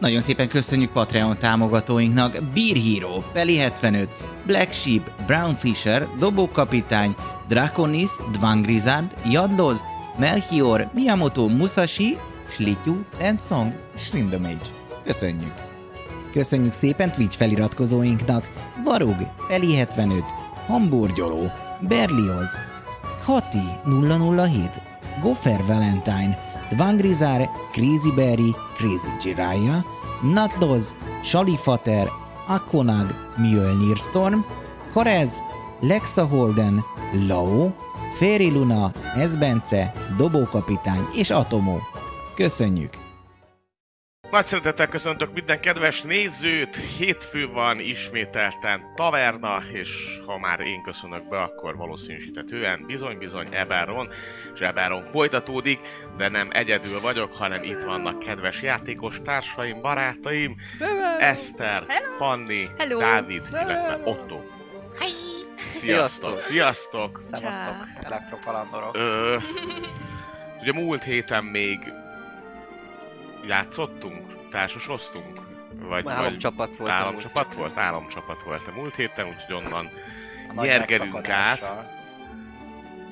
Nagyon szépen köszönjük Patreon támogatóinknak Beer Hero, Peli 75, Black Sheep, Brown Fisher, Dobókapitány, Draconis, Dvangrizard, Jadloz, Melchior, Miyamoto Musashi, Slityu, Tensong, Slindomage. Köszönjük! Köszönjük szépen Twitch feliratkozóinknak Varug, Peli 75, Hamburgyoló, Berlioz, Hati 007, Goffer Valentine, Dvangrizar, Crazy Berry, Crazy Jiraiya, Natloz, Shalifater, Akonag, Mjölnir Storm, Korez, Lexa Holden, Lao, Féri Luna, Ezbence, Dobókapitány és Atomó. Köszönjük! Nagy szeretettel köszöntök minden kedves nézőt! Hétfő van ismételten taverna, és ha már én köszönök be, akkor valószínűsítetően bizony-bizony Eberron, és Eberron folytatódik, de nem egyedül vagyok, hanem itt vannak kedves játékos társaim, barátaim, Eszter, Hello. Panni, Hello. Dávid, Hello. illetve Otto. Sziasztok! Sziasztok! Szevasztok, elektrokalandorok. Ö, ugye múlt héten még játszottunk, társasoztunk? Vagy, Álomcsapat volt. Államcsapat volt? Államcsapat volt a múlt héten, úgyhogy onnan nyergerünk át.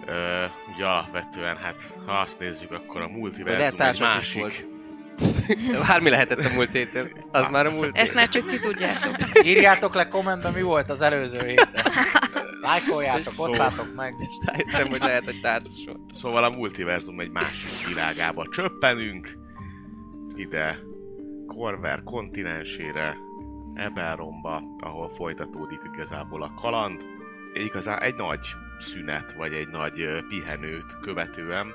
Ö, ugye alapvetően, hát ha azt nézzük, akkor a multiverzum egy másik. volt. Bármi lehetett a múlt héten. Az már a múlt Ezt már csak ti tudjátok. Írjátok le kommentben, mi volt az előző héten. Lájkoljátok, Szó- osztátok meg. Rájöttem, hogy lehet, hogy társas volt. Szóval a multiverzum egy másik világába csöppenünk. Ide Korver kontinensére, Eberronba, ahol folytatódik igazából a kaland. Igazán egy nagy szünet, vagy egy nagy pihenőt követően,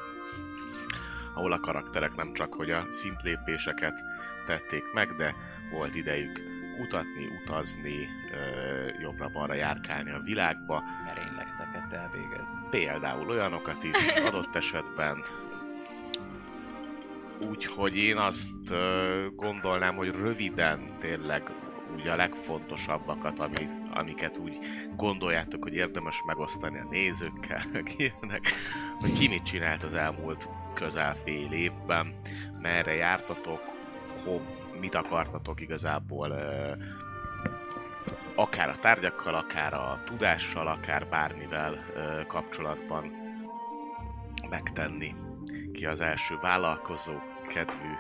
ahol a karakterek nem csak hogy a szintlépéseket tették meg, de volt idejük kutatni, utazni, jobbra-balra járkálni a világba, Merényleteket elvégezni. például olyanokat is adott esetben. Úgyhogy én azt gondolnám, hogy röviden tényleg úgy a legfontosabbakat, ami, amiket úgy gondoljátok, hogy érdemes megosztani a nézőkkel, ilyenek, hogy ki mit csinált az elmúlt közel fél évben, merre jártatok, hol, mit akartatok igazából akár a tárgyakkal, akár a tudással, akár bármivel kapcsolatban megtenni. Ki az első vállalkozó, kedvű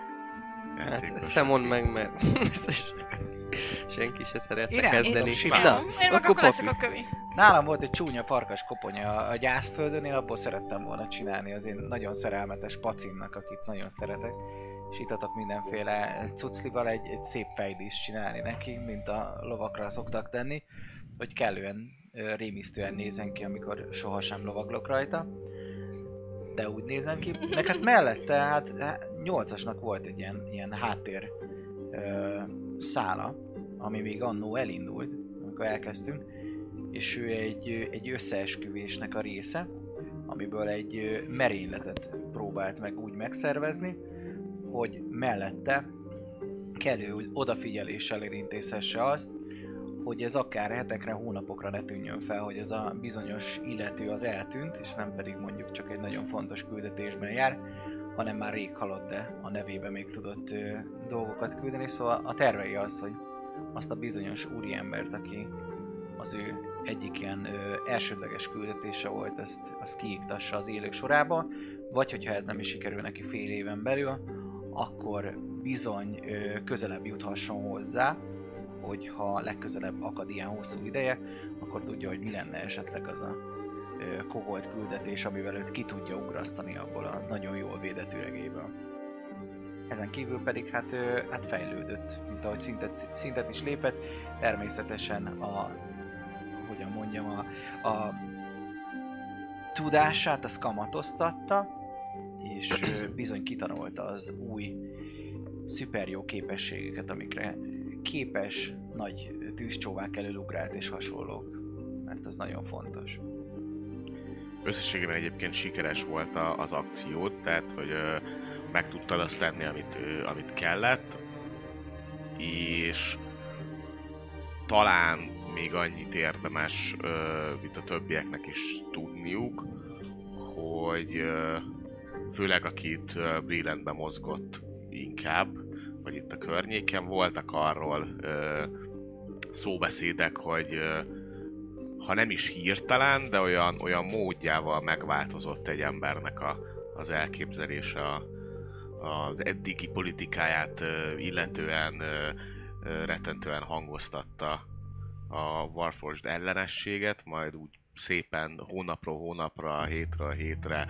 Hát játékos? nem mondd meg, mert senki se szeretne Én kezdeni. én. Na, Én meg akkor akkor leszek a kövi. Nálam volt egy csúnya farkas koponya a gyászföldön, én abból szerettem volna csinálni az én nagyon szerelmetes pacimnak, akit nagyon szeretek. És itt adok mindenféle cuclival egy, egy szép fejdíszt csinálni neki, mint a lovakra szoktak tenni, hogy kellően rémisztően nézen ki, amikor sohasem lovaglok rajta. De úgy nézen ki. Meg hát mellette, hát hát nyolcasnak volt egy ilyen, ilyen háttér ö, szála, ami még annó elindult, amikor elkezdtünk, és ő egy, egy összeesküvésnek a része, amiből egy merényletet próbált meg úgy megszervezni, hogy mellette kellő odafigyeléssel érintészhesse azt, hogy ez akár hetekre, hónapokra ne tűnjön fel, hogy ez a bizonyos illető az eltűnt, és nem pedig mondjuk csak egy nagyon fontos küldetésben jár, hanem már rég halott, de a nevébe még tudott ö, dolgokat küldeni, szóval a tervei az, hogy azt a bizonyos úriembert, aki az ő egyik ilyen ö, elsődleges küldetése volt, ezt, azt kiiktassa az élők sorába, vagy hogyha ez nem is sikerül neki fél éven belül, akkor bizony ö, közelebb juthasson hozzá, hogy ha legközelebb akad ilyen hosszú ideje, akkor tudja, hogy mi lenne esetleg az a ö, küldetés, amivel őt ki tudja ugrasztani abból a nagyon jól védett üregéből. Ezen kívül pedig hát, ö, hát fejlődött, mint ahogy szintet, szintet is lépett, természetesen a, hogyan mondjam, a, a tudását azt kamatoztatta, és bizony kitanulta az új szuper jó képességeket, amikre képes nagy tűzcsóvák elől ugrált és hasonlók. Mert az nagyon fontos. Összességében egyébként sikeres volt az akciód, tehát hogy meg tudtad azt tenni, amit, amit kellett, és talán még annyit érdemes, mint a többieknek is tudniuk, hogy főleg akit ö, Brillandbe mozgott inkább, vagy itt a környéken voltak arról ö, szóbeszédek, hogy ö, ha nem is hirtelen, de olyan, olyan módjával megváltozott egy embernek a, az elképzelése a, az eddigi politikáját ö, illetően ö, ö, rettentően hangoztatta a Warforged ellenességet, majd úgy szépen hónapról hónapra, hétről hétre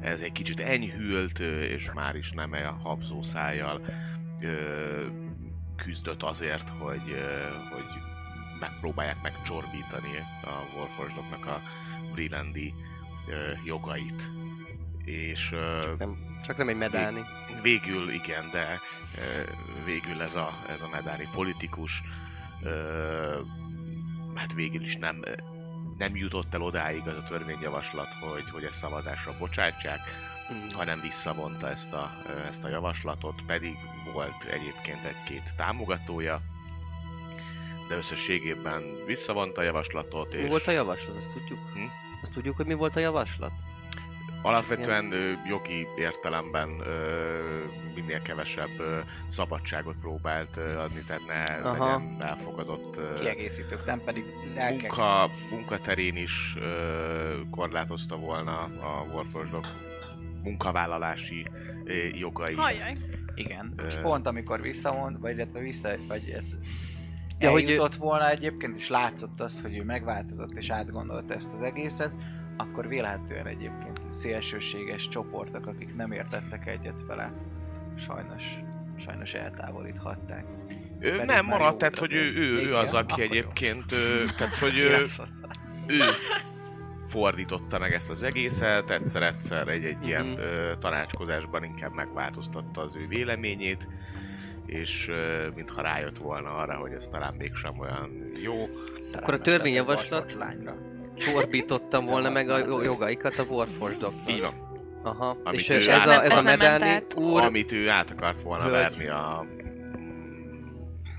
ez egy kicsit enyhült, és már is nem a habzó ö, küzdött azért, hogy, ö, hogy megpróbálják megcsorbítani a Warforgedoknak a Brillandi ö, jogait. És ö, Nem, csak nem egy medálni. végül igen, de végül ez a, ez a medáni politikus hát végül is nem, nem jutott el odáig az a törvényjavaslat, hogy, hogy ezt szavazásra bocsátsák. Hanem visszavonta ezt a, ezt a javaslatot, pedig volt egyébként egy-két támogatója, de összességében visszavonta a javaslatot, Mi és volt a javaslat? Azt tudjuk? Hm? Azt tudjuk, hogy mi volt a javaslat? alapvetően jogi értelemben ö, minél kevesebb ö, szabadságot próbált ö, adni, tehát ne Aha. legyen elfogadott ö, Kiegészítők, nem pedig munka, munkaterén is ö, korlátozta volna a Warforgedok munkavállalási jogait. Hajjaj. Igen, Ö. és pont amikor visszamond, vagy illetve vissza, vagy ez Ja, ja, hogy eljutott volna egyébként, és látszott az, hogy ő megváltozott és átgondolta ezt az egészet, akkor vélhetően egyébként szélsőséges csoportok, akik nem értettek egyet vele, sajnos, sajnos eltávolíthatták. Ő Pedig nem maradt, tehát hogy ő, ő, ő az, aki egyébként, ö, tehát hogy ő, ő fordította meg ezt az egészet, egyszer-egyszer egy-egy Mhm. ilyen ö, tanácskozásban inkább megváltoztatta az ő véleményét, és ö, mintha rájött volna arra, hogy ez talán mégsem olyan jó. Akkor a törvényjavaslat-. Csorbítottam volna meg a jo- jogaikat a Warforgedoknak. Így van. Aha. Amit és ő ez, át- a, ez a medáni úr... Amit ő át akart volna Hölgy. verni a,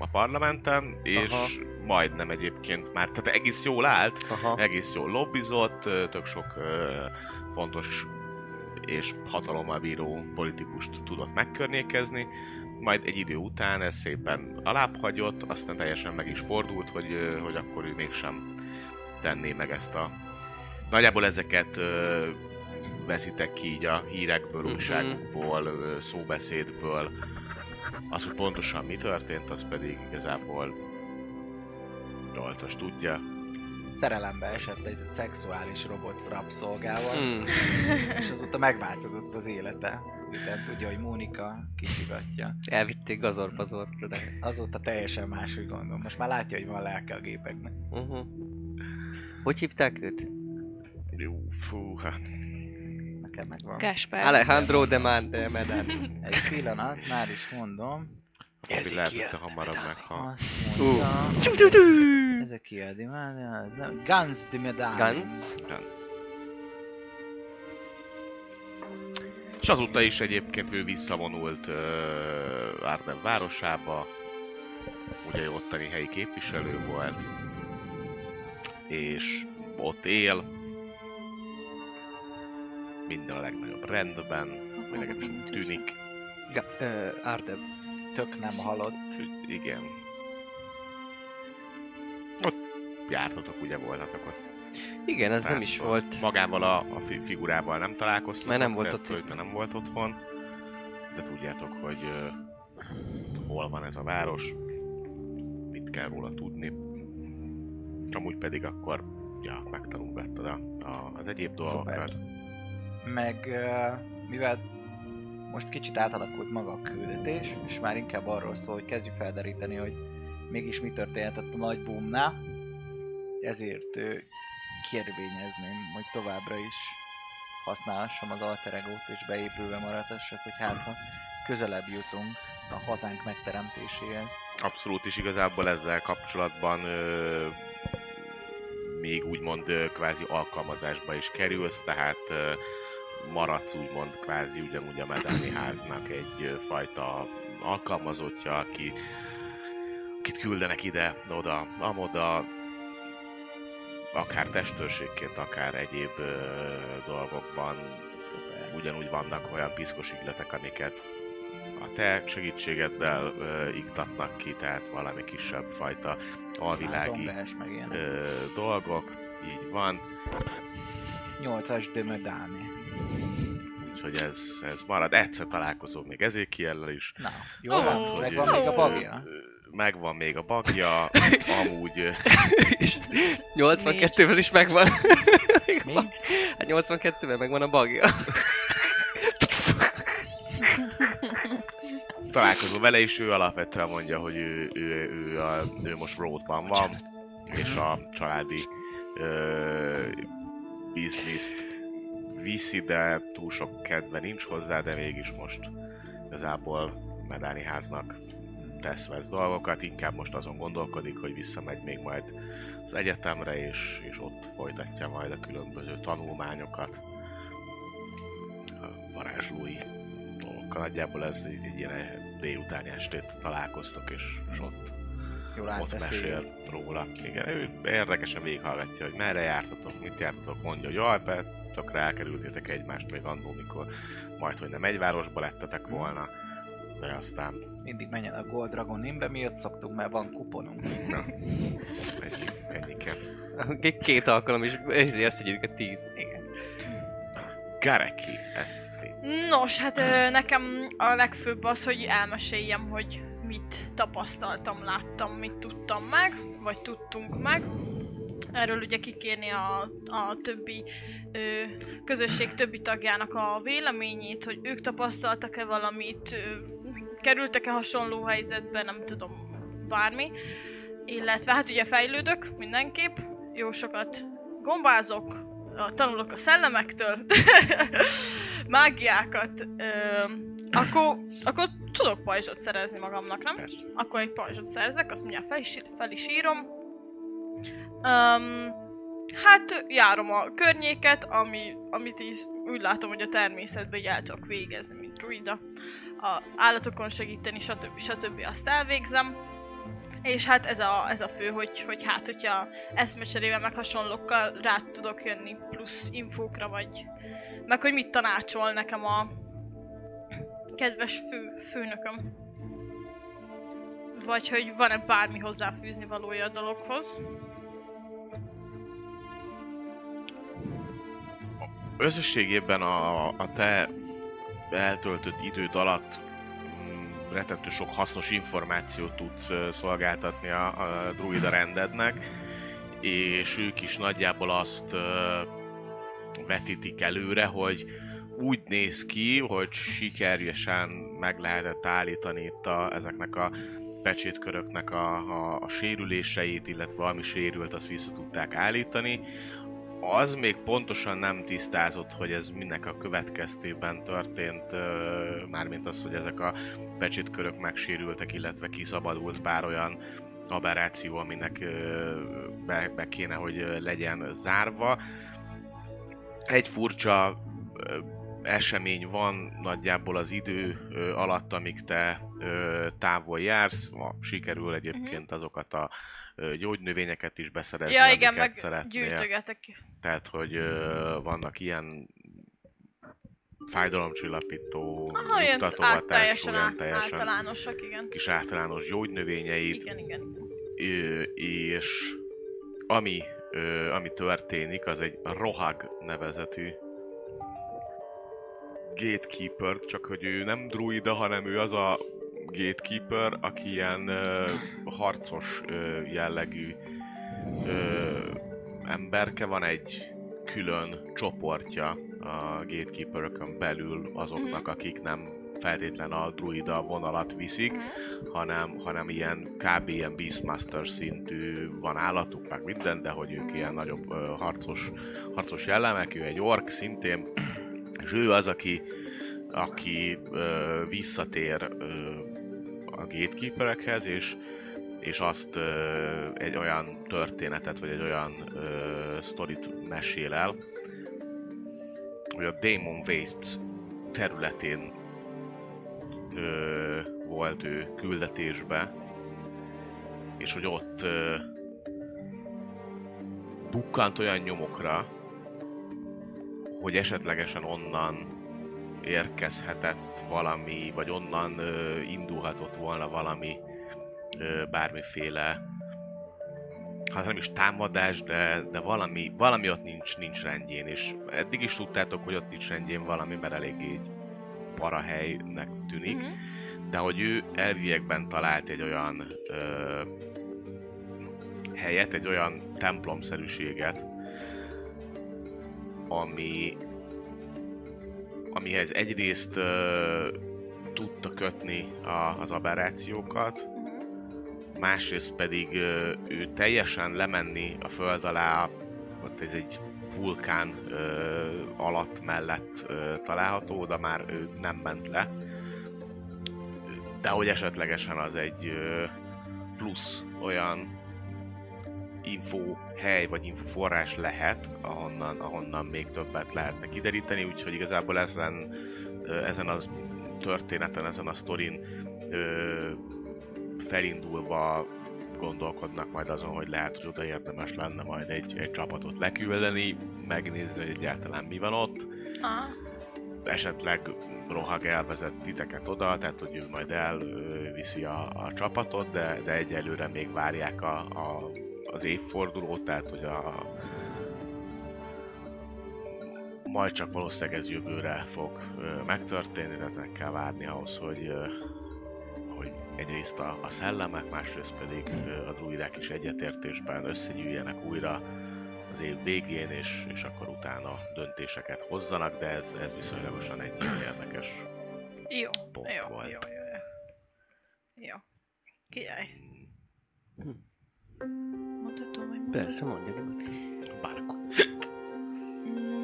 a parlamenten, és Aha. majdnem egyébként már, tehát egész jól állt, Aha. egész jól lobbizott, tök sok fontos és hatalommal bíró politikust tudott megkörnyékezni, majd egy idő után ez szépen alább hagyott, aztán teljesen meg is fordult, hogy, hogy akkor ő mégsem tenné meg ezt a... Nagyjából ezeket ö, veszitek ki így a hírekből, Mhm. újságokból, szóbeszédből. Az, hogy pontosan mi történt, az pedig igazából Dolcas tudja. Szerelembe esett egy szexuális robot rabszolgával, Hmm. és azóta megváltozott az élete. Miután tudja, hogy Mónika kisivatja. Elvitték gazorpazortra, de... Azóta teljesen máshogy gondol. Most már látja, hogy van lelke a gépeknek. Uh-huh. Hogy hívták őt? Jó, fú, hát Nekem megvan. Gáspár. Alejandro de Mande Medan. Egy pillanat, már is mondom. Fabi lehet, hogy te hamarabb meghal. Azt mondja... Ezek ki a Dimán? Guns de Medán. Gantz? Gantz. És azóta is egyébként ő visszavonult uh, Arden városába, ugye ottani helyi képviselő volt, és ott él, minden a legnagyobb rendben, vagy legalábbis úgy tűnik. Ardeb. Tök nem halott. Igen. Ott jártatok, ugye voltatok ott. Igen, ez nem is volt. Magával a, a fi- figurával nem találkoztatok. Mert nem volt otthon. hogy mert nem volt otthon. De tudjátok, hogy uh, hol van ez a város, mit kell róla tudni. Amúgy pedig akkor ja, megtanulgattad a, a, az egyéb dolgokat. Meg mivel most kicsit átalakult maga a küldetés, és már inkább arról szól, hogy kezdjük felderíteni, hogy mégis mi történhetett a nagy boomnál, ezért kérvényezném, hogy továbbra is használhassam az alter egót, és beépülve maradhassak, hogy hát ha közelebb jutunk a hazánk megteremtéséhez. Abszolút is igazából ezzel kapcsolatban ö, még úgymond ö, kvázi alkalmazásba is kerülsz, tehát ö, maradsz úgymond kvázi ugyanúgy a Medáni háznak egy fajta alkalmazottja, aki, akit küldenek ide, oda, amoda, akár testőrségként, akár egyéb ö, dolgokban ugyanúgy vannak olyan piszkos ügyletek, amiket a te segítségeddel ö, iktatnak ki, tehát valami kisebb fajta alvilági ö, dolgok, így van, 8-as Dömödáni. Úgyhogy ez, ez marad. Egyszer találkozom még Ezékiellel is. Na, jó, oh, hogy, megvan még a bagja. Megvan még a bagja, amúgy És 82-vel is megvan. Mi? Hát 82-vel megvan a bagja. találkozom vele, és ő alapvetően mondja, hogy ő, ő, ő, a, ő most roadban van, és a családi ö, bizniszt viszi, de túl sok kedve nincs hozzá, de mégis most igazából Medáni háznak tesz vesz dolgokat, inkább most azon gondolkodik, hogy visszamegy még majd az egyetemre, és, és ott folytatja majd a különböző tanulmányokat a varázslói dolgokkal. Nagyjából ez egy, egy ilyen délutáni estét találkoztok, és, és ott, Jól ott mesél róla. Igen, ő érdekesen végighallgatja, hogy merre jártatok, mit jártatok, mondja, hogy jaj, be, csak elkerültétek egymást még annól, mikor majd, hogy nem egy városba lettetek volna, de aztán Mindig menjen a Gold Dragon Innbe, mi ott szoktunk, mert van kuponunk. na, ennyi, ennyi kell. Két alkalom is, ezért összegyűjtjük a 10. Igen. Gareki, ezt. Nos, hát nekem a legfőbb az, hogy elmeséljem, hogy mit tapasztaltam, láttam, mit tudtam meg, vagy tudtunk meg. Erről ugye kikérni a, a többi ö, közösség többi tagjának a véleményét, hogy ők tapasztaltak-e valamit, ö, kerültek-e hasonló helyzetbe, nem tudom, bármi. Illetve hát ugye fejlődök mindenképp, jó sokat gombázok, tanulok a szellemektől, mágiákat, ö, akkor, akkor tudok pajzsot szerezni magamnak, nem? Persze. Akkor egy pajzsot szerzek, azt mindjárt fel is, fel is írom. Um, hát járom a környéket, ami, amit így úgy látom, hogy a természetben így el tudok végezni, mint druida. A állatokon segíteni, stb. stb. azt elvégzem. És hát ez a, ez a fő, hogy, hogy hát, hogyha eszmecserével meg hasonlókkal rá tudok jönni plusz infókra, vagy meg hogy mit tanácsol nekem a kedves fő, főnököm. Vagy hogy van-e bármi hozzáfűzni valója a dologhoz. Összességében a, a te eltöltött időd alatt mm, rettentő sok hasznos információt tudsz szolgáltatni a, a druida rendednek, és ők is nagyjából azt vetítik előre, hogy úgy néz ki, hogy sikeresen meg lehetett állítani itt a, ezeknek a pecsétköröknek a, a, a sérüléseit, illetve ami sérült, azt vissza tudták állítani. Az még pontosan nem tisztázott, hogy ez minek a következtében történt, mármint az, hogy ezek a pecsétkörök megsérültek, illetve kiszabadult pár olyan aberráció, aminek be, be kéne, hogy legyen zárva. Egy furcsa esemény van nagyjából az idő alatt, amíg te távol jársz. Ma sikerül egyébként azokat a gyógynövényeket is beszerezni, ja, igen, meg szeretnél. gyűjtögetek. Tehát, hogy vannak ilyen fájdalomcsillapító, Ah, át, hatású, teljesen, át, teljesen általánosak, igen. kis általános gyógynövényeit, Igen, igen. Ö, és ami, ami történik, az egy Rohag nevezetű gatekeeper, csak hogy ő nem druida, hanem ő az a gatekeeper, aki ilyen ö, harcos ö, jellegű ö, emberke, van egy külön csoportja a gatekeeper belül azoknak, akik nem feltétlen a druida vonalat viszik, Mhm. hanem, hanem ilyen kb. ilyen Beastmaster szintű van állatuk, meg minden, de hogy ők ilyen nagyobb ö, harcos, harcos jellemek, ő egy ork szintén, és ő az, aki, aki ö, visszatér ö, a gatekeeperekhez, és, és azt ö, egy olyan történetet, vagy egy olyan ö, sztorit mesél el, hogy a Demon Wastes területén ö, volt ő küldetésbe, és hogy ott ö, bukkant olyan nyomokra, hogy esetlegesen onnan érkezhetett valami, vagy onnan ö, indulhatott volna valami ö, bármiféle hát nem is támadás, de, de valami, valami ott nincs, nincs rendjén, és eddig is tudtátok, hogy ott nincs rendjén valami, mert eléggé egy parahelynek tűnik, Mhm. de hogy ő elviekben talált egy olyan ö, helyet, egy olyan templomszerűséget, ami amihez egyrészt ö, tudta kötni a, az aberrációkat, másrészt pedig ö, ő teljesen lemenni a föld alá, ott ez egy vulkán ö, alatt mellett ö, található, de már ő nem ment le. De hogy esetlegesen az egy ö, plusz olyan info hely vagy info forrás lehet, ahonnan, ahonnan még többet lehetne kideríteni, úgyhogy igazából ezen, ezen a történeten, ezen a sztorin felindulva gondolkodnak majd azon, hogy lehet, hogy oda érdemes lenne majd egy, egy csapatot leküldeni, megnézni, hogy egyáltalán mi van ott. Aha. Esetleg Rohag elvezet titeket oda, tehát hogy ő majd elviszi a, a csapatot, de, de egyelőre még várják a, a, az évfordulót, tehát hogy a majd csak valószínűleg ez jövőre fog ö, megtörténni, tehát meg kell várni ahhoz, hogy, ö, hogy egyrészt a, a szellemek, másrészt pedig ö, a druidák is egyetértésben összegyűjjenek újra az év végén, és, és akkor utána döntéseket hozzanak, de ez, ez viszonylagosan egy ilyen érdekes Jó, pont jó, volt. jó, jó, jó. Jó. Király. Mondhatom, hogy mondhatom? Persze, mondja nyugodtan. Bárko.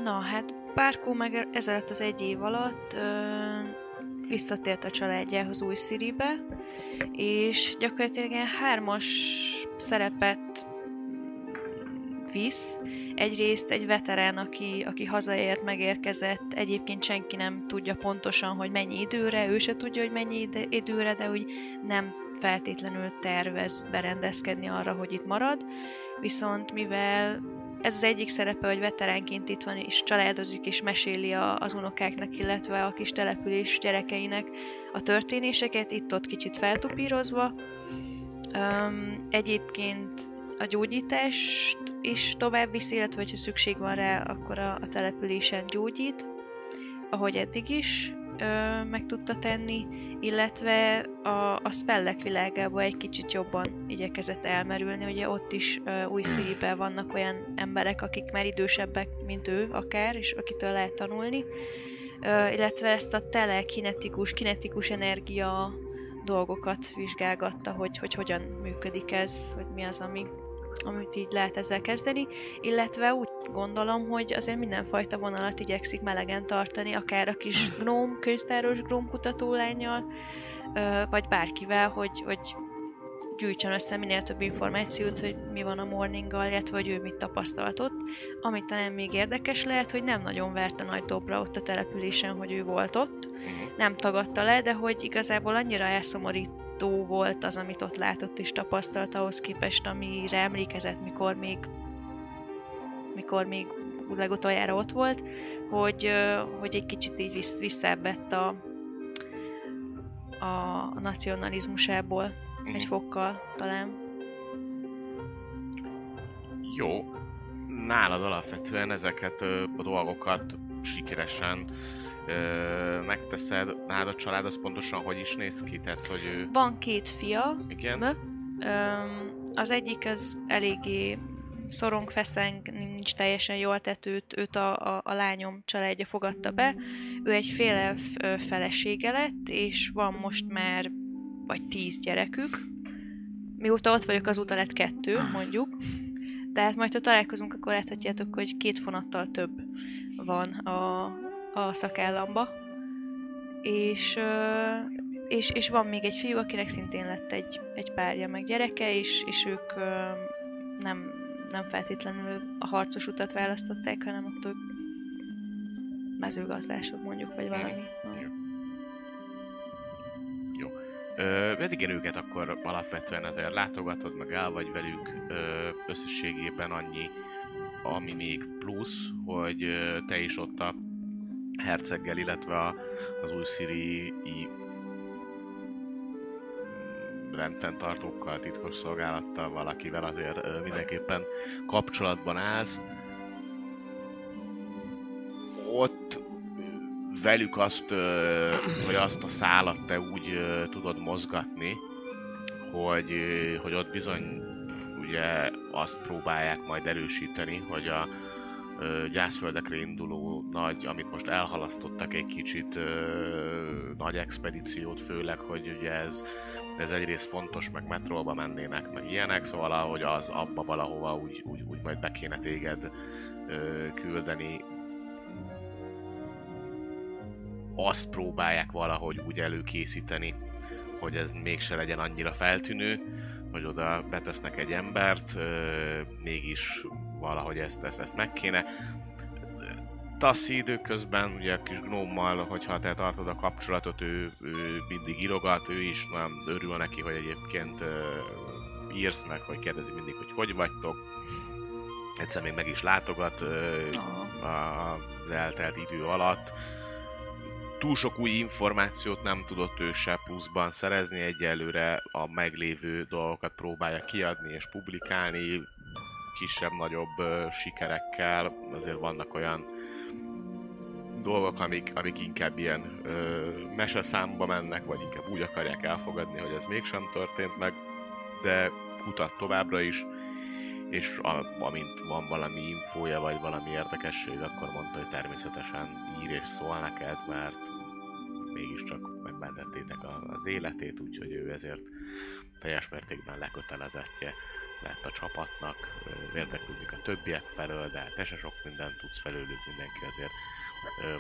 Na hát, Párkó meg ezelőtt az egy év alatt ö, visszatért a családjához új Sziribe, és gyakorlatilag ilyen hármas szerepet visz. Egyrészt egy veterán, aki, aki hazaért, megérkezett, egyébként senki nem tudja pontosan, hogy mennyi időre, ő se tudja, hogy mennyi ide- időre, de úgy nem feltétlenül tervez berendezkedni arra, hogy itt marad. Viszont mivel ez az egyik szerepe, hogy veteránként itt van, és családozik, és meséli a, az unokáknak, illetve a kis település gyerekeinek a történéseket, itt-ott kicsit feltupírozva. Um, egyébként a gyógyítást is tovább viszi, illetve ha szükség van rá, akkor a, a településen gyógyít, ahogy eddig is ö, meg tudta tenni, illetve a, a spellek világába egy kicsit jobban igyekezett elmerülni, ugye ott is ö, új szívben vannak olyan emberek, akik már idősebbek, mint ő akár, és akitől lehet tanulni, ö, illetve ezt a telekinetikus, kinetikus energia dolgokat vizsgálgatta, hogy, hogy hogyan működik ez, hogy mi az, ami, amit így lehet ezzel kezdeni, illetve úgy gondolom, hogy azért mindenfajta vonalat igyekszik melegen tartani, akár a kis gnóm, könyvtáros gnóm kutatólányjal, vagy bárkivel, hogy, hogy gyűjtsön össze minél több információt, hogy mi van a morninggal, illetve hogy ő mit tapasztalt ott. Amit talán még érdekes lehet, hogy nem nagyon verte nagy dobra ott a településen, hogy ő volt ott, nem tagadta le, de hogy igazából annyira elszomorító volt az, amit ott látott és tapasztalt ahhoz képest, amire emlékezett, mikor még mikor még legutoljára ott volt, hogy, hogy egy kicsit így vissz, visszavett a, a, nacionalizmusából egy fokkal talán. Jó. Nálad alapvetően ezeket a dolgokat sikeresen ö, megteszed. Nálad a család az pontosan hogy is néz ki? Tehát, hogy ő... Van két fia, Igen? Öm, az egyik az eléggé szorong, feszeng, nincs teljesen jól, tehát őt, a, a, a lányom családja fogadta be. Ő egy fél elf ö, felesége lett, és van most már vagy tíz gyerekük. Mióta ott vagyok, azóta lett kettő, mondjuk. Tehát majd, ha találkozunk, akkor láthatjátok, hogy két fonattal több van a, a szakállamba. És, ö, és, és van még egy fiú, akinek szintén lett egy, egy párja meg gyereke, és, és ők ö, nem, nem feltétlenül a harcos utat választották, hanem ott ők mezőgazdások mondjuk, vagy valami. Ö, eddig őket akkor alapvetően azért látogatod, meg el vagy velük ö, összességében annyi, ami még plusz, hogy ö, te is ott a herceggel, illetve a, az újszíri rendfenntartókkal, titkos szolgálattal, valakivel azért mindenképpen kapcsolatban állsz. Ott velük azt, hogy azt a szálat te úgy tudod mozgatni, hogy, hogy ott bizony ugye azt próbálják majd erősíteni, hogy a gyászföldekre induló nagy, amit most elhalasztottak egy kicsit ö, nagy expedíciót, főleg, hogy ugye ez, ez egyrészt fontos, meg metróba mennének, meg ilyenek, szóval ahogy az abba valahova úgy, úgy, úgy majd be kéne téged ö, küldeni, azt próbálják valahogy úgy előkészíteni, hogy ez mégse legyen annyira feltűnő, hogy oda betesznek egy embert, ö, mégis valahogy ezt, ezt, ezt meg kéne. Tassi időközben, ugye a kis gnómmal, hogyha te tartod a kapcsolatot, ő, ő mindig írogat, ő is nagyon örül neki, hogy egyébként ö, írsz meg, hogy kérdezi mindig, hogy hogy vagytok. Egyszer még meg is látogat ö, az eltelt idő alatt túl sok új információt nem tudott ő se pluszban szerezni, egyelőre a meglévő dolgokat próbálja kiadni és publikálni, kisebb-nagyobb sikerekkel, azért vannak olyan dolgok, amik, amik inkább ilyen ö, meseszámba mennek, vagy inkább úgy akarják elfogadni, hogy ez mégsem történt meg, de kutat továbbra is, és a, amint van valami infója, vagy valami érdekesség, akkor mondta, hogy természetesen ír és szól neked, mert mégiscsak megmentettétek az életét, úgyhogy ő ezért teljes mértékben lekötelezettje lett a csapatnak, érdeklődik a többiek felől, de te se sok mindent tudsz felőlük, mindenki azért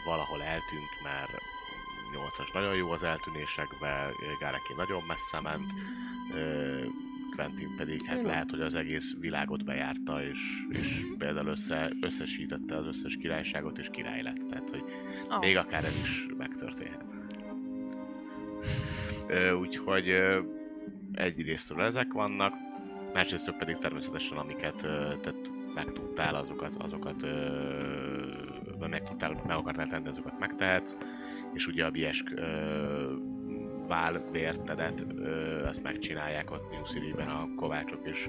valahol eltűnt, mert 8-as nagyon jó az eltűnésekben, Gáreki nagyon messze ment, Quentin pedig hát lehet, hogy az egész világot bejárta, és, és például össze, összesítette az összes királyságot, és király lett. Tehát, hogy Ah. még akár ez is megtörténhet. Úgyhogy egy részről ezek vannak, másrészt pedig természetesen amiket te megtudtál, azokat, azokat meg, tudtál, meg akartál tenni, azokat megtehetsz, és ugye a biesk ö, válvértedet, ezt megcsinálják ott New City-ben a kovácsok és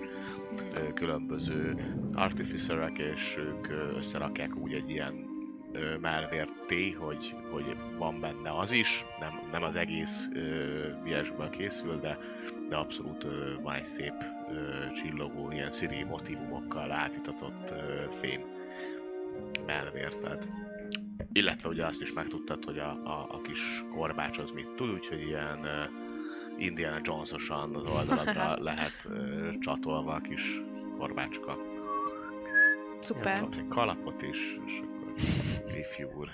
ö, különböző artificerek, és ők összerakják úgy egy ilyen ö, melvérté, hogy, hogy van benne az is, nem, nem az egész viesből készül, de, de abszolút ö, van egy szép ö, csillogó, ilyen szíri motivumokkal átitatott ö, fém melvérted. Illetve ugye azt is megtudtad, hogy a, a, a kis korbács az mit tud, úgyhogy ilyen ö, Indiana Jones-osan az oldalakra lehet ö, csatolva a kis korbácska. Szuper. Kapsz egy kalapot is, és akkor ifjú úr.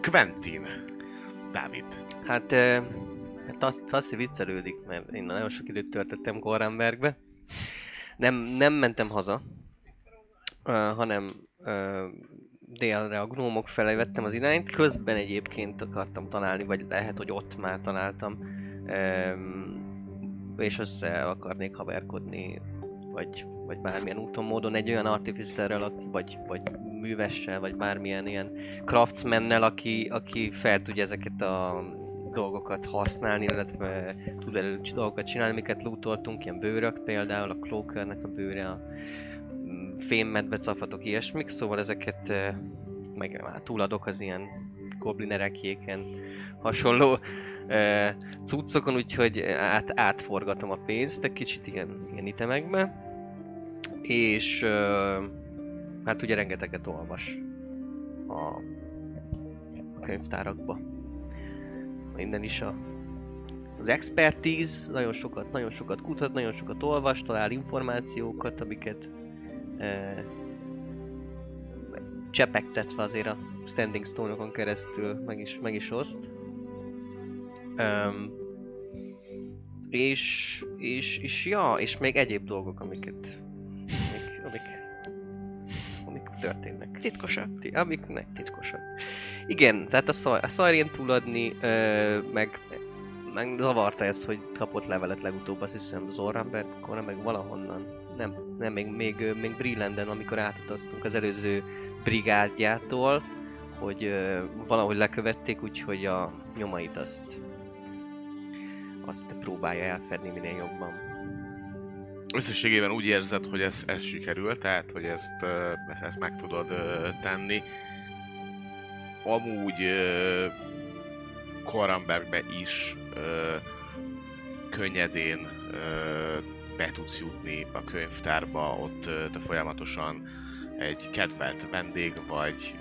Quentin. Dávid. Hát, ö, hát azt, azt viccelődik, mert én nagyon sok időt töltöttem Gorenbergbe. Nem, nem mentem haza, ö, hanem ö, délre a gnómok felé vettem az irányt. Közben egyébként akartam találni, vagy lehet, hogy ott már találtam. Ö, és össze akarnék haverkodni, vagy, vagy bármilyen úton, módon egy olyan artificerrel, vagy, vagy művessel, vagy bármilyen ilyen craftsmannel, aki, aki fel tudja ezeket a dolgokat használni, illetve tud elő dolgokat csinálni, amiket lootoltunk, ilyen bőrök például, a Cloakernek a bőre, a mm, fémmedve capatok, ilyesmik, szóval ezeket meg már túladok az ilyen goblinerekjéken hasonló eh, cuccokon, úgyhogy át, átforgatom a pénzt egy kicsit ilyen, ilyen itemekbe. És hát ugye rengeteget olvas a könyvtárakba. Minden is a az expertíz, nagyon sokat, nagyon sokat kutat, nagyon sokat olvas, talál információkat, amiket e, csepegtetve azért a Standing Stone-okon keresztül meg is, meg is oszt. Um, és, és, és ja, és még egyéb dolgok, amiket, amik, amik, amik történnek. Titkosak. Ti- amiknek titkosak. Igen, tehát a, szaj, a szajrén túladni, ö, meg, meg zavarta ezt, hogy kapott levelet legutóbb, azt hiszem Zoramberg, meg valahonnan. Nem, nem, még, még, még Brillenden, amikor átutaztunk az előző brigádjától, hogy ö, valahogy lekövették, úgyhogy a nyomait azt azt próbálja elfedni minél jobban. Összességében úgy érzed, hogy ez, ez sikerül, tehát hogy ezt, ezt, ezt meg tudod tenni. Amúgy Korambergbe is könnyedén be tudsz jutni a könyvtárba, ott te folyamatosan egy kedvelt vendég vagy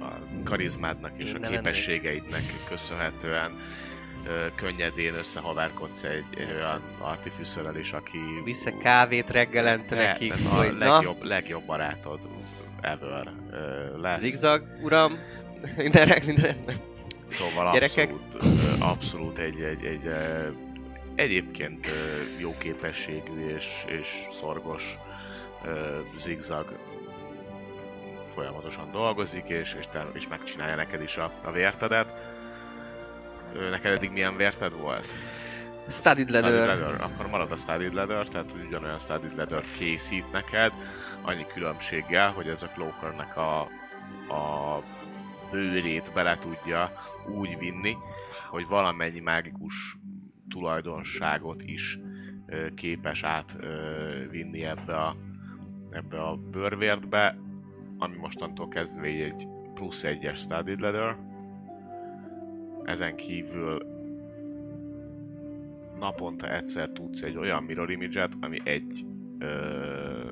a karizmádnak és a ne képességeidnek köszönhetően könnyedén összehavárkodsz egy, egy olyan artificerrel is, aki Visze kávét reggelente ne, nekik, tehát hogy a na, legjobb, legjobb barátod ever lesz. zigzag, uram, mindenre, mindenre. Szóval Gyerekek. abszolút, abszolút egy, egy, egy egyébként jó képességű és, és szorgos zigzag folyamatosan dolgozik, és, és, és megcsinálja neked is a, a vértedet. Neked eddig milyen vérted volt? Studied Studied leather. leather. Akkor marad a studied leather, tehát ugyanolyan studied leather készít neked, annyi különbséggel, hogy ez a cloakernek a, a bőrét bele tudja úgy vinni, hogy valamennyi mágikus tulajdonságot is ö, képes át ö, vinni ebbe a, ebbe a bőrvértbe, ami mostantól kezdve egy plusz egyes studied leather. Ezen kívül naponta egyszer tudsz egy olyan mirror image ami egy ö,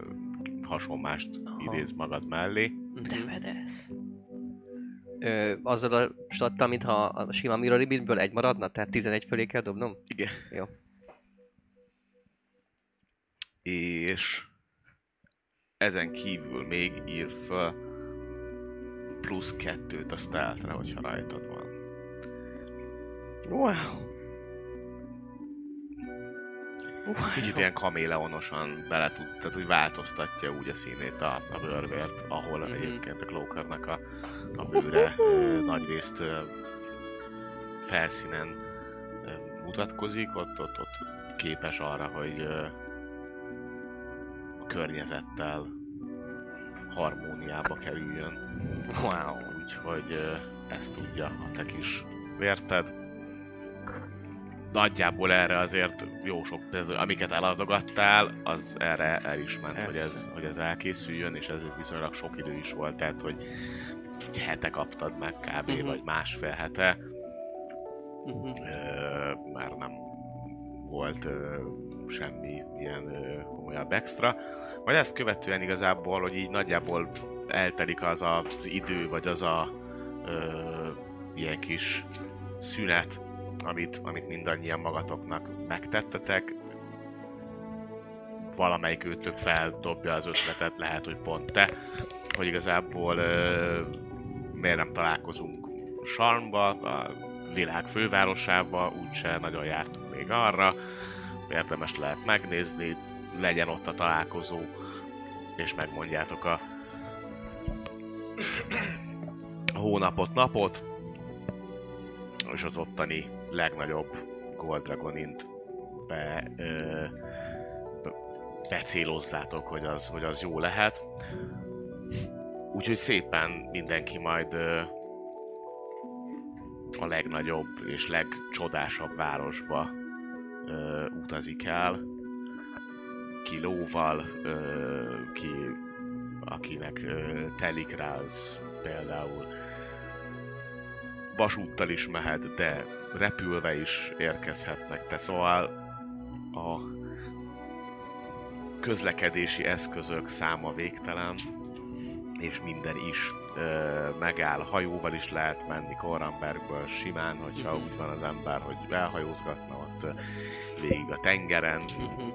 hasonlást Aha. idéz magad mellé. De vedesz. Ö, azzal a stattal, mintha a sima Mirror Image-ből egy maradna, tehát 11 fölé kell dobnom? Igen. Jó. És ezen kívül még ír föl plusz kettőt a stealth hogyha rajtad van. Wow. wow. Kicsit ilyen kaméleonosan bele tud, tehát úgy változtatja úgy a színét a, a bőrvért, ahol Mhm. egyébként a Cloakernak a, a bőre ö, nagyrészt ö, felszínen ö, mutatkozik, ott, ott, ott képes arra, hogy ö, a környezettel harmóniába kerüljön. Wow. Úgyhogy ezt tudja a te kis vérted. Nagyjából erre azért jó sok, amiket eladogattál, az erre el is ment, hogy ez, hogy ez elkészüljön, és ez viszonylag sok idő is volt, tehát hogy egy hete kaptad meg kb. Mhm. vagy másfél hete, Uh-huh. ö, már nem volt ö, semmi ilyen ö, komolyabb extra. Majd ezt követően igazából, hogy így nagyjából eltelik az az idő, vagy az a ö, ilyen kis szünet, amit, amit mindannyian magatoknak megtettetek. Valamelyik őtök feldobja az ötletet, lehet, hogy pont te, hogy igazából ö, miért nem találkozunk Sarmba, a világ fővárosába, úgyse nagyon jártunk még arra, érdemes lehet megnézni, legyen ott a találkozó, és megmondjátok a hónapot, napot, és az ottani legnagyobb Gold Dragonint be, ö, be, becélozzátok, hogy az, hogy az jó lehet. Úgyhogy szépen mindenki majd ö, a legnagyobb és legcsodásabb városba ö, utazik el. Ki lóval, ö, ki akinek ö, telik rá, az például vasúttal is mehet, de repülve is érkezhetnek. Te szóval a közlekedési eszközök száma végtelen, és minden is ö, megáll. Hajóval is lehet menni Korambergből simán, hogyha Mhm. úgy van az ember, hogy elhajózgatna ott végig a tengeren, Mhm.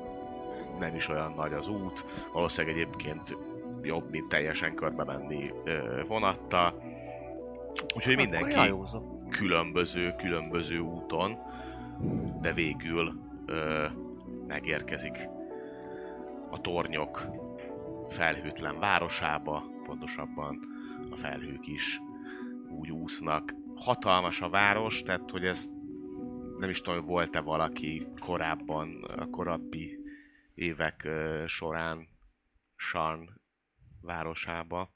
nem is olyan nagy az út, valószínűleg egyébként jobb, mint teljesen körbe menni ö, vonattal. Úgyhogy mindenki különböző, különböző úton, de végül ö, megérkezik a tornyok felhőtlen városába, pontosabban a felhők is úgy úsznak. Hatalmas a város, tehát hogy ez nem is tudom, volt-e valaki korábban, a korábbi évek során Sarn városába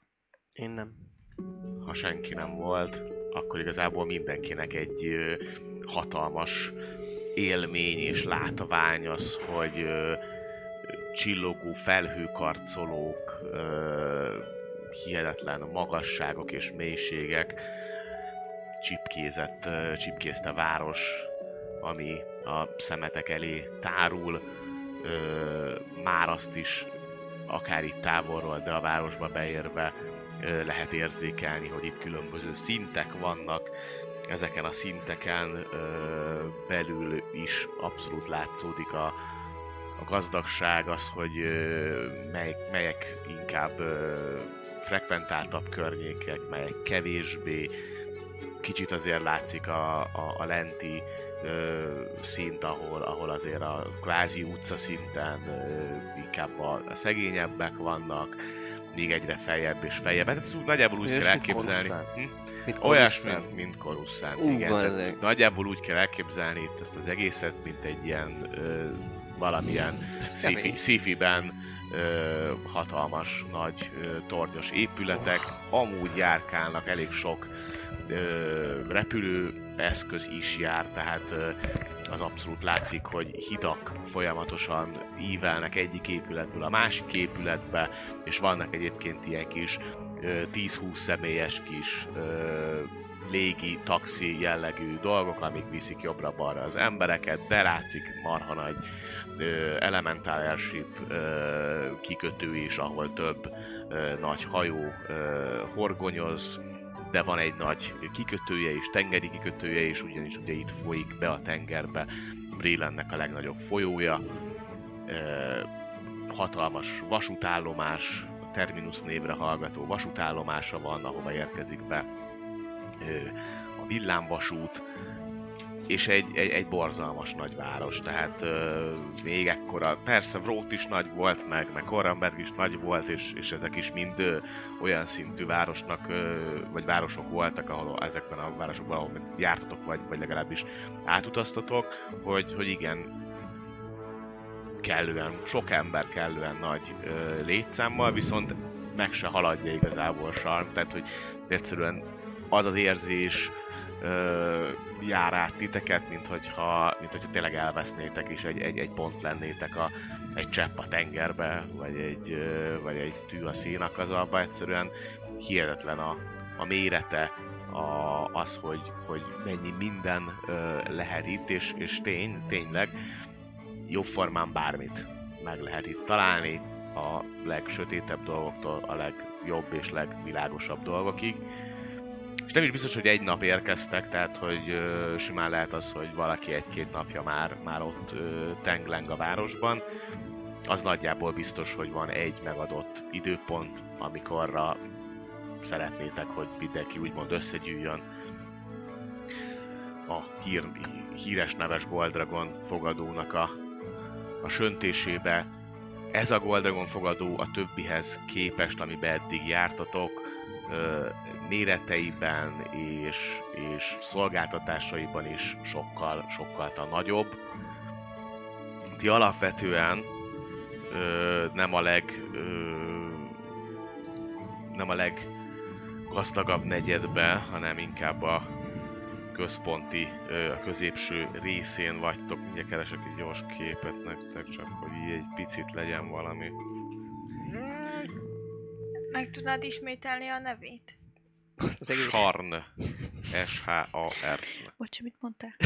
Én nem. Ha senki nem volt, akkor igazából mindenkinek egy hatalmas élmény és látvány az, hogy csillogó felhőkarcolók, hihetetlen magasságok és mélységek, csipkézett, csipkézte város, ami a szemetek elé tárul, már azt is akár itt távolról, de a városba beérve lehet érzékelni, hogy itt különböző szintek vannak. Ezeken a szinteken belül is abszolút látszódik a, a gazdagság, az, hogy ö, mely, melyek inkább frekventáltabb környékek, melyek kevésbé. Kicsit azért látszik a, a, a lenti ö, szint, ahol, ahol azért a kvázi utca szinten ö, inkább a, a szegényebbek vannak, még egyre feljebb és feljebb. Hát ezt úgy, nagyjából úgy Olyas, kell elképzelni. Hm? Mint mint, mint Coruscant, Ú, igen. Tehát nagyjából úgy kell elképzelni itt ezt az egészet, mint egy ilyen ö, valamilyen sci-fi-ben ö, hatalmas, nagy ö, tornyos épületek. Amúgy járkálnak elég sok ö, repülő eszköz is jár, tehát ö, az abszolút látszik, hogy hidak folyamatosan ívelnek egyik épületből a másik épületbe, és vannak egyébként ilyen kis ö, 10-20 személyes kis légi, taxi jellegű dolgok, amik viszik jobbra-balra az embereket, de látszik marha nagy ö, Elemental Airship kikötő is, ahol több nagy hajó ö, horgonyoz, de van egy nagy kikötője is, tengeri kikötője is, ugyanis ugye itt folyik be a tengerbe Brélennek a legnagyobb folyója. Hatalmas vasútállomás, Terminus névre hallgató vasútállomása van, ahova érkezik be a villámvasút, és egy, egy, egy borzalmas nagy város, tehát ö, még ekkora, persze Vrót is nagy volt, meg, meg Korrenberg is nagy volt, és, és ezek is mind ö, olyan szintű városnak, ö, vagy városok voltak, ahol ezekben a városokban, ahol jártatok, vagy, vagy legalábbis átutaztatok, hogy, hogy igen, kellően, sok ember kellően nagy ö, létszámmal, viszont meg se haladja igazából Sarm, tehát hogy egyszerűen az az érzés ö, jár át titeket, mint hogyha, mint hogyha tényleg elvesznétek, és egy, egy, egy pont lennétek a, egy csepp a tengerbe, vagy egy, ö, vagy egy tű a szénakazalba, egyszerűen hihetetlen a, a mérete, a, az, hogy, hogy mennyi minden ö, lehet itt, és, és tény, tényleg jobb formán bármit meg lehet itt találni, a legsötétebb dolgoktól a legjobb és legvilágosabb dolgokig. És nem is biztos, hogy egy nap érkeztek, tehát hogy ö, simán lehet az, hogy valaki egy-két napja már, már ott ö, tengleng a városban. Az nagyjából biztos, hogy van egy megadott időpont, amikorra szeretnétek, hogy mindenki úgymond összegyűjjön a hír, híres neves Goldragon fogadónak a, a söntésébe. Ez a Goldragon fogadó a többihez képest, amiben eddig jártatok, méreteiben és, és szolgáltatásaiban is sokkal, sokkal nagyobb. Ti alapvetően ö, nem a leg ö, nem a leggazdagabb negyedbe, hanem inkább a központi, ö, a középső részén vagytok. Mindjárt keresek egy gyors képet nektek, csak hogy így egy picit legyen valami. Meg tudnád ismételni a nevét? Az egész... Sarn. S-H-A-R. Bocsi, mit mondtál?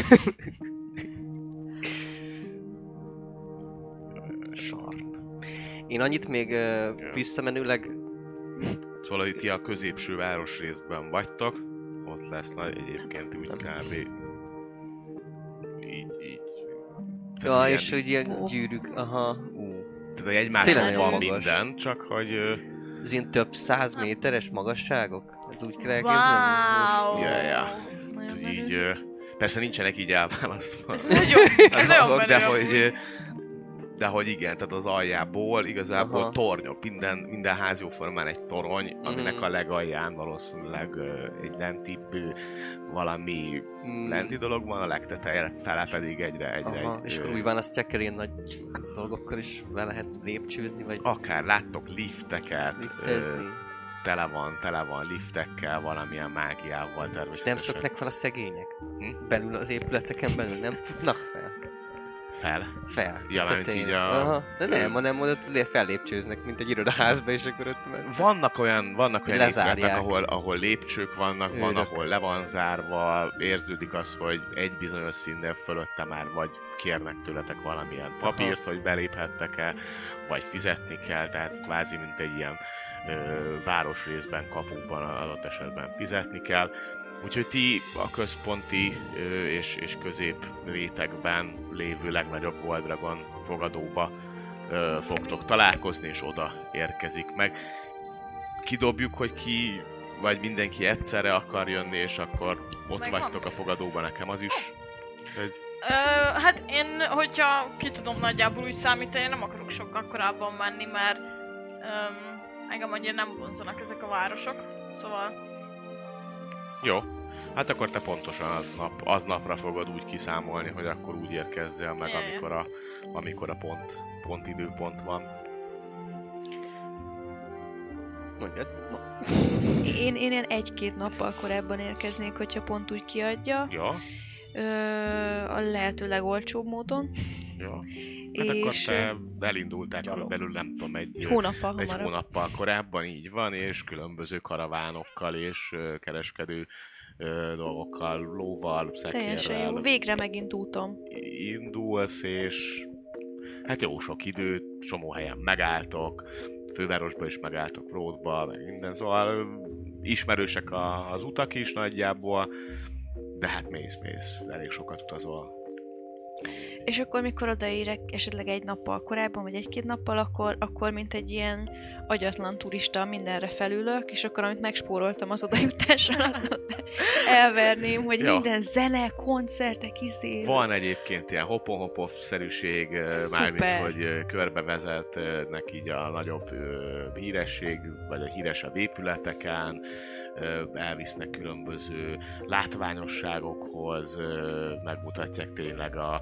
Sarn. Én annyit még ö, visszamenőleg... Szóval itt ti a középső városrészben vagytok, ott lesz nagy egyébként úgy kb. Így, így. Ja, ilyen- és hogy ilyen gyűrűk, aha, ú. Tehát egymásban van magas. minden, csak hogy... Ez ilyen több száz méteres magasságok? Ez úgy kell? Wow! Ja, ja. Így, ö, persze nincsenek így elválasztva. Ez nagyon, ez nagyon de hogy, ö, de hogy igen, tehát az aljából igazából Aha. Tornyok, minden, minden ház jóformán egy torony, aminek Mhm. a legalján valószínűleg ö, egy lentibb ö, valami Hmm. lenti dolog van, a legteteje fele pedig egyre, egyre Aha, egy, és ö, akkor úgy választják el ilyen nagy dolgokkal is le lehet lépcsőzni, vagy akár láttok lifteket, ö, liftezni. Tele van, tele van liftekkel, valamilyen mágiával természetesen. Nem szoknak fel a szegények? Hm? Belül az épületeken belül nem futnak fel? fel. Fel. Ja, tetején. így a- Aha. De nem, hanem lé- fellépcsőznek, mint egy irodaházba, és akkor ott meg... Vannak olyan, vannak olyan épületek, ahol, ahol lépcsők vannak, van, Őrök. ahol le van zárva, érződik az, hogy egy bizonyos szinten fölötte már vagy kérnek tőletek valamilyen papírt, hogy beléphettek-e, vagy fizetni kell, tehát kvázi mint egy ilyen városrészben, kapukban adott esetben fizetni kell. Úgyhogy ti a központi és, és közép rétegben lévő legnagyobb Gold Dragon fogadóba fogtok találkozni, és oda érkezik meg. Kidobjuk, hogy ki, vagy mindenki egyszerre akar jönni, és akkor ott Megvan. vagytok a fogadóban, nekem az is. Hogy Ö, hát én, hogyha ki tudom nagyjából úgy számítani, én nem akarok sokkal korábban menni, mert öm, engem annyira nem vonzanak ezek a városok. Szóval jó, hát akkor te pontosan aznap, aznapra fogod úgy kiszámolni, hogy akkor úgy érkezzél meg, Jaj, jaj. amikor a, amikor a pont, pont időpont van. Mondjad. Én, én ilyen egy-két nappal korábban érkeznék, hogyha pont úgy kiadja. Ja, Ö, a lehető legolcsóbb módon. ja. Hát akkor és te elindultál Gyalog. körülbelül nem tudom, egy, hónappal egy hamarabb. hónappal korábban így van, és különböző karavánokkal és kereskedő dolgokkal, lóval, Teljesen szekérrel jó. Végre megint úton. indulsz, és hát jó sok időt, csomó helyen megálltok, fővárosba is megálltok, Ródba, meg minden, szóval ismerősek a, az utak is nagyjából, de hát mész, mész, elég sokat utazol. És akkor, mikor odaérek esetleg egy nappal korábban, vagy egy-két nappal, akkor, akkor mint egy ilyen agyatlan turista mindenre felülök, és akkor amit megspóroltam az odajutással, azt ott elverném, hogy Ja. minden zene, koncertek, izé. Van egyébként ilyen hopon szerűség, mármint, hogy ö, körbevezetnek így a nagyobb híresség, vagy a híresebb épületeken, elvisznek különböző látványosságokhoz, megmutatják tényleg a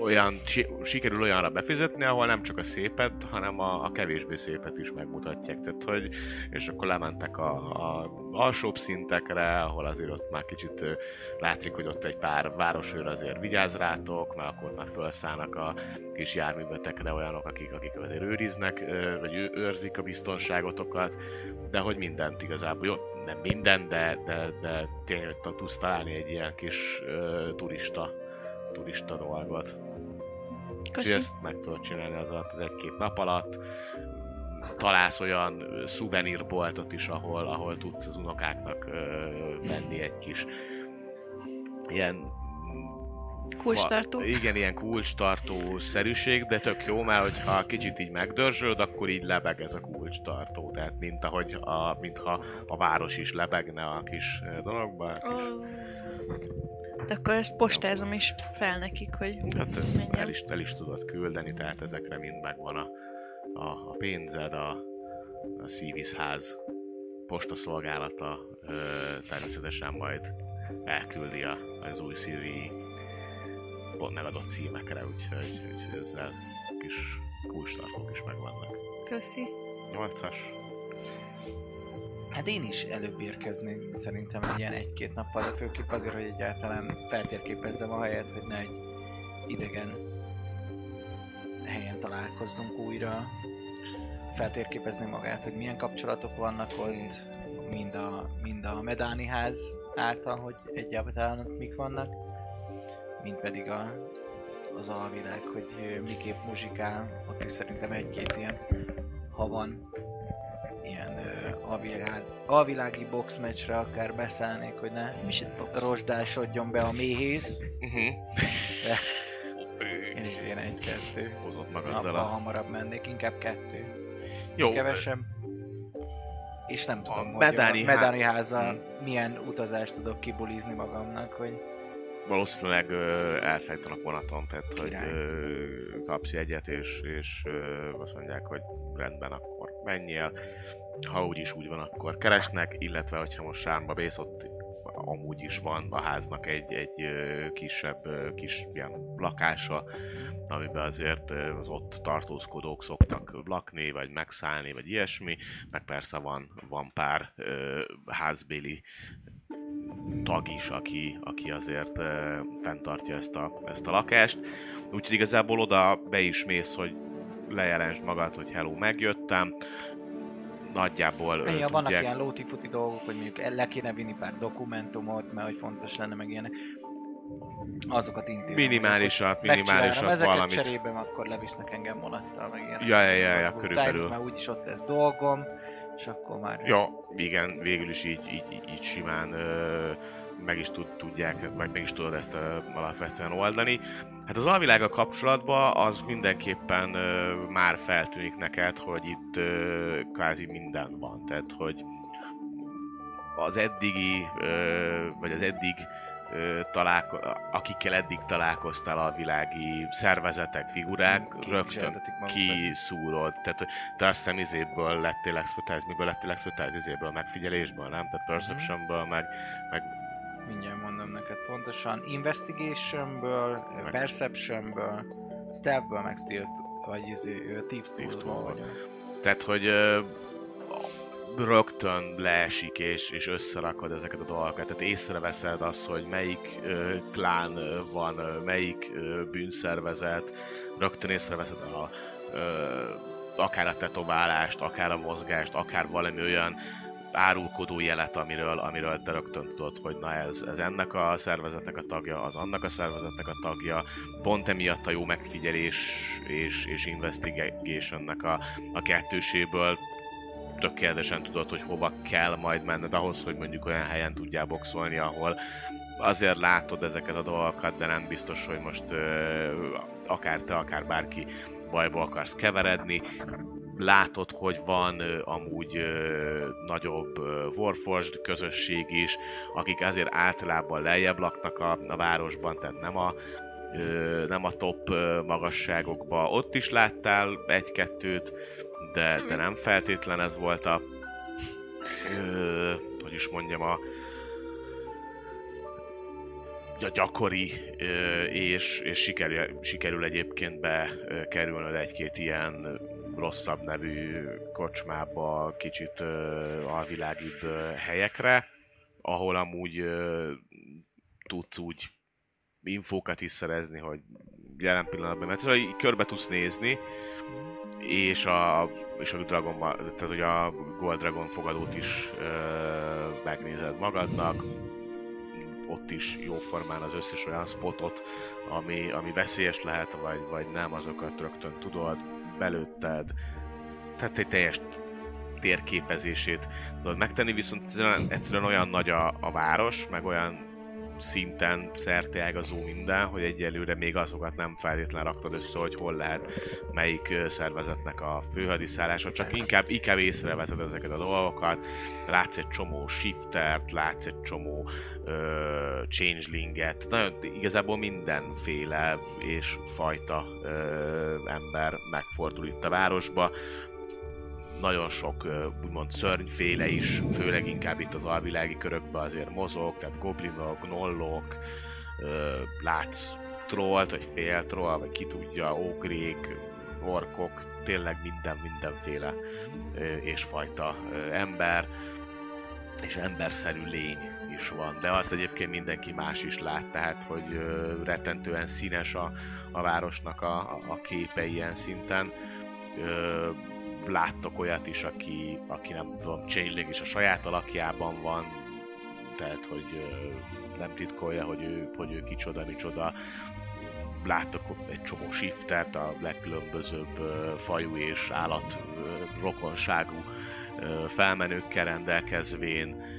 olyan, si- sikerül olyanra befizetni, ahol nem csak a szépet, hanem a, a kevésbé szépet is megmutatják. Tehát, hogy, és akkor lementek a, a alsóbb szintekre, ahol azért ott már kicsit látszik, hogy ott egy pár városőr azért vigyáz rátok, mert akkor már felszállnak a kis járművetekre olyanok, akik, akik azért őriznek, vagy őrzik a biztonságotokat, de hogy mindent igazából, jó, nem minden, de, de, de tényleg tudsz találni egy ilyen kis ö, turista, turista dolgot. Úgyhogy Köszi. ezt meg tudod csinálni az alatt az egy-két nap alatt. Találsz olyan szuvenírboltot is, ahol, ahol tudsz az unokáknak ö, venni egy kis ilyen Kulcstartó. Igen, ilyen kulcstartó szerűség, de tök jó, mert hogyha kicsit így megdörzsöd, akkor így lebeg ez a kulcstartó. Tehát mint ahogy a, mintha a város is lebegne a kis ö, dologba. Ó, De akkor ezt postázom is fel nekik, hogy Hát ezt menjen. el is, el is tudod küldeni, tehát ezekre mind megvan a, a, a pénzed, a, a szívízház postaszolgálata ö, természetesen majd elküldi a, az új szívi pont megadott címekre, úgyhogy, úgyhogy ezzel kis kulcstartók is megvannak. Köszi. Nyolcas. Hát én is előbb érkeznék szerintem egy ilyen egy-két nappal, de főképp azért, hogy egyáltalán feltérképezzem a helyet, hogy ne egy idegen helyen találkozzunk újra. Feltérképezni magát, hogy milyen kapcsolatok vannak ott, mind a, mind a Medáni ház által, hogy egyáltalán mik vannak, mind pedig a, az alvilág, hogy miképp muzsikál, ott is szerintem egy-két ilyen, ha van alvilág, alvilági boxmeccsre akár beszállnék, hogy ne rozsdásodjon be a méhész, Uh-huh. és én egy-kettő. Hozott magaddal a... hamarabb mennék, inkább kettő. Jó, Kevesebb. És nem tudom, A hogy Medáni a há- Medáni házzal milyen utazást tudok kibulizni magamnak, hogy valószínűleg ö, elszállítanak vonaton, tehát hogy ö, kapsz egyet, és, és ö, azt mondják, hogy rendben, akkor menjél. Ha úgyis úgy van, akkor keresnek, illetve hogyha most sárba bész, ott amúgy is van a háznak egy, egy ö, kisebb, ö, kis ilyen lakása, amiben azért ö, az ott tartózkodók szoktak lakni, vagy megszállni, vagy ilyesmi, meg persze van, van pár ö, házbéli tag is, aki, aki azért uh, fenntartja ezt a, ezt a lakást. Úgyhogy igazából oda be is mész, hogy lejelentsd magad, hogy hello, megjöttem. Nagyjából ö, Ja, vannak tudják- ilyen lóti-futi dolgok, hogy mondjuk le kéne vinni pár dokumentumot, mert hogy fontos lenne meg ilyenek. Azokat intézem. minimálisat, minimálisat ezeket valamit. cserébe, akkor levisznek engem vonattal, meg ilyenek. Ja, ja, ja, ja, körülbelül. Times, mert úgyis ott lesz dolgom, és akkor már... Ja, igen, végül is így, így, így, így simán ö, meg is tud, tudják, meg, meg is tudod ezt ö, alapvetően oldani. Hát az alvilága kapcsolatban az mindenképpen ö, már feltűnik neked, hogy itt ö, kvázi minden van. Tehát, hogy az eddigi, ö, vagy az eddig találko- akikkel eddig találkoztál a világi szervezetek, figurák, rögtön Kikísértetik magukat. kiszúrod. Tehát, te azt hiszem izéből lettél expertise, miből lettél expertise, izéből, megfigyelésből, nem? Tehát perceptionből, meg, meg Mindjárt mondom neked pontosan. Investigationből, Meg- Perceptionből, Stealthből, meg Stealth, vagy izé, Thieves Tool-ból. Tehát, hogy ö, rögtön leesik és, és összerakod ezeket a dolgokat. Tehát észreveszed azt, hogy melyik ö, klán van, ö, melyik ö, bűnszervezet, rögtön észreveszed a, ö, akár a tetoválást, akár a mozgást, akár valami olyan árulkodó jelet, amiről, amiről te rögtön tudod, hogy na ez, ez ennek a szervezetnek a tagja, az annak a szervezetnek a tagja, pont emiatt a jó megfigyelés és, és investigationnek a, a kettőséből tökéletesen tudod, hogy hova kell majd menned ahhoz, hogy mondjuk olyan helyen tudjál boxolni, ahol azért látod ezeket a dolgokat, de nem biztos, hogy most ö, akár te, akár bárki bajba akarsz keveredni. Látod, hogy van ö, amúgy ö, nagyobb ö, Warforged közösség is, akik azért általában lejjebb laknak a, a városban, tehát nem a, ö, nem a top ö, magasságokba. Ott is láttál egy-kettőt, de, de nem feltétlen ez volt a ö, hogy is mondjam a a gyakori, és, és sikerül, sikerül egyébként bekerülnöd egy-két ilyen rosszabb nevű kocsmába, kicsit ö, alvilágibb ö, helyekre, ahol amúgy tudsz úgy infókat is szerezni, hogy jelen pillanatban, mert szóval így körbe tudsz nézni, és a, és a Dragon, tehát hogy a Gold Dragon fogadót is ö, megnézed magadnak, ott is jóformán az összes olyan spotot, ami, ami veszélyes lehet, vagy, vagy nem, azokat rögtön tudod, belőtted, tehát egy teljes térképezését tudod megtenni, viszont egyszerűen, olyan nagy a, a város, meg olyan szinten szerteágazó minden, hogy egyelőre még azokat nem feltétlenül raktad össze, hogy hol lehet melyik szervezetnek a főhadiszállása, csak inkább, inkább észreveted ezeket a dolgokat, látsz egy csomó shiftert, látsz egy csomó ö, changelinget, nagyon igazából mindenféle és fajta ö, ember megfordul itt a városba, nagyon sok ö, úgymond szörnyféle is, főleg inkább itt az alvilági körökben azért mozog, tehát goblinok, gnollok, ö, látsz trollt, vagy fél troll, vagy ki tudja, ogrék, orkok, tényleg minden, mindenféle és fajta ember, és emberszerű lény is van, de azt egyébként mindenki más is lát, tehát hogy rettentően színes a, a városnak a, a, képe ilyen szinten. Ö, láttok olyat is, aki, aki nem tudom, Changeling is a saját alakjában van, tehát hogy ö, nem titkolja, hogy ő, hogy ő kicsoda, micsoda. láttok egy csomó shiftert, a legkülönbözőbb ö, fajú és állat ö, rokonságú ö, felmenőkkel rendelkezvén.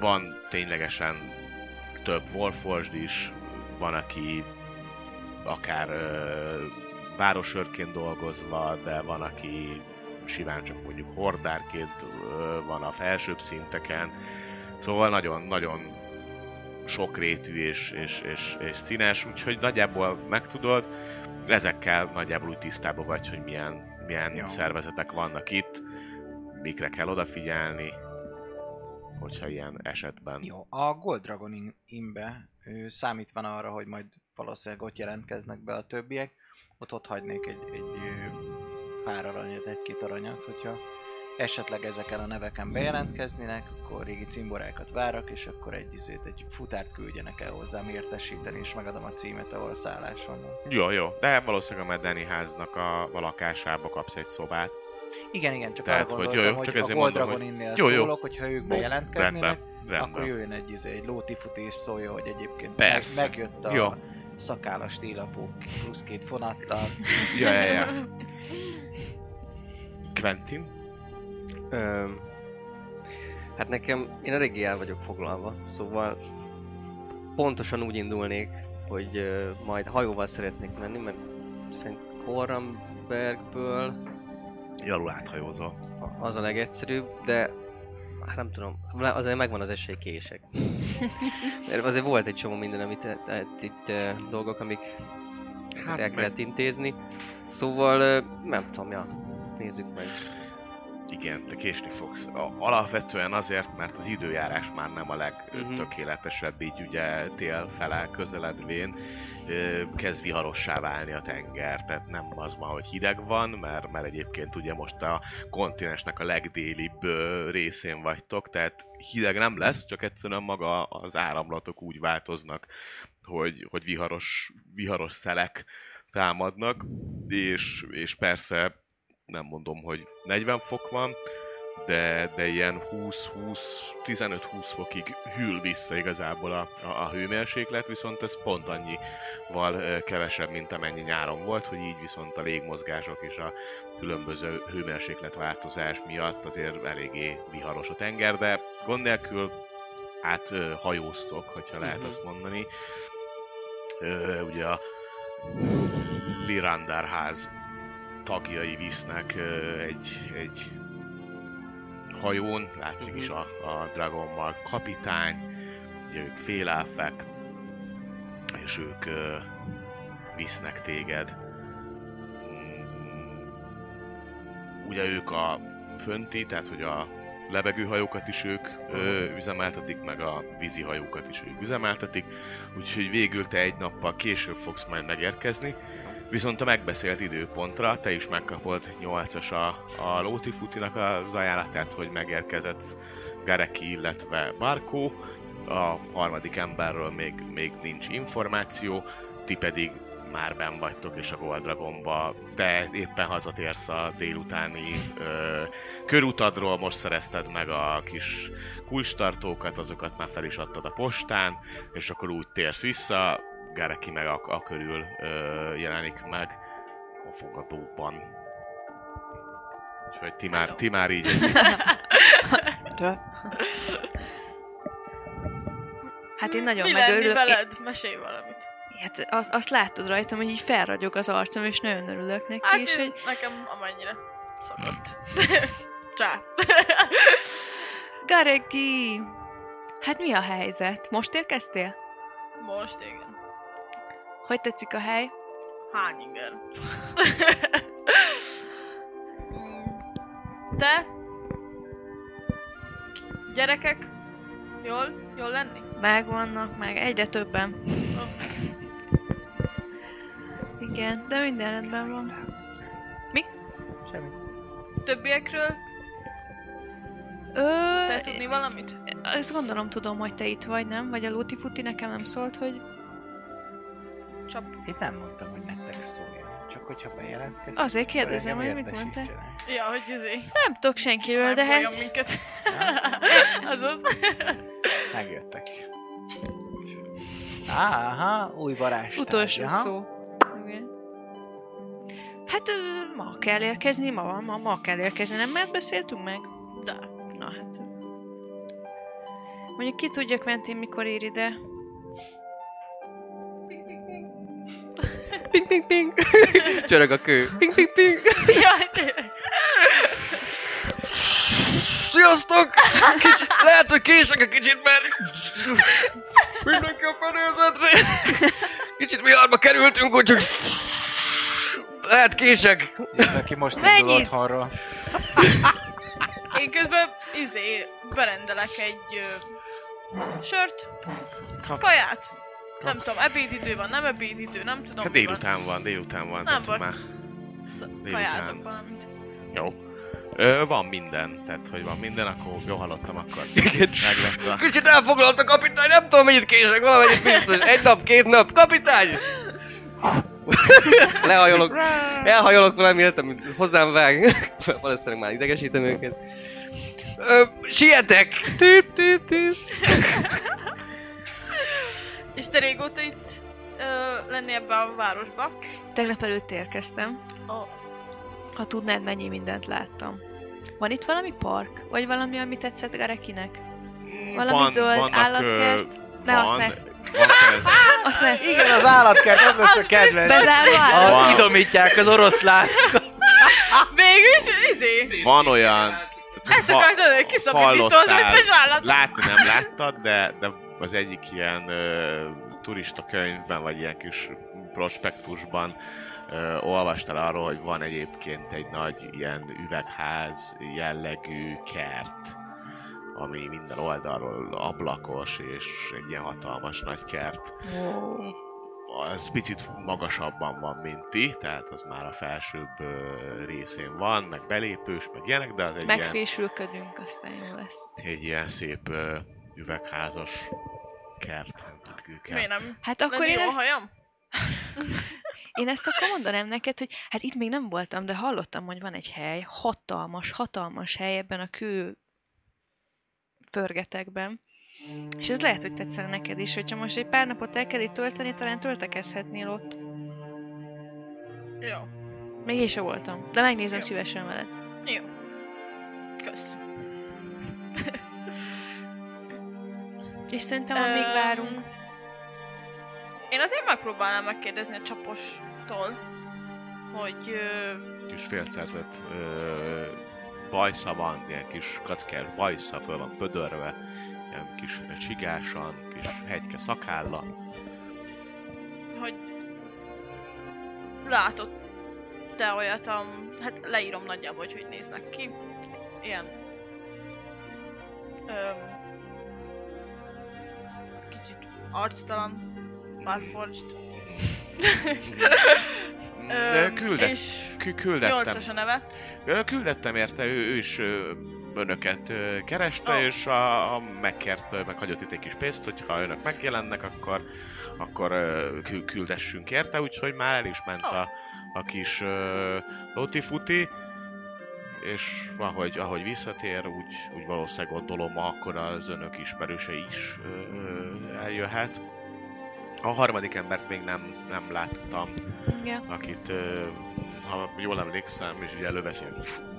Van ténylegesen több Warforged is, van, aki akár ö, városőrként dolgozva, de van, aki simán csak mondjuk hordárként ö, van a felsőbb szinteken. Szóval nagyon-nagyon sokrétű és, és, és, és színes, úgyhogy nagyjából megtudod, ezekkel nagyjából úgy tisztában vagy, hogy milyen, milyen szervezetek vannak itt, mikre kell odafigyelni, hogyha ilyen esetben. Jó, a Gold Dragon ő számítva arra, hogy majd valószínűleg ott jelentkeznek be a többiek, ott ott hagynék egy, egy pár aranyat, egy-két aranyat, hogyha esetleg ezeken a neveken bejelentkeznének, akkor régi cimborákat várak, és akkor egy, izét, egy futárt küldjenek el hozzám értesíteni, és megadom a címet, ahol szállás van. Jó, jó, de valószínűleg a Medeni háznak a, a lakásába kapsz egy szobát. Igen, igen, csak Tehát, arra hogy jó, gondoltam, jó, hogy csak a ezért Gold mondom, Dragon innél jó, jó. szólok, hogyha ők bejelentkeznének, rendben, akkor rendben. jöjjön egy, izé, egy lótifuti és szólja, hogy egyébként Persze. Meg, megjött a Jó. szakállas télapó plusz két fonattal. Ja, ja, ja. Quentin? Ö, hát nekem, én eléggé el vagyok foglalva, szóval pontosan úgy indulnék, hogy ö, majd hajóval szeretnék menni, mert szerint Korambergből Jalul áthajózol. az a legegyszerűbb, de hát nem tudom, azért megvan az esély kések. Mert azért volt egy csomó minden, amit e- e- itt e, dolgok, amik Hát el meg- kellett intézni. Szóval nem tudom, ja, nézzük meg. Igen, te késni fogsz. A, alapvetően azért, mert az időjárás már nem a legtökéletesebb, így ugye tél fele közeledvén ö, kezd viharossá válni a tenger. Tehát nem az van, hogy hideg van, mert, mert egyébként ugye most a kontinensnek a legdélibb ö, részén vagytok, tehát hideg nem lesz, csak egyszerűen maga az áramlatok úgy változnak, hogy, hogy viharos, viharos szelek támadnak, és, és persze nem mondom, hogy 40 fok van, de, de ilyen 20-20, 15-20 fokig hűl vissza igazából a, a, a hőmérséklet, viszont ez pont annyival ö, kevesebb, mint amennyi nyáron volt, hogy így viszont a légmozgások és a különböző hőmérséklet változás miatt azért eléggé viharos a tenger, de gond nélkül át ö, hajóztok, hogyha lehet Mhm. azt mondani. Ö, ugye a Lirandar ház tagjai visznek egy, egy hajón, látszik is a, a Dragonmal kapitány, ugye ők félelfek, és ők visznek téged. Ugye ők a fönti, tehát hogy a levegőhajókat is ők ö, üzemeltetik, meg a vízi hajókat is ők üzemeltetik, úgyhogy végül te egy nappal később fogsz majd megérkezni, Viszont a megbeszélt időpontra te is megkapod 8-as a, a Lóti Futinak az ajánlatát, hogy megérkezett Gareki, illetve Barkó. A harmadik emberről még, még nincs információ, ti pedig már ben vagytok és a Gold Dragonba. Te éppen hazatérsz a délutáni ö, körutadról, most szerezted meg a kis kulcstartókat, azokat már fel is adtad a postán, és akkor úgy térsz vissza, Gareki meg a, a körül ö, jelenik meg a fogadóban. Úgyhogy ti már, ti már így Hát én nagyon Mi megörülök. veled? Mesélj valamit. Hát azt, azt látod rajtam, hogy így felragyog az arcom, és nagyon örülök neki, Hát és én, hogy nekem amennyire szokott. Csá. Garegi! Hát mi a helyzet? Most érkeztél? Most igen. Hogy tetszik a hely? Hány? Mm. Te? Gyerekek? Jól? Jól lenni? Megvannak, meg egyre többen. Igen, de minden rendben van. Semmi. Többiekről? Ö, Te tudni valamit? Ezt gondolom tudom, hogy te itt vagy, nem? Vagy a Luti Futi nekem nem szólt, hogy Csap. Itt nem mondtam, hogy nektek szóljon. Csak hogyha bejelentkezik. Azért kérdezem, hogy mit értesítsenek. Ja, hogy izé. nem tudok senkiről, de hát... minket. Nem? Azaz. Megjöttek. Aha, új varázs. Utolsó Aha. szó. Igen. Hát ma kell érkezni, ma, ma, ma kell érkezni, nem mert beszéltünk meg? De. Na hát. Mondjuk ki tudja Quentin mikor ér ide? Ping, ping, ping. Csörög a kő. Ping, ping, ping. Jaj, tényleg. Sziasztok! Kicsit, lehet, hogy kések egy kicsit, mert... Mindenki a fedélzetre. Kicsit viharba kerültünk, úgyhogy... Lehet kések. Jön, aki most Mennyit? indul otthonról. Én közben izé, berendelek egy ö, sört, Kap- kaját. Nem tudom, ebédidő van, nem ebédidő, nem tudom Hát van. délután van, délután van. Nem baj. már Kajázok délután. valamit. Jó. Ö, van minden, tehát hogy van minden, akkor jó hallottam, akkor meg lett a... Kicsit elfoglalt a kapitány, nem tudom, mennyit kések, valamennyit biztos. Egy nap, két nap, kapitány! Lehajolok, elhajolok valamiért, amit hozzám vág. Valószínűleg már idegesítem őket. Ö, sietek! Tip, tip, tip. És te régóta itt ö, lenni ebbe a városba? Tegnap előtt érkeztem. Ó. Ha tudnád, mennyi mindent láttam. Van itt valami park? Vagy valami, ami tetszett Garekinek? Valami zöld vannak, állatkert? ö, Ne, van, azt ne. Van ez, Azt ne. Igen, az állatkert, az lesz a kedvenc. Bezárva? Ahol Van. idomítják az oroszlán. Végülis, izé! van olyan... Ezt va- akartad, hogy kiszabadítom az összes állat. Látni nem láttad, de, de az egyik ilyen ö, turista könyvben, vagy ilyen kis prospektusban ö, olvastál arról, hogy van egyébként egy nagy ilyen üvegház jellegű kert, ami minden oldalról ablakos, és egy ilyen hatalmas nagy kert. Az picit magasabban van, mint ti, tehát az már a felsőbb részén van, meg belépős, meg ilyenek, de az egy ilyen Megfésülködünk, aztán jó lesz. egy ilyen szép üvegházas kert. kert. Miért nem? Hát Akkor akkor én ezt, hajam? én ezt akkor mondanám neked, hogy hát itt még nem voltam, de hallottam, hogy van egy hely, hatalmas, hatalmas hely ebben a kő förgetekben. És ez lehet, hogy tetszene neked is, hogyha most egy pár napot el kell itt tölteni, talán töltekezhetnél ott. Jó. Még én sem voltam, de megnézem Jó. szívesen veled. Jó. Kösz. És szerintem, amíg Öm, várunk, Én azért megpróbálnám megkérdezni a csapostól, hogy ö, Kis félszerzett ö, bajsza van, ilyen kis kackás bajsza, föl van pödörve, ilyen kis csigásan, kis hegyke szakálla. hogy látott te olyat, am, hát leírom nagyjából, hogy hogy néznek ki. Ilyen öm, arctalan, Farforged. De Öm, küldet, és kü- küldettem. nyolcas a neve. Küldettem érte, ő, ő is önöket kereste, Ó. és a, a megkért, ö, meghagyott itt egy kis pénzt, hogy ha önök megjelennek, akkor, akkor küldessünk érte, úgyhogy már el is ment Ó. a, a kis ö, lotifuti, és ahogy, ahogy visszatér, úgy, úgy valószínűleg gondolom, akkor az önök ismerőse is ö, ö, eljöhet. A harmadik embert még nem, nem láttam, igen. akit, ö, ha jól emlékszem, és ugye előveszi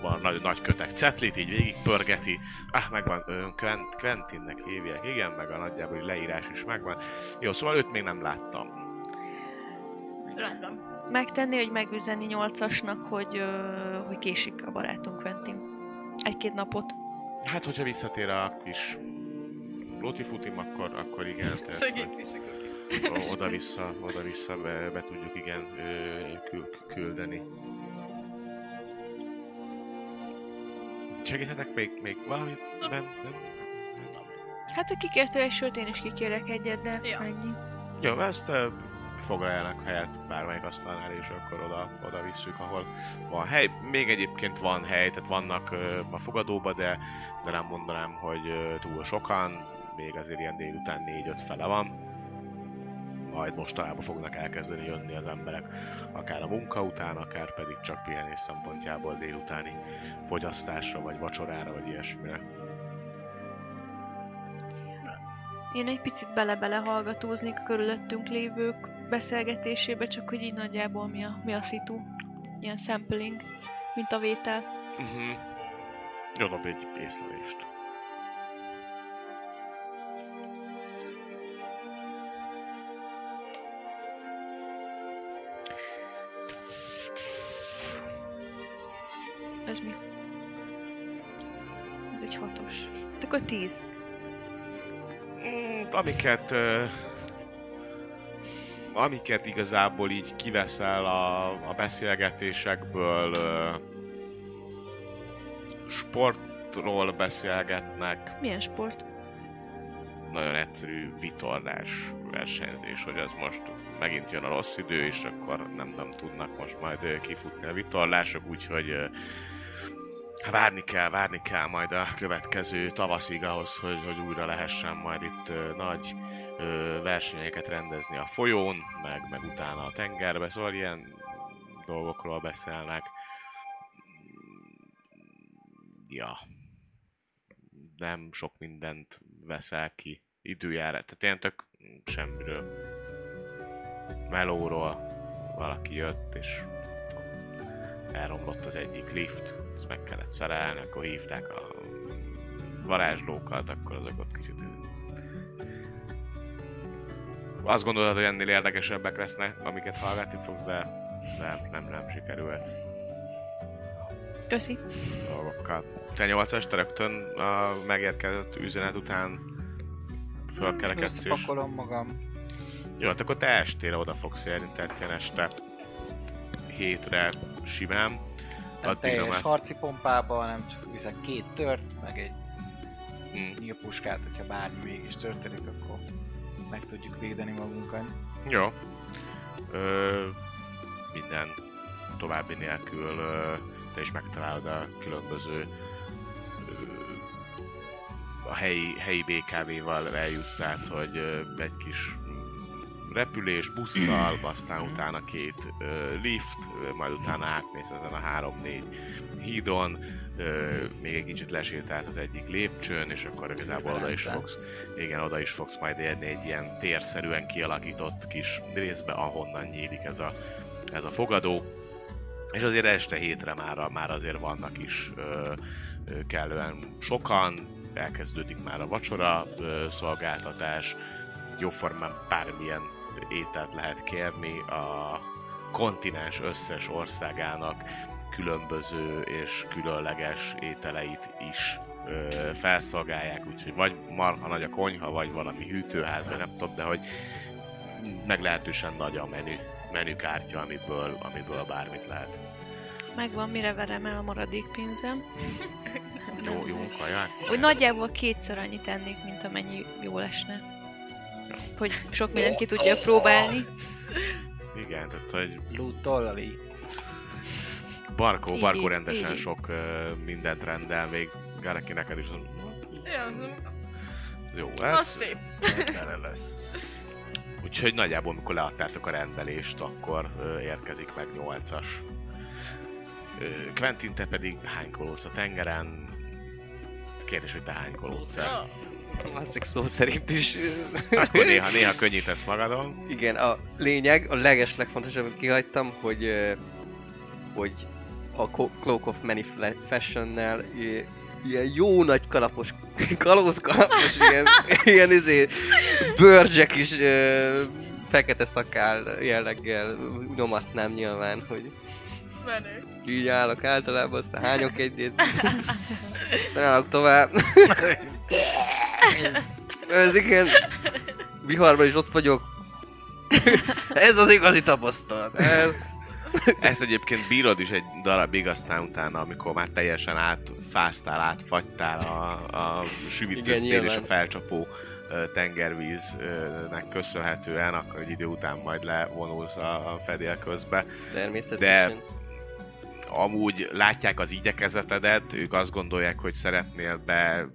van nagy, nagy kötek cetlit, így végig pörgeti. Ah, megvan, ö, Quent, Quentinnek hívják, igen, meg a nagyjából leírás is megvan. Jó, szóval őt még nem láttam. Rendben. Megtenni, hogy megüzenni nyolcasnak, hogy, ö, hogy késik a barátunk Quentin. Egy-két napot. Hát, hogyha visszatér a kis lotifutim, akkor, akkor igen. tehát, Szegény viszik Oda-vissza, oda-vissza be, be tudjuk igen küldeni. Segíthetek még, még valamit? Nem, nem? Hát, hogy kikértél egy sört, én is kikérek egyet, de Ja. ennyi. Jó, ezt foglaljanak helyet bármelyik asztalnál, és akkor oda, oda visszük, ahol van hely. Még egyébként van hely, tehát vannak uh, a fogadóba, de, de nem mondanám, hogy túl sokan. Még azért ilyen délután 4-5 fele van. Majd mostanában fognak elkezdeni jönni az emberek, akár a munka után, akár pedig csak pihenés szempontjából délutáni fogyasztásra, vagy vacsorára, vagy ilyesmire. Én egy picit bele-bele hallgatóznék a körülöttünk lévők beszélgetésébe, csak hogy így nagyjából mi a, mi a szitu. Ilyen sampling, mint a vétel. Uh-huh. Jó, dob egy észlelést. Ez mi? Ez egy hatos. Hát akkor tíz. Mm, amiket ö, amiket igazából így kiveszel a, a beszélgetésekből sportról beszélgetnek, Milyen sport? nagyon egyszerű vitorlás versenyzés, hogy ez most megint jön a rossz idő, és akkor nem, nem tudnak most majd kifutni a vitorlások, úgyhogy ö, hát várni kell, várni kell majd a következő tavaszig ahhoz, hogy, hogy újra lehessen majd itt nagy versenyeket rendezni a folyón, meg, meg utána a tengerbe, szóval ilyen dolgokról beszélnek. Ja. Nem sok mindent veszel ki. Időjára, tehát ilyen tök semmiről. Melóról valaki jött, és elromlott az egyik lift, ezt meg kellett szerelni, akkor hívták a varázslókat, akkor azok ott kicsit azt gondolod, hogy ennél érdekesebbek lesznek, amiket hallgatni fogsz, de nem, nem, nem sikerült Köszi. dolgokkal. Te 8-as, te rögtön a megérkezett üzenet után fölkerekedsz és... Összepakolom magam. Jó, hát akkor te estére oda fogsz érni, tehát ilyen este hétre simán. Nem teljes már- harci pompába, hanem csak viszek két tört, meg egy Hm. nyílpuskát, hogyha bármi mégis történik, akkor meg tudjuk védeni magunkat. Jó. Ö, minden további nélkül ö, te is megtalálod a különböző a helyi, helyi BKV-val eljutsz, tehát hogy ö, egy kis repülés busszal, aztán utána két ö, lift, majd utána átmész ezen a három-négy hídon, ö, még egy kicsit lesétált az egyik lépcsőn, és akkor igazából oda is fogsz igen, oda is fogsz majd érni egy ilyen térszerűen kialakított kis részbe, ahonnan nyílik ez a, ez a fogadó. És azért este hétre már, már azért vannak is ö, kellően sokan, elkezdődik már a vacsora ö, szolgáltatás, jóformán bármilyen ételt lehet kérni a kontinens összes országának különböző és különleges ételeit is ö, felszolgálják, úgyhogy vagy marha nagy a konyha, vagy valami hűtőház, vagy nem tudom, de hogy meglehetősen nagy a menü, menükártya, amiből, amiből bármit lehet. Megvan, mire verem el a maradék pénzem. Jó, jó kaját. Hogy nagyjából kétszer annyit ennék, mint amennyi jól esne. Hogy sok mindent ki tudjak próbálni. Igen, tehát hogy Loot dollari. Barkó, Így, Barkó így, rendesen így. sok ö, mindent rendel, még Gareki neked is Ja, az- jó az lesz. szép. Tele lesz. Úgyhogy nagyjából, amikor leadtátok a rendelést, akkor érkezik meg 8-as. Ö, Quentin, te pedig hánykolódsz a tengeren? Kérdés, hogy te hánykolódsz el? Klasszik szó szerint is. Akkor néha, néha könnyítesz magadon. Igen, a lényeg, a leges legfontosabb, amit kihagytam, hogy, hogy a Cloak of Many ö, ilyen jó nagy kalapos, kalózkalapos, ilyen, ilyen izé, bőrcsek is ö, fekete szakál jelleggel nyomatnám nyilván, hogy Menő. Így állok általában, aztán hányok egyet, aztán állok tovább. Ez igen, viharban is ott vagyok. Ez az igazi tapasztalat, ez... Ezt egyébként bírod is egy darabig, aztán utána, amikor már teljesen átfáztál, átfagytál a, a süvítő Igen, szél és a felcsapó tengervíznek köszönhetően, akkor egy idő után majd levonulsz a a fedél közbe. Természetesen. Amúgy látják az igyekezetedet, ők azt gondolják, hogy szeretnél be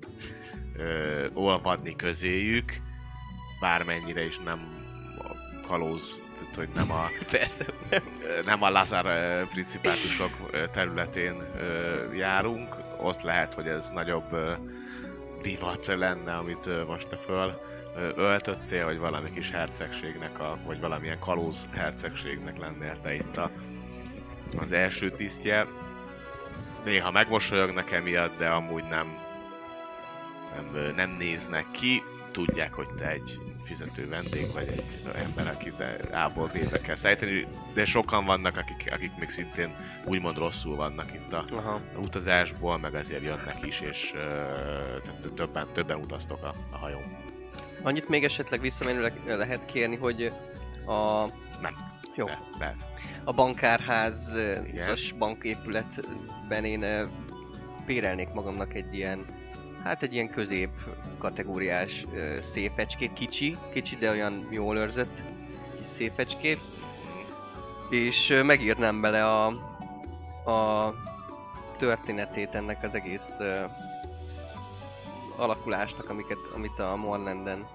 ö, olvadni közéjük, bármennyire is nem a kalóz, tehát hogy nem a, Persze. nem a Lazar principátusok területén ö, járunk, ott lehet, hogy ez nagyobb ö, divat lenne, amit ö, most te föl öltöttél, vagy valami kis hercegségnek, a, vagy valamilyen kalóz hercegségnek lennél te itt a, az első tisztje. Néha megmosolyognak emiatt, de amúgy nem, nem, nem néznek ki. Tudják, hogy te egy fizető vendég vagy egy ember, akit A-ból B-be kell szállítani, de sokan vannak, akik, akik még szintén úgymond rosszul vannak itt a, Aha. a utazásból, meg azért jönnek is, és uh, többen, többen utaztok a, a hajón. Annyit még esetleg visszamenőleg lehet kérni, hogy a... Nem. Jó. Le, lehet. A bankárház Igen. az banképületben én bérelnék magamnak egy ilyen, hát egy ilyen közép kategóriás ö, széfecskét, kicsi, kicsi, de olyan jól őrzött kis széfecskét, és megírnám bele a, a történetét ennek az egész alakulásnak, amiket, amit a Morlanden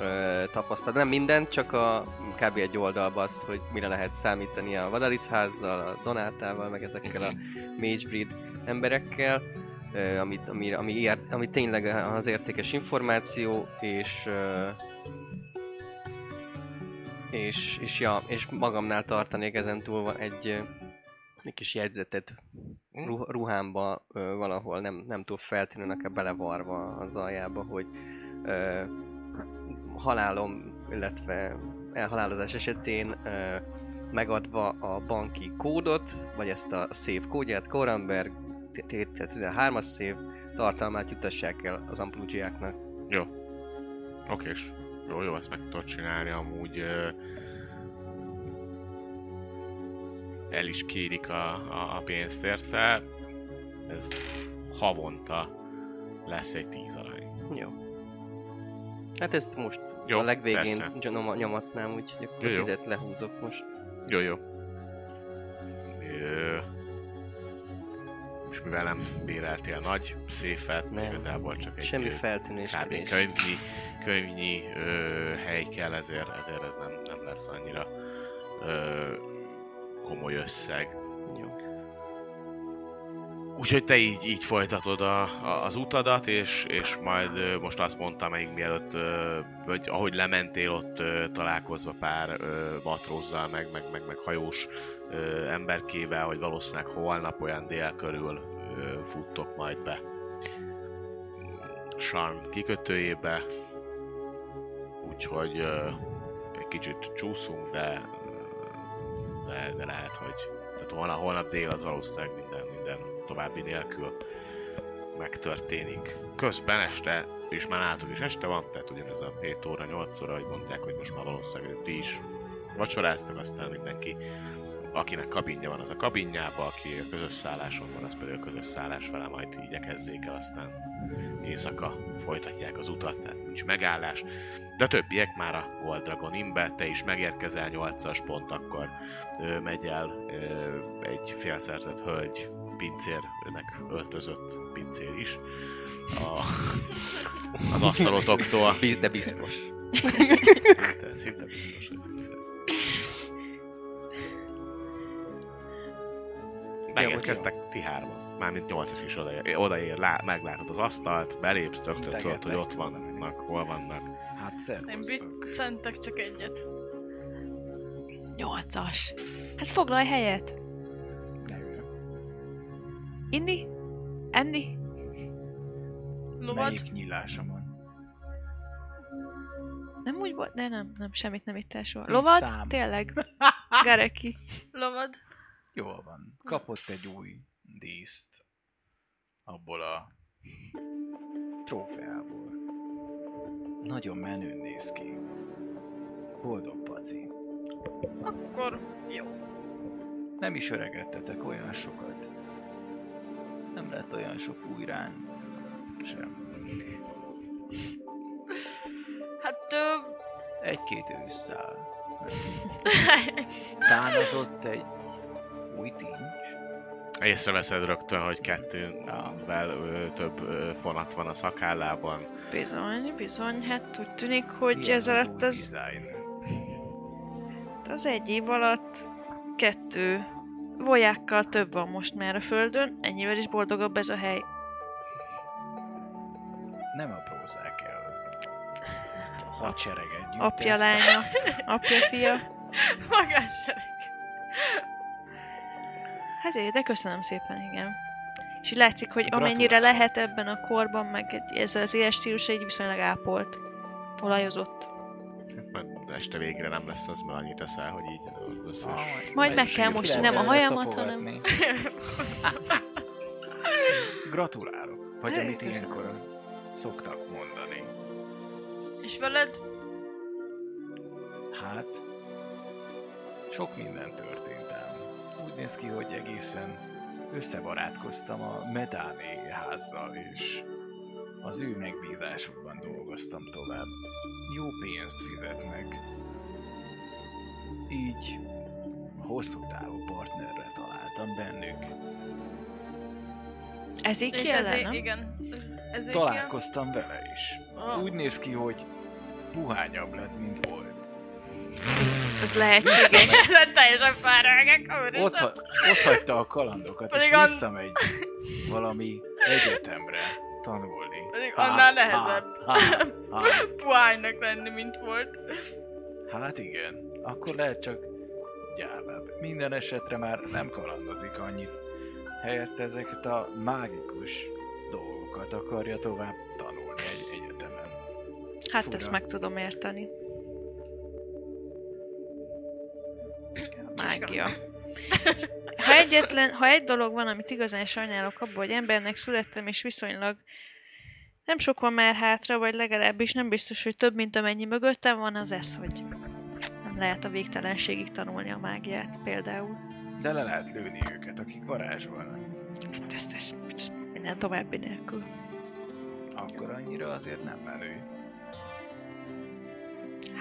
ö, tapasztalt. Nem mindent, csak a kb. egy oldalba azt, hogy mire lehet számítani a Vadaliszházzal, a Donátával, meg ezekkel a Magebreed emberekkel, ö, amit, ami, ami, ér, ami tényleg az értékes információ, és ö, és, és, ja, és magamnál tartanék ezen túl egy, egy kis jegyzetet ruh- ruhámba ö, valahol, nem, nem túl feltűnőnek belevarva az aljába, hogy ö, halálom, illetve elhalálozás esetén ö, megadva a banki kódot, vagy ezt a szév kódját, Korenberg 13-as szév tartalmát jutassák el az amplugiáknak. Oké, és jó, jó, ezt meg tudod csinálni, amúgy ö, el is kérik a, a, a pénzt érte. Ez havonta lesz egy tíz arany. Jó. Hát ezt most Jó, a legvégén nyom- nyomatnám, úgyhogy akkor Jó, tizet lehúzok most. Jó, jó. Ö, most mivel nem béreltél nagy széfet, Nem. igazából csak egy Semmi ö, kb. könyvnyi, könyvnyi ö, hely kell, ezért, ezért ez nem, nem lesz annyira ö, komoly összeg. Jó. Úgyhogy te így, így folytatod a, a, az utadat, és, és majd most azt mondtam még mielőtt, hogy ahogy lementél ott találkozva pár matrózzal, meg, meg, meg, meg hajós emberkével, hogy valószínűleg holnap olyan dél körül futtok majd be. Sarn kikötőjébe, úgyhogy egy kicsit csúszunk, de, de, de lehet, hogy tehát holnap, holnap dél az valószínűleg minden további nélkül megtörténik. Közben este, és már nálatok is este van, tehát ugyanez a 7 óra, 8 óra, hogy mondták, hogy most már valószínűleg ti is vacsoráztak, aztán mindenki, akinek kabinja van, az a kabinjába, aki a közös szálláson van, az pedig a közös szállás vele majd igyekezzék el, aztán éjszaka folytatják az utat, tehát nincs megállás. De a többiek már a Gold Dragon Innbe, te is megérkezel 8-as pont, akkor megy el egy félszerzett hölgy, pincérnek öltözött pincér is, a, az asztalotoktól. De biztos. Szinte, szinte biztos, hogy pincér. Megérkeztek ti hárman. Mármint nyolcas is odaér, odaér lá, meglátod az asztalt, belépsz, rögtön tudod, hogy ott vannak, hol vannak. Hát szervusztok. biccentek csak egyet. Nyolcas. Hát foglalj helyet. Inni? Enni? Lovad? Melyik nyílása van? Nem úgy volt? De nem, nem, semmit nem ittál soha. Lovad? szám. Tényleg? Gareki. Lovad? Jól van. Kapott egy új díszt abból a trófeából. Nagyon menőn néz ki. Boldog paci. Akkor jó. Nem is öregedtetek olyan sokat. Nem lett olyan sok új ránc. Sem. Hát... Ö... Egy-két ősszel. Tánozott egy új tincs. Észreveszed rögtön, hogy kettővel ö, több ö, fonat van a szakállában. Bizony, bizony, hát úgy tűnik, hogy ez alatt az, design? az egy év alatt kettő vojákkal több van most már a földön, ennyivel is boldogabb ez a hely. Nem a prózák el. hadsereget gyűjtesz. Apja, lánya, apja, fia. Magássereg. Hát é, de köszönöm szépen, igen. És így látszik, hogy Gratulálok. amennyire lehet ebben a korban, meg ez az éles stílus egy viszonylag ápolt, olajozott. Este végre nem lesz az, mert annyit eszel, hogy így az összes... Ah, Majd meg kell lehet nem a hajamat, szapogatni. Gratulálok. Vagy amit ilyenkor szoktak mondani. És veled? Hát, sok minden történt ám. Úgy néz ki, hogy egészen összebarátkoztam a Medáné házzal, és az ő megbízásukban dolgoztam tovább. Jó pénzt fizetnek. Így hosszú távú partnerre találtam bennük. Ez így És ezért, nem? igen. Ezért Találkoztam vele is. Ah. Úgy néz ki, hogy puhányabb lett, mint volt. Ez lehetséges. Ez teljesen fáradgák, Ott, ha- ott hagyta a kalandokat, Pedig és visszamegy valami egyetemre tanulni. Annál há, nehezebb. há, há. Puhánynak lenni, mint volt. Hát igen, akkor lehet csak gyávább. Minden esetre már nem kalandozik annyit. Helyette ezeket a mágikus dolgokat akarja tovább tanulni egy egyetemen. Hát Fura. ezt meg tudom érteni. Mágia. Ha egyetlen, ha egy dolog van, amit igazán sajnálok abból, hogy embernek születtem, és viszonylag nem sok van már hátra, vagy legalábbis nem biztos, hogy több, mint amennyi mögöttem van, az ez, hogy nem lehet a végtelenségig tanulni a mágiát például. De le lehet lőni őket, akik varázsolnak. Hát ezt, ezt, ezt minden további nélkül. Akkor annyira azért nem menő.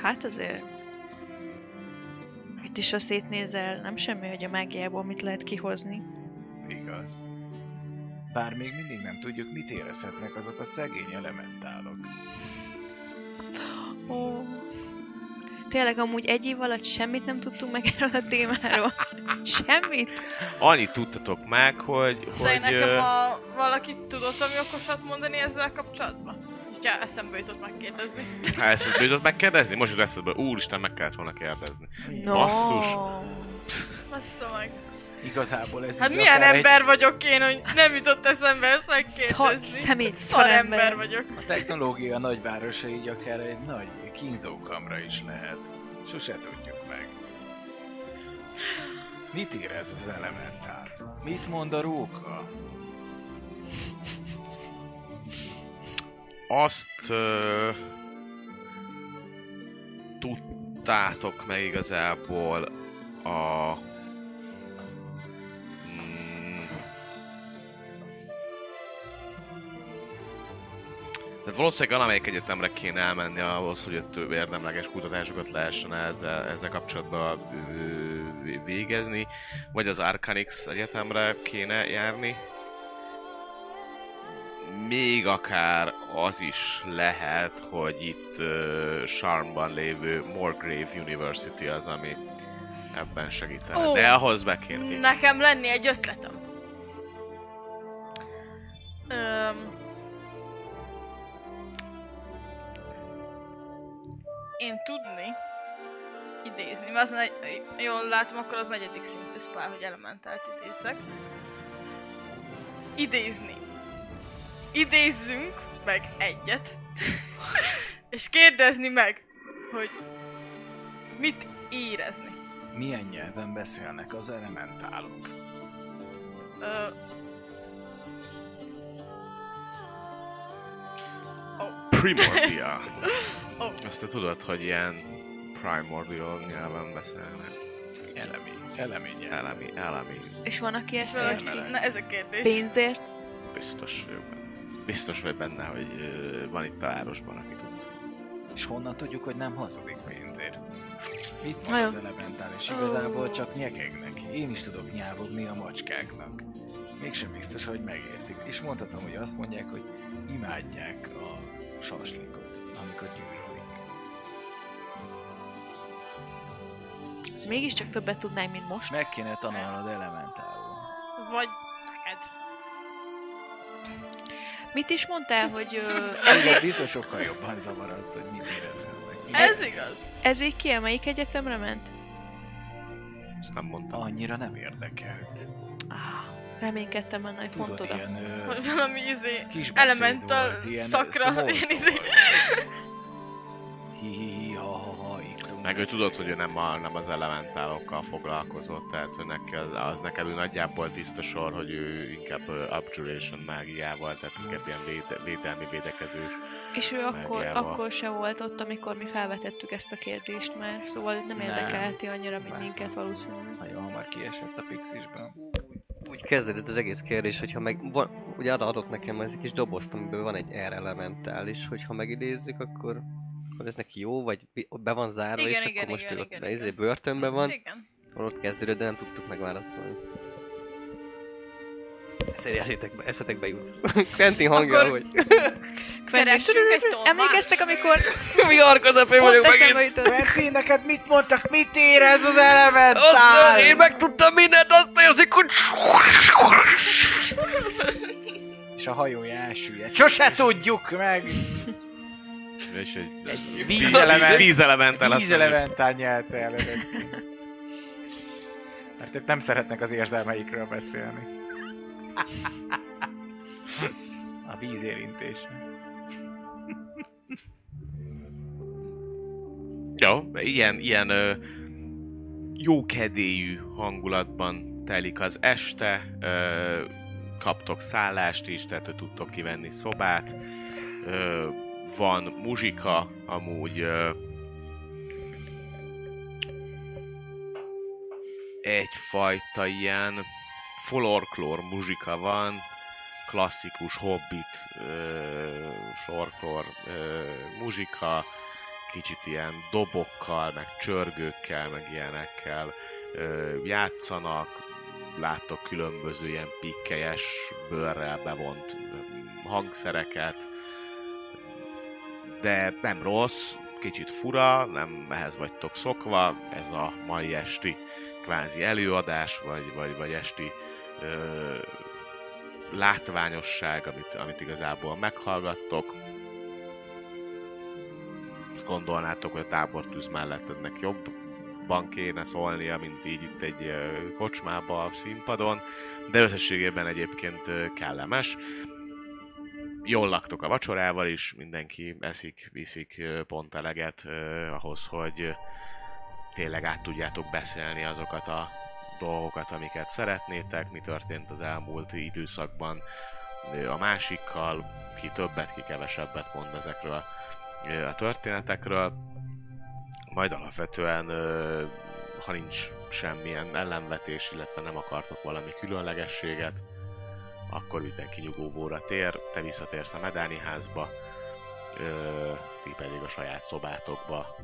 Hát azért itt is ha szétnézel, nem semmi, hogy a mágiából mit lehet kihozni. Igaz. Bár még mindig nem tudjuk, mit érezhetnek azok a szegény elementálok. Ó. Tényleg amúgy egy év alatt semmit nem tudtunk meg erről a témáról. Semmit? Annyit tudtatok meg, hogy... De hogy nekem ö, a, valaki tudott ami okosat mondani ezzel kapcsolatban? Ja, eszembe jutott megkérdezni. Ha eszedbe jutott megkérdezni? Most jut eszedbe. Úristen, meg kellett volna kérdezni. No. Basszus. Bassza meg. Igazából ez Hát így milyen ember vagyok én, hogy nem jutott eszembe ezt Szar, megkérdezni. szemét, Szar ember vagyok. Egy, a technológia nagyvárosa így akár egy nagy kínzókamra is lehet. Sose tudjuk meg. Mit érez az elementál? Mit mond a róka? Azt ö, tudtátok meg igazából a... tehát valószínűleg valamelyik egyetemre kéne elmenni ahhoz, hogy több érdemleges kutatásokat lehessen ezzel, ezzel kapcsolatban végezni, vagy az Arcanix egyetemre kéne járni, még akár az is lehet, hogy itt uh, Charmban lévő Morgrave University az, ami ebben segítene. Ó. De ahhoz be kéne. Nekem lenni egy ötletem. Öm... Én tudni idézni, mert az negy... jól látom, akkor az negyedik szintű spál, hogy elementált idézzek. Idézni. Idézzünk meg egyet. És kérdezni meg, hogy mit érezni. Milyen nyelven beszélnek az elementálok? Ö, Primordial. Ó. Azt te tudod, hogy ilyen primordial nyelven beszélnek. Elemi. Elemi nyelv. Elemi, elemi. És van, aki ezt érti? na ez a kérdés. Pénzért? Biztos vagyok benne. Biztos vagy benne, hogy van itt a városban, aki tud. És honnan tudjuk, hogy nem hazudik pénzért? Na van jó. az elementál, és igazából csak nyekegnek. Én is tudok nyávogni a macskáknak. Mégsem biztos, hogy megértik. És mondhatom, hogy azt mondják, hogy imádják a saslikot, amikor gyűlölik. Ez mégiscsak többet tudnánk, mint most. Meg kéne tanulnod elementálul. Vagy neked. Mit is mondtál, hogy ö, Ez biztos sokkal jobban zavar az, hogy mit érezel meg. Ez igaz. ezért ki, melyik egyetemre ment? Ezt nem mondtam. Annyira nem érdekelt. Ah, reménykedtem benne, hogy pont Tudod, oda. ilyen ö, Hogy valami izé, elemental volt, ilyen szakra, small én izé... Meg ő tudod, hogy ő nem, a, nem az elementálokkal foglalkozott, tehát hogy neki az, az neked úgy nagyjából tiszta sor, hogy ő inkább ö, abjuration mágiával, tehát inkább ilyen véde, védelmi védekezős. És ő akkor, Mágiával. akkor se volt ott, amikor mi felvetettük ezt a kérdést már, szóval nem Nem. érdekelti annyira, mint minket valószínűleg. Nagyon hamar kiesett a pixisből. Úgy kezdődött az egész kérdés, hogyha meg... Van, ugye arra adott nekem ez egy kis dobozt, amiből van egy R elementális, hogyha megidézzük, akkor, akkor ez neki jó, vagy be van zárva, Igen, és igen, akkor most igen, ő ott igen, igen. izé börtönben van, Igen. ott kezdődött, de nem tudtuk megválaszolni. Eszetek be, eszetek be jut. Quentin hangja, Akkor- hogy... Keressünk egy tolmást. Emlékeztek, amikor Mi arkozapé vagyok megint! Quentin, neked mit mondtak? Mit érez az elementál? Azt én megtudtam mindent, azt érzik, hogy... És a hajója elsüllyedt. Sose tudjuk meg! És egy, Egy víz- vízelement- mondja, Vízelementál nyelte el. Mert ők nem szeretnek az érzelmeikről beszélni. A vízérintés. Jó, ilyen, ilyen ö, jó kedélyű hangulatban telik az este, ö, kaptok szállást is, tehát hogy tudtok kivenni szobát, ö, van muzsika, amúgy ö, egyfajta ilyen folklór muzsika van, klasszikus hobbit ö, muzsika, kicsit ilyen dobokkal, meg csörgőkkel, meg ilyenekkel játszanak, láttok különböző ilyen pikkelyes bőrrel bevont hangszereket, de nem rossz, kicsit fura, nem ehhez vagytok szokva, ez a mai esti kvázi előadás, vagy, vagy, vagy esti ö, látványosság, amit, amit igazából meghallgattok. Azt gondolnátok, hogy a tábortűz mellett ennek jobban kéne szólnia, mint így itt egy kocsmába, a színpadon, de összességében egyébként kellemes. Jól laktok a vacsorával is, mindenki eszik, viszik pont eleget ö, ahhoz, hogy tényleg át tudjátok beszélni azokat a dolgokat, amiket szeretnétek, mi történt az elmúlt időszakban a másikkal, ki többet, ki kevesebbet mond ezekről a történetekről. Majd alapvetően, ha nincs semmilyen ellenvetés, illetve nem akartok valami különlegességet, akkor mindenki nyugovóra tér, te visszatérsz a Medáni házba, ti pedig a saját szobátokba,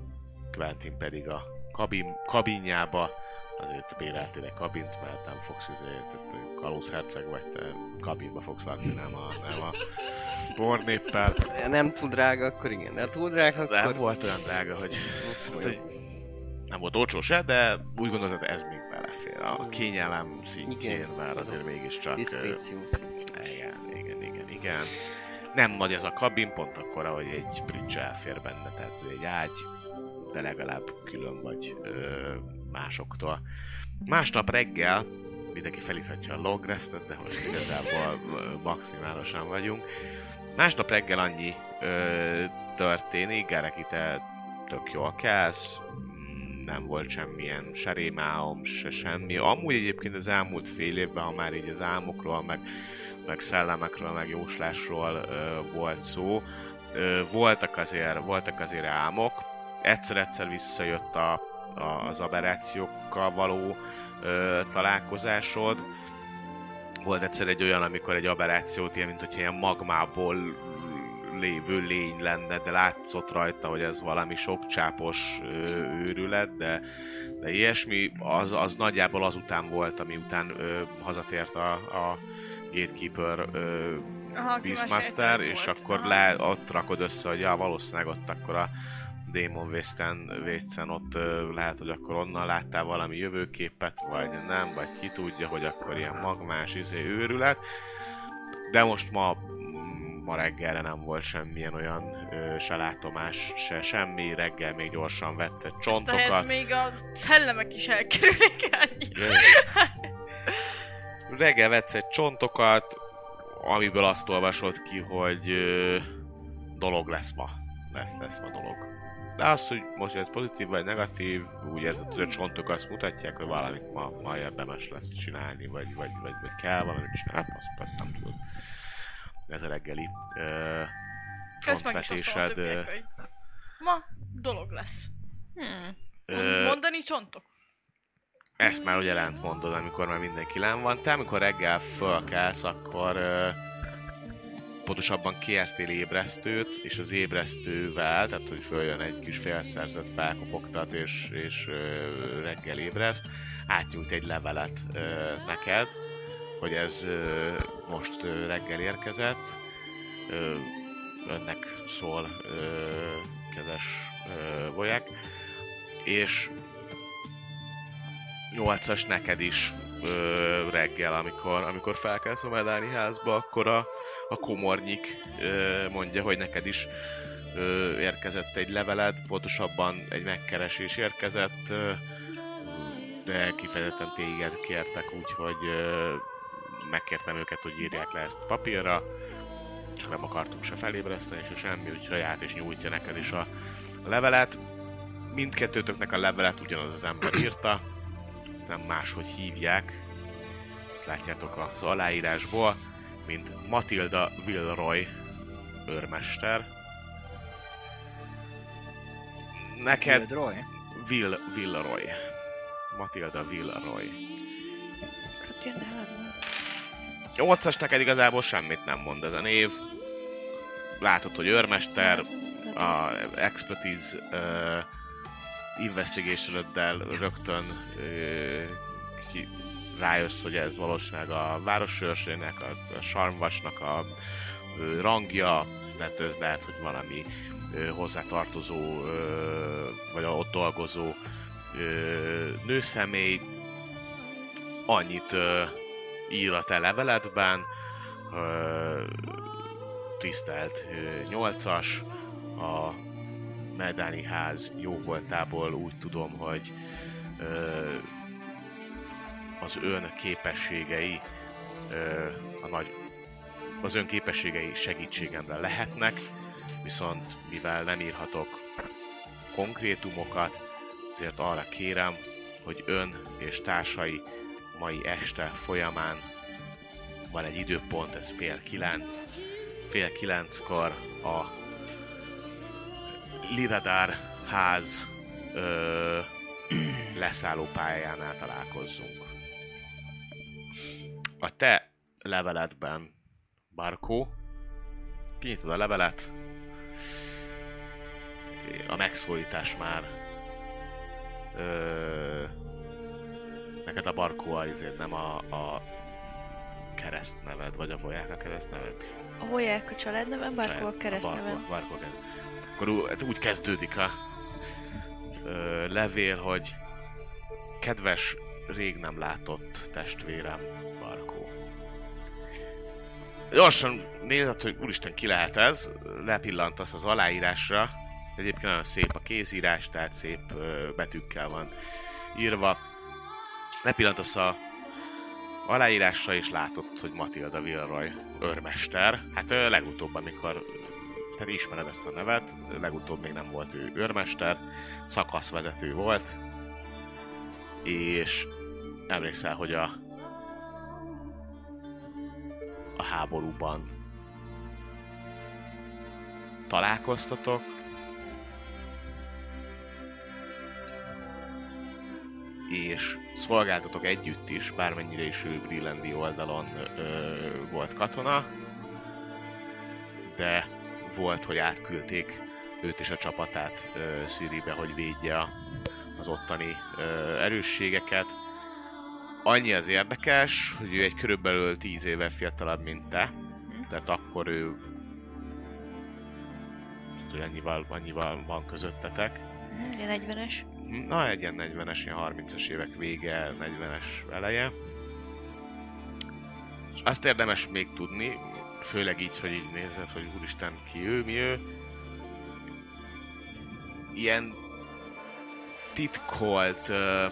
Quentin pedig a kabin, kabinjába, azért béreltél egy kabint, mert nem fogsz izé, kalózherceg vagy, te kabinba fogsz lakni, nem a, nem a pornéppel. Nem túl drága, akkor igen, de túl drága, akkor... volt olyan drága, hogy Hát, hogy nem volt olcsó se, de úgy gondolod, hogy ez még belefér. A kényelem szintjén, Igen, mert azért mégiscsak... Diszkréció. Igen, igen, igen, igen. Nem nagy ez a kabin, pont akkor, ahogy egy bridge elfér benne, tehát egy ágy, de legalább külön vagy ö, másoktól. Másnap reggel mindenki felíthatja a long restet, de most igazából maximálisan vagyunk. Másnap reggel annyi ö, történik, Gereki, te tök jól kelsz, nem volt semmilyen se rémálom, se semmi. Amúgy egyébként az elmúlt fél évben, ha már így az álmokról, meg, meg szellemekről, meg jóslásról ö, volt szó, ö, voltak, azért, voltak azért álmok. Egyszer-egyszer visszajött a, az aberrációkkal való ö, találkozásod. Volt egyszer egy olyan, amikor egy aberrációt, ilyen, mint hogyha ilyen magmából lévő lény lenne, de látszott rajta, hogy ez valami sokcsápos őrület, de, de ilyesmi, az, az nagyjából azután volt, ami után ö, hazatért a, a Gatekeeper ö, Aha, Beastmaster, és volt. akkor le, ott rakod össze, hogy ja, valószínűleg ott akkor a Demon Waste-en, Waste-en ott lehet, hogy akkor onnan láttál valami jövőképet, vagy nem, vagy ki tudja, hogy akkor ilyen magmás izé őrület. De most ma, ma reggelre nem volt semmilyen olyan ö, se látomás, se semmi, reggel még gyorsan vetsz egy Ezt csontokat. lehet még a szellemek is elkerülik ennyi. Reggel vetsz egy csontokat, amiből azt olvasod ki, hogy ö, dolog lesz ma. Lesz, lesz ma dolog. De az, hogy most ez pozitív vagy negatív, úgy érzed, hogy a csontok azt mutatják, hogy valamit ma, ma érdemes lesz csinálni, vagy, vagy, vagy, vagy kell valamit csinálni, hát azt nem tudod. Ez a reggeli ö, csontvetésed. ö, ma dolog lesz. Hmm. ö, Mondani csontok. Ezt már ugye lent mondod, amikor már mindenki len van. Te, amikor reggel fölkelsz, akkor ö, pontosabban kértél ébresztőt, és az ébresztővel, tehát hogy följön egy kis félszerzet, felkopogtat, és, és ö, reggel ébreszt, átnyújt egy levelet ö, neked, hogy ez ö, most ö, reggel érkezett. Ö, önnek szól ö, kedves ö, Voják, és 8-as neked is ö, reggel, amikor, amikor felkelsz a Medáni házba, akkor a, a komornyik mondja, hogy neked is érkezett egy leveled, pontosabban egy megkeresés érkezett, de kifejezetten téged kértek, úgyhogy megkértem őket, hogy írják le ezt papírra, csak nem akartunk se felébreszteni, se semmi, úgyhogy át és nyújtja neked is a levelet. Mindkettőtöknek a levelet ugyanaz az ember írta, nem máshogy hívják. Ezt látjátok az aláírásból, mint Matilda Wilroy őrmester. Neked Roy? Will Wilroy. Matilda Wilroy. Hát. 8-as neked igazából semmit nem mond ez a név. Látod, hogy őrmester, a expertise uh, investigation rögtön uh, ki, rájössz, hogy ez valószínűleg a városőrségnek, a, a sarmvasnak a uh, rangja, tehát ez lehet, hogy valami uh, hozzátartozó, uh, vagy ott dolgozó uh, nőszemély. Annyit uh, ír a te leveledben, uh, tisztelt uh, 8-as, a Medáni ház jó voltából úgy tudom, hogy ö, az ön képességei ö, a nagy az ön képességei segítségemre lehetnek, viszont mivel nem írhatok konkrétumokat, ezért arra kérem, hogy ön és társai mai este folyamán van egy időpont, ez fél kilenc, fél kilenckor a Liradár ház ö, leszálló pályánál találkozzunk. A te leveledben, Barkó, kinyitod a levelet, a megszólítás már ö, neked a Barkó azért nem a, a keresztneved, vagy a Voják a keresztneved? A Hoják a családnevem, Barkó a keresztnevem. Barkó, Barkó Akkor hát úgy kezdődik a ö, levél, hogy kedves, rég nem látott testvérem, Barkó. Gyorsan nézed, hogy úristen ki lehet ez, lepillantasz az aláírásra, egyébként nagyon szép a kézírás, tehát szép betűkkel van írva. Lepillantasz a aláírásra, és látod, hogy Matilda Vilroy őrmester. Hát legutóbb, amikor te ismered ezt a nevet, legutóbb még nem volt ő őrmester, szakaszvezető volt, és emlékszel, hogy a a háborúban találkoztatok, és szolgáltatok együtt is, bármennyire is ő Greenlandi oldalon ö, volt katona, de volt, hogy átküldték őt és a csapatát Szíribe, hogy védje az ottani ö, erősségeket. Annyi az érdekes, hogy ő egy körülbelül 10 éve fiatalabb, mint te, tehát akkor ő hogy annyival, annyival van közöttetek. Hm, Ilyen 40-es. Na, egy ilyen 40-es, ilyen 30-as évek vége, 40-es eleje. Azt érdemes még tudni, főleg így, hogy így nézed, hogy úristen, ki ő, mi ő. Ilyen titkolt, ö,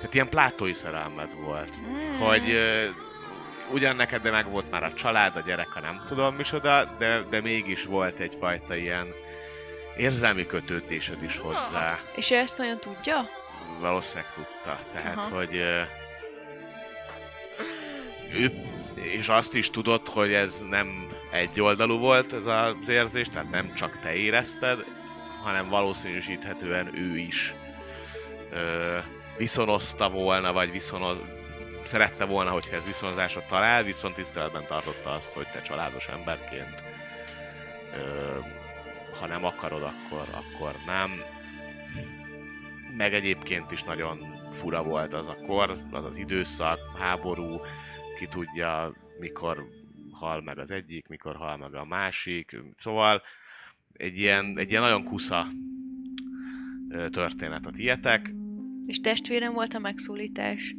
tehát ilyen plátói szerelmed volt. Hogy ö, ugyan neked de meg volt már a család, a gyerek, a nem tudom micsoda, de, de mégis volt egyfajta ilyen érzelmi kötődésed is hozzá. És ő ezt olyan tudja? Valószínűleg tudta. Tehát, Aha. hogy ő, és azt is tudod, hogy ez nem egyoldalú volt ez az érzés, tehát nem csak te érezted, hanem valószínűsíthetően ő is ö, viszonozta volna, vagy viszonoz, szerette volna, hogyha ez viszonozásra talál, viszont tiszteletben tartotta azt, hogy te családos emberként ö, ha nem akarod, akkor, akkor nem. Meg egyébként is nagyon fura volt az a kor, az az időszak, háború, ki tudja, mikor hal meg az egyik, mikor hal meg a másik. Szóval egy ilyen, egy ilyen nagyon kusza történet a tietek. És testvérem volt a megszólítás.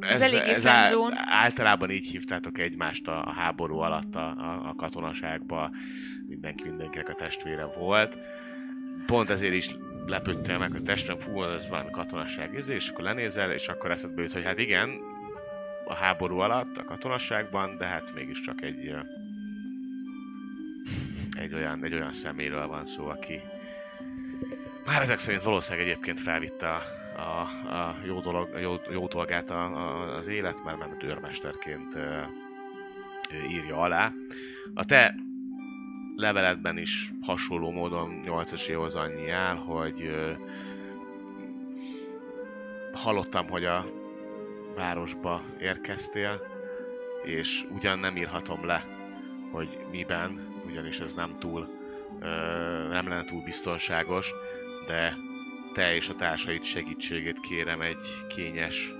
Ez, eléggé ez á, általában így hívtátok egymást a, a háború alatt a, a, a katonaságba. Mindenki mindenkinek a testvére volt. Pont ezért is lepődtél meg, hogy testvérem, fú, ez van katonaság izé, és akkor lenézel, és akkor eszedbe jut, hogy hát igen, a háború alatt, a katonasságban, de hát mégiscsak egy, egy olyan, egy olyan szeméről van szó, aki már ezek szerint valószínűleg egyébként felvitte a, a, a jó, dolog, a jó, jó dolgát a, a, az élet, mert nem őrmesterként ö, írja alá. A te leveledben is hasonló módon 8 esélyhoz annyi áll, hogy ö, hallottam, hogy a városba érkeztél, és ugyan nem írhatom le, hogy miben, ugyanis ez nem túl, ö, nem lenne túl biztonságos, de te és a társaid segítségét kérem egy kényes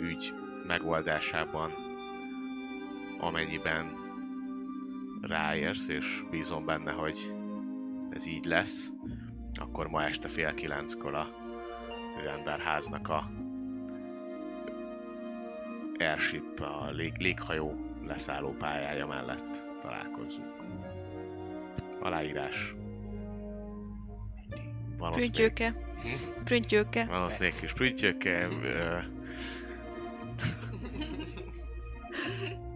ügy megoldásában, amennyiben ráérsz, és bízom benne, hogy ez így lesz, akkor ma este fél kilenckor a rendárháznak a airship, a lég, léghajó leszálló pályája mellett találkozzunk. Aláírás. Van Prüntjőke. Hm? Prüntjőke. van ott még kis prüntjöke, ö,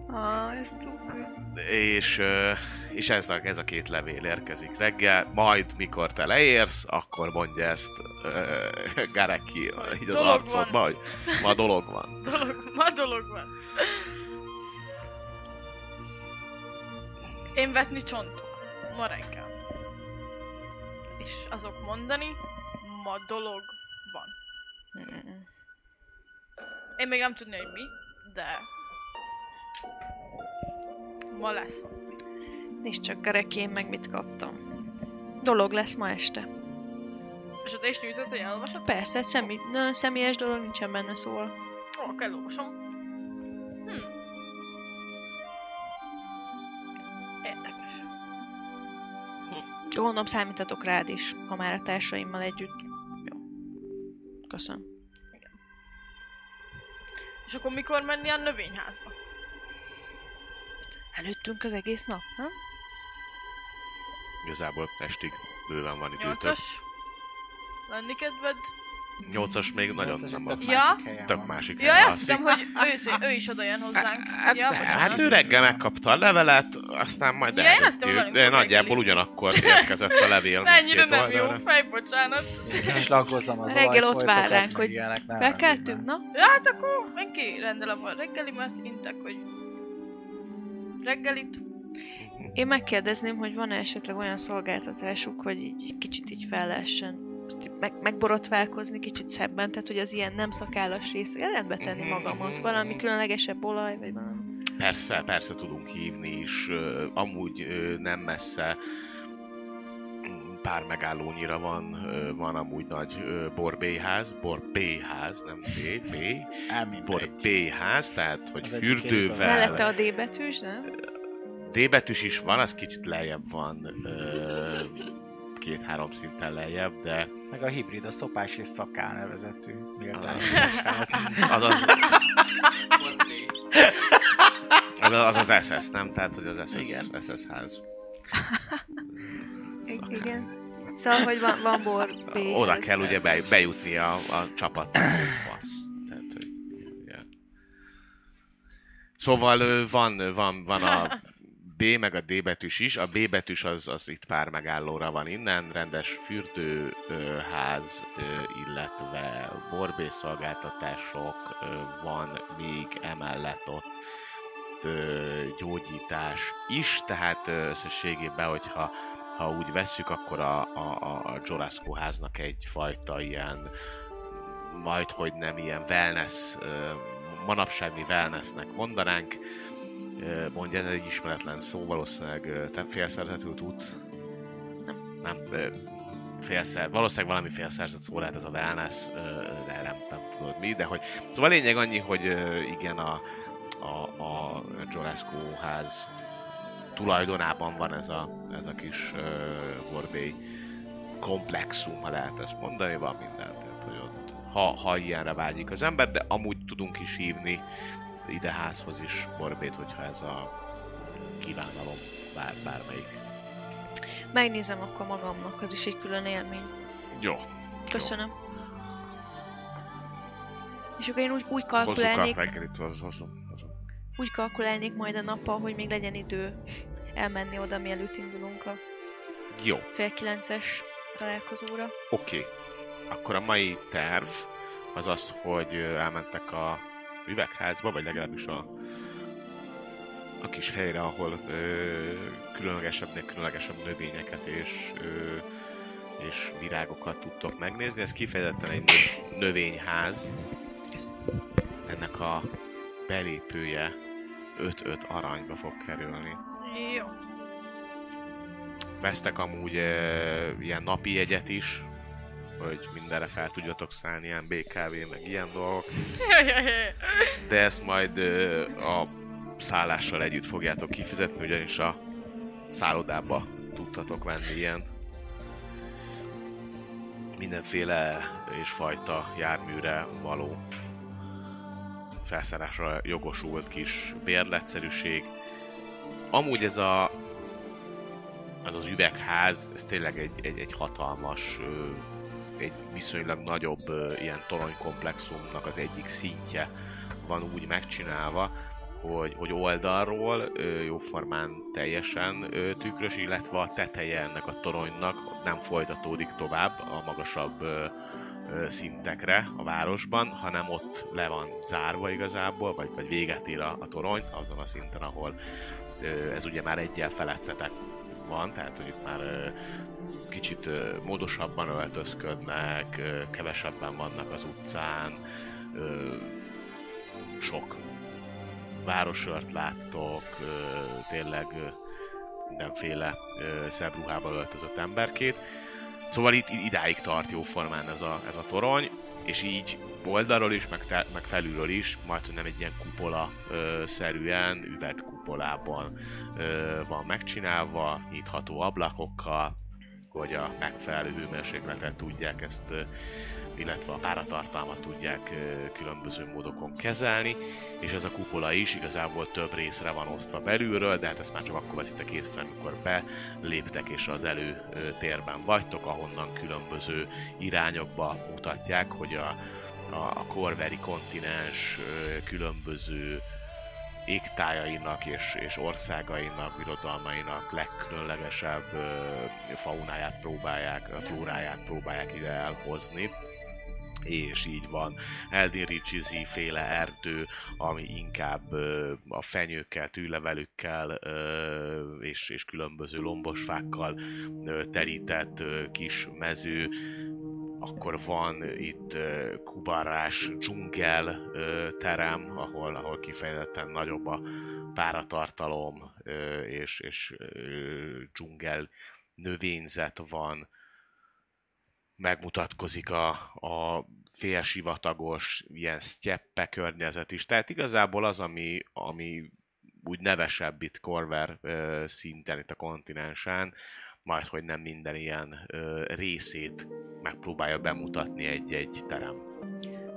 Ah, ez túl. és, és ez a, ez a két levél érkezik reggel, majd mikor te leérsz, akkor mondja ezt ö, Gareki így az Dolog arcodba, hogy ma dolog van. Dolog, ma dolog van. Én vetni csontok. Ma reggel. És azok mondani, ma dolog van. Mm-mm. Én még nem tudni, hogy mi, de... Ma lesz. Nézd csak, Gareki, én meg mit kaptam. Dolog lesz ma este. És te is nyújtod, hogy elolvasod? Persze, személy, nagyon személyes dolog nincsen benne, szóval. Ó, akkor elolvasom. Hm. Gondolom számítatok rád is, ha már a társaimmal együtt. Jó. Köszönöm. És akkor mikor menni a növényházba? Előttünk az egész nap, nem? Igazából estig bőven van időtök. Nyolcas? Lenni kedved? Nyolcas még nagyon Nyolcas, nem van. Ja. másik helyen Tök másik Ja, helyen azt hiszem, hogy ő, ő is oda jön hozzánk. Hát, ja, ne, hát ő reggel megkapta a levelet, aztán majd Ja, én azt mondom, de nagyjából ugyanakkor érkezett a levél. Mindkét nem jó fej, bocsánat. Én is laggozom az Reggel ott vár ránk, hogy Felkeltünk, na? Ja, hát akkor én kirendelem a reggelimet, intek, hogy reggelit. Én megkérdezném, hogy van-e esetleg olyan szolgáltatásuk, hogy így egy kicsit így fel lehessen meg, megborotválkozni kicsit szebben, tehát hogy az ilyen nem szakállas részre rendbe tenni Mhm, magamat, mhm, valami mhm. különlegesebb olaj, vagy valami. Persze, persze tudunk hívni is, amúgy nem messze pár megállónyira van, van amúgy nagy ö, borbélyház, borbélyház, nem B, B, borbélyház, tehát hogy Az fürdővel, Mellette a D betűs, nem? D betűs is van, az kicsit lejjebb van, két-három szinten lejjebb, de Meg a hibrid, a szopás és szaká nevezetű Ah. méltányos. az az, az, az az SS, nem? Tehát, hogy az SS, Igen. SS ház. Igen. Szóval, hogy van, van bor B. Oda kell ugye be, bejutni a, a csapat. Fasz. Tehát, hogy, igen. Szóval van, van, van a B meg a D betűs is. A B betűs az, az itt pár megállóra van innen, rendes fürdőház, illetve borbészszolgáltatások van még emellett ott gyógyítás is, tehát összességében, hogyha ha úgy vesszük, akkor a, a, a, Jorasco háznak egyfajta ilyen, majd hogy nem ilyen wellness, mi wellnessnek mondanánk, mondja, ez egy ismeretlen szó, valószínűleg te félszerzetül tudsz. Nem. Nem, félszer, valószínűleg valami félszerzett szó lehet ez a wellness, de nem, nem tudod mi, de hogy... Szóval a lényeg annyi, hogy igen, a, a, a Jorasco ház tulajdonában van ez a, ez a kis uh, komplexum, ha lehet ezt mondani, van minden. Tehát, hogy ott, ha, ha ilyenre vágyik az ember, de amúgy tudunk is hívni ide házhoz is Gorbét, hogyha ez a kívánalom bár, bármelyik. Megnézem akkor magamnak, az is egy külön élmény. Jó. Köszönöm. És akkor én úgy, úgy kalkulálnék, hozom. úgy kalkulálnék majd a nappal, hogy még legyen idő elmenni oda, mielőtt indulunk a Jó, fél kilences találkozóra. oké. Okay. Akkor a mai terv az az, hogy elmentek a üvegházba, vagy legalábbis a, a kis helyre, ahol ö, különlegesebbnek különlegesebb növényeket és, ö, és virágokat tudtok megnézni. Ez kifejezetten egy nö- növényház. Ennek a belépője 5-5 aranyba fog kerülni. Jó. Vesztek amúgy e, ilyen napi jegyet is, hogy mindenre fel tudjatok szállni, ilyen BKV, meg ilyen dolgok. De ezt majd a szállással együtt fogjátok kifizetni, ugyanis a szállodába tudtatok venni ilyen mindenféle és fajta járműre való felszárásra jogosult kis bérletszerűség. Amúgy ez a az az üvegház, ez tényleg egy, egy, egy hatalmas, ö, egy viszonylag nagyobb ilyen toronykomplexumnak az egyik szintje van úgy megcsinálva, hogy, hogy oldalról jóformán teljesen tükrös, illetve a teteje ennek a toronynak nem folytatódik tovább a magasabb szintekre a városban, hanem ott le van zárva igazából, vagy, vagy véget ér a, a torony azon a szinten, ahol ez ugye már egyel felettetek van, tehát hogy itt már kicsit módosabban öltözködnek, kevesebben vannak az utcán, sok városört láttok, tényleg mindenféle szebb ruhába öltözött emberkét. Szóval itt idáig tart jóformán ez a, ez a torony, és így oldalról is, meg, te, meg felülről is, majd nem egy ilyen kupola szerűen, üvegkupolában van megcsinálva, nyitható ablakokkal, hogy a megfelelő hőmérsékletet tudják ezt, illetve a páratartalmat tudják különböző módokon kezelni, és ez a kupola is igazából több részre van osztva belülről, de hát ezt már csak akkor veszitek észre, amikor beléptek és az előtérben vagytok, ahonnan különböző irányokba mutatják, hogy a, a, Korveri kontinens különböző égtájainak és, és országainak, birodalmainak legkülönlegesebb faunáját próbálják, flóráját próbálják ide elhozni. És így van. Eldin Richizi féle erdő, ami inkább a fenyőkkel, tűlevelükkel és, és különböző lombosfákkal ö, terített kis mező, akkor van itt kubarás dzsungel terem, ahol, ahol kifejezetten nagyobb a páratartalom és, és dzsungel növényzet van. Megmutatkozik a, a félsivatagos, ilyen sztyeppe környezet is. Tehát igazából az, ami, ami úgy nevesebb itt Corver szinten, itt a kontinensen, majd hogy nem minden ilyen ö, részét megpróbálja bemutatni egy-egy terem.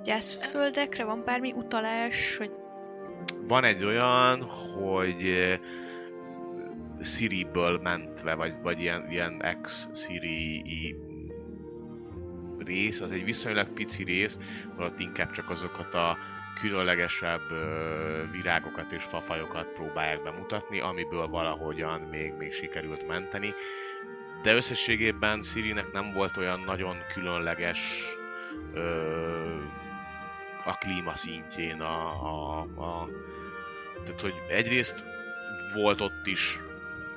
Gyászföldekre van bármi utalás, hogy Van egy olyan, hogy Siri-ből mentve, vagy, vagy ilyen, ilyen ex-Siri rész, az egy viszonylag pici rész, ott inkább csak azokat a különlegesebb virágokat és fafajokat próbálják bemutatni, amiből valahogyan még, még sikerült menteni. De összességében Sirinek nem volt olyan nagyon különleges ö, a klíma szintjén a, a, a tehát, hogy egyrészt volt ott is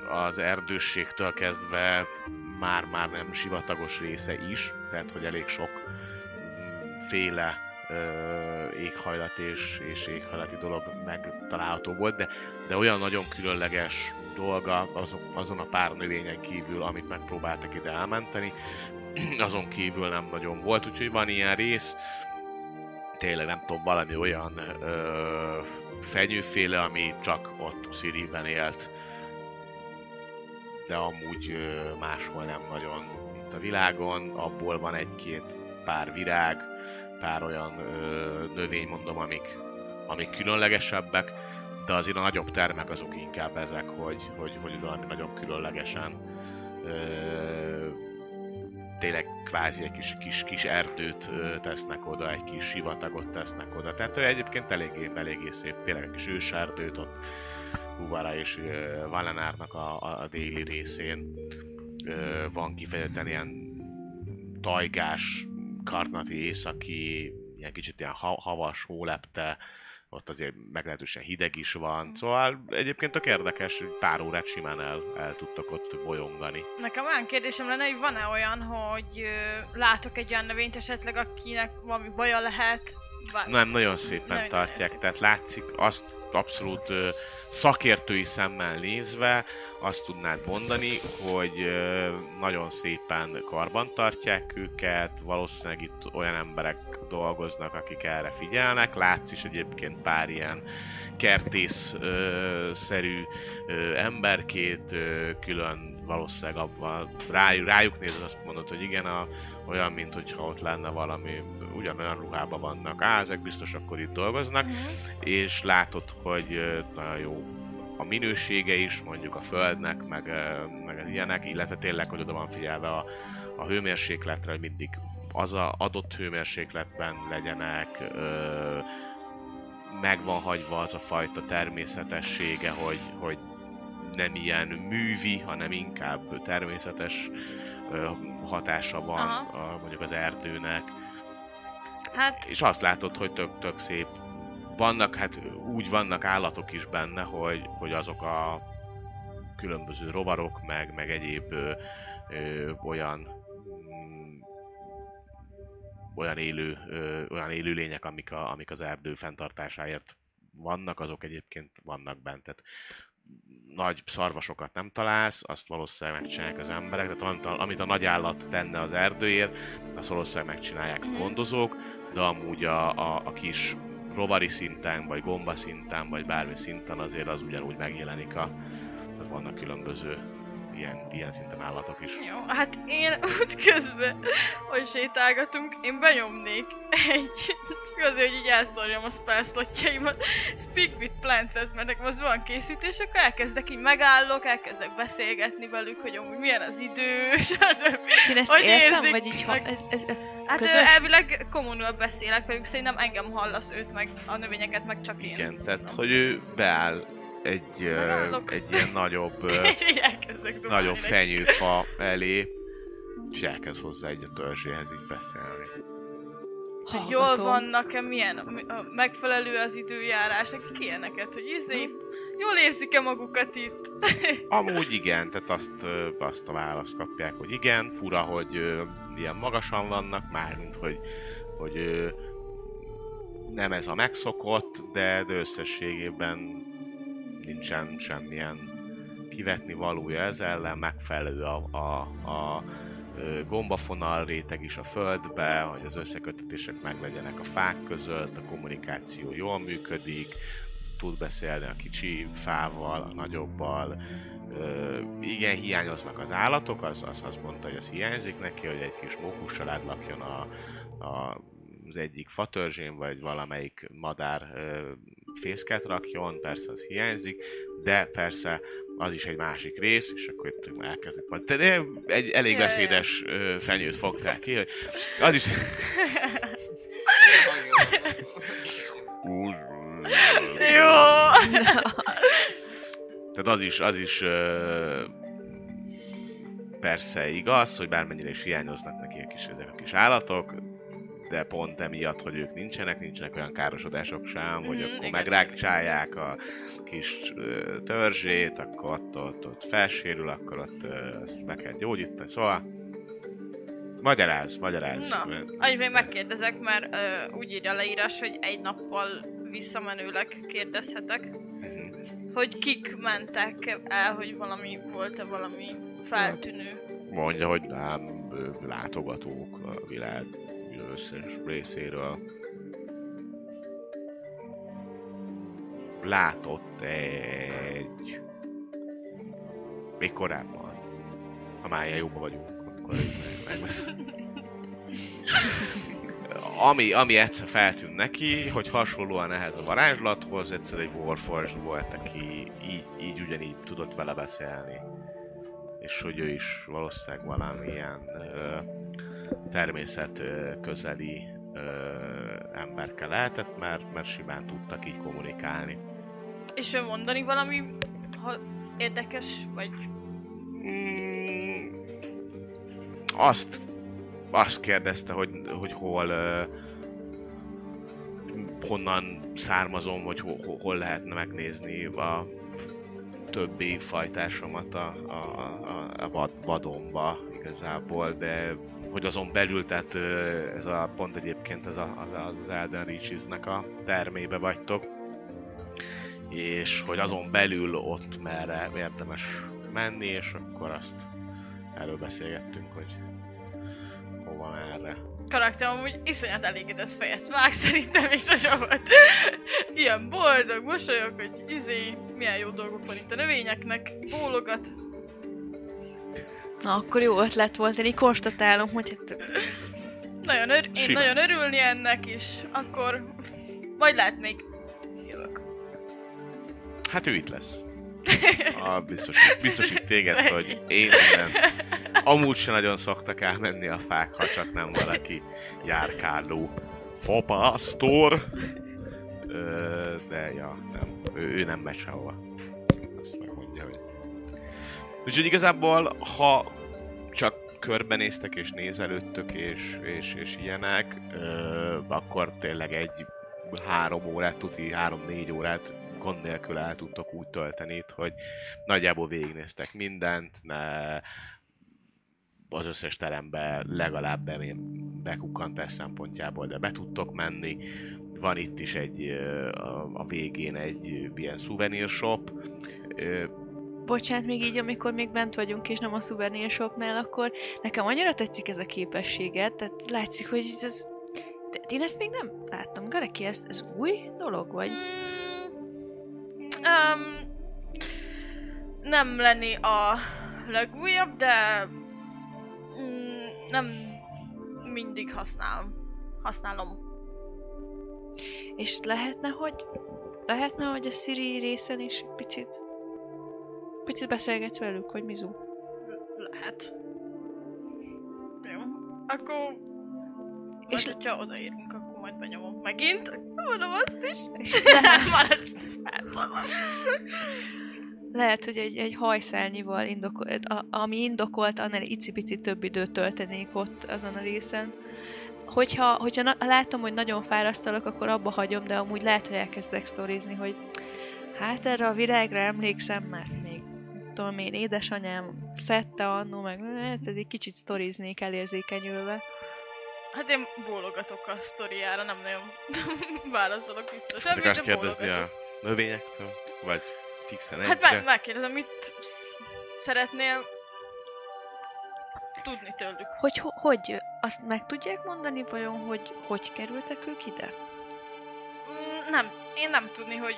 az erdősségtől kezdve már-már nem sivatagos része is, tehát hogy elég sok féle éghajlat és, és éghajlati dolog megtalálható volt, de, de olyan nagyon különleges dolga azon, azon a pár növényen kívül, amit megpróbáltak ide elmenteni, azon kívül nem nagyon volt, úgyhogy van ilyen rész, tényleg nem tudom, valami olyan ö, fenyőféle, ami csak ott Sziriben élt, de amúgy ö, máshol nem nagyon itt a világon, abból van egy-két pár virág, pár olyan ö, növény, mondom, amik, amik különlegesebbek, de azért a nagyobb termek azok inkább ezek, hogy, hogy, hogy valami nagyon különlegesen ö, tényleg kvázi egy kis, kis, kis erdőt ö, tesznek oda, egy kis sivatagot tesznek oda. Tehát egyébként eléggé, eléggé szép, tényleg egy kis őserdőt ott Huvara és ö, Valenárnak a, a, a déli részén ö, van kifejezetten ilyen tajgás, karnati északi, ilyen kicsit ilyen ha, havas, hólepte, ott azért meglehetősen hideg is van, szóval egyébként tök érdekes, hogy pár órát simán el, el tudtak ott bolyongani. Nekem olyan kérdésem lenne, hogy van-e olyan, hogy látok egy olyan növényt esetleg, akinek valami baja lehet? Bár... Nem, nagyon szépen Nagyon tartják, szépen. tehát látszik azt abszolút szakértői szemmel nézve azt tudnád mondani, hogy nagyon szépen karban tartják őket, valószínűleg itt olyan emberek dolgoznak, akik erre figyelnek, látsz is egyébként pár ilyen kertész-szerű emberkét, külön valószínűleg abban rájuk, rájuk nézve azt mondod, hogy igen, a, olyan, mint hogyha ott lenne valami, ugyanolyan ruhában vannak, á, ezek biztos akkor itt dolgoznak, Mhm. és látod, hogy nagyon jó a minősége is, mondjuk a földnek, meg, meg az ilyenek, illetve tényleg, hogy oda van figyelve a, a hőmérsékletre, hogy mindig az a adott hőmérsékletben legyenek, ö, meg van hagyva az a fajta természetessége, hogy, hogy nem ilyen művi, hanem inkább természetes ö, hatása van Aha. a, mondjuk az erdőnek Hát, és azt látod, hogy tök, tök szép. Vannak, hát úgy vannak állatok is benne, hogy, hogy azok a különböző rovarok, meg, meg egyéb ö, ö, olyan mm, olyan élő, ö, olyan élőlények, amik, a, amik az erdő fenntartásáért vannak, azok egyébként vannak bent. Tehát nagy szarvasokat nem találsz, azt valószínűleg megcsinálják az emberek, tehát amit a, amit a nagy állat tenne az erdőért, azt valószínűleg megcsinálják a gondozók, de amúgy a, a, a kis rovari szinten, vagy gomba szinten, vagy bármi szinten azért az ugyanúgy megjelenik a... Tehát vannak különböző ilyen, ilyen szinten állatok is. jó, hát én útközben, hogy sétálgatunk, én benyomnék egy, csak azért, hogy így elszórjam a spellslotjaimat, Speak with Plants-et, mert nekem az van készítés, akkor elkezdek így megállok, elkezdek beszélgetni velük, hogy amúgy milyen az idő, stb. és én ezt Hogy értem, érzik vagy így ha, meg? ez, ez, ez Hát Közös? elvileg kommunul beszélek velük, szerintem engem hallasz őt, meg a növényeket, meg csak én. Igen, tehát hogy ő beáll egy, ö, Megállok. egy ilyen nagyobb, nagyobb fenyőfa elé, és elkezd hozzá egy a törzséhez így beszélni. Hogy jól hallgatom. vannak-e, milyen mi- a megfelelő az időjárás, nekik ilyeneket, hogy izé, jól érzik-e magukat itt? Amúgy igen, tehát azt, azt a választ kapják, hogy igen, fura, hogy ilyen magasan vannak, mármint, hogy, hogy nem ez a megszokott, de, de összességében nincsen semmilyen kivetni valója ez ellen, megfelelő a, a, a gombafonal réteg is a földbe, hogy az összekötetések meglegyenek a fák között, a kommunikáció jól működik, tud beszélni a kicsi fával, a nagyobbal. Ö, igen, hiányoznak az állatok, az, az, az mondta, hogy az hiányzik neki, hogy egy kis mókus család a, a, az egyik fatörzsén, vagy valamelyik madár ö, fészket rakjon, persze az hiányzik, de persze az is egy másik rész, és akkor itt elkezdik majd. De, egy elég beszédes fenyőt fogták ki, hogy az is... Jó! Tehát az is, az is persze igaz, hogy bármennyire is hiányoznak neki a kis, ezek a kis állatok, de pont emiatt, hogy ők nincsenek, nincsenek olyan károsodások sem, hogy Mhm, akkor megrákcsálják a kis ö, törzsét, akkor ott, ott, ott felsérül, akkor ott ö, ezt meg kell gyógyítani, szóval magyaráz, magyaráz. Na. Annyit még megkérdezek, mert ö, úgy írja a leírás, hogy egy nappal visszamenőleg kérdezhetek, Mhm. hogy kik mentek el, hogy valami volt-e valami feltűnő. Mondja, hogy nem látogatók a világ összes részéről. Látott egy... Még korábban. Ha már ilyen jóban vagyunk, akkor meg, meg... Ami, ami egyszer feltűnt neki, hogy hasonlóan ehhez a varázslathoz, egyszer egy Warforged volt, aki így, így ugyanígy tudott vele beszélni és hogy ő is valószínűleg valamilyen ö, természet közeli emberke lehetett, mert, mert simán tudtak így kommunikálni. És ő mondani valami ha érdekes, vagy Mm, azt, azt kérdezte, hogy, hogy hol honnan származom, hogy hol, hol- lehetne megnézni a többi fajtásomat a, a, a, a vad, vadomba igazából, de hogy azon belül, tehát ez a pont egyébként ez a, az, az Elden Reaches-nek a termébe vagytok, és hogy azon belül ott merre érdemes menni, és akkor azt erről beszélgettünk, hogy hova merre. karakterem amúgy iszonyat elégedett fejet vág szerintem, és sose volt ilyen boldog, mosolyog, hogy izé, milyen jó dolgok van itt a növényeknek, bólogat. Na, akkor jó ötlet volt, én így konstatálom, hogy hát Nagyon ör- én Simán. nagyon örülni ennek is, akkor majd lehet még jövök. Hát ő itt lesz. A, biztos, biztosít téged, hogy én nem. Amúgy se nagyon szoktak elmenni a fák, ha csak nem valaki járkáló fapasztor. Ö, De ja, nem. Ő, ő nem megy sehova. Úgyhogy igazából, ha csak körbenéztek és nézelődtök és, és, és ilyenek, ö, akkor tényleg egy három órát, tuti három-négy órát gond nélkül el tudtok úgy tölteni itt, hogy nagyjából végignéztek mindent, ne az összes terembe legalább be, bekukkantás szempontjából, de be tudtok menni. Van itt is egy, a, a végén egy ilyen souvenir shop. Bocsánat, még így, amikor még bent vagyunk, és nem a souvenir shopnál, akkor nekem annyira tetszik ez a képességet, tehát látszik, hogy ez, ez de én ezt még nem láttam. Gareki, ez, ez új dolog, vagy? Mm, um, nem lenni a legújabb, de mm, nem mindig használom. Használom. És lehetne, hogy lehetne, hogy a Siri részen is picit picit beszélgetsz velük, hogy mizu. Lehet. Jó. Akkor... És És- hogyha odaérünk, akkor majd benyomom megint. Mondom azt is. Maradj, lehet, hogy egy, egy hajszálnyival indokolt, a, ami indokolt, annál icipici több időt töltenék ott azon a részen. Hogyha, hogyha na, látom, hogy nagyon fárasztalok, akkor abba hagyom, de amúgy lehet, hogy elkezdek sztorizni, hogy hát erre a virágra emlékszem, mert tudom én, édesanyám szedte annó, meg hát ez egy kicsit sztoriznék elérzékenyülve. Hát én bólogatok a sztoriára, nem nagyon válaszolok vissza Mit semmit, de kérdezni bólogatok. a növényektől? Vagy fixen Hát meg, megkérdezem, mit szeretnél tudni tőlük. Hogy, ho- hogy azt meg tudják mondani vajon, hogy hogy kerültek ők ide? Mm, Nem, én nem tudni, hogy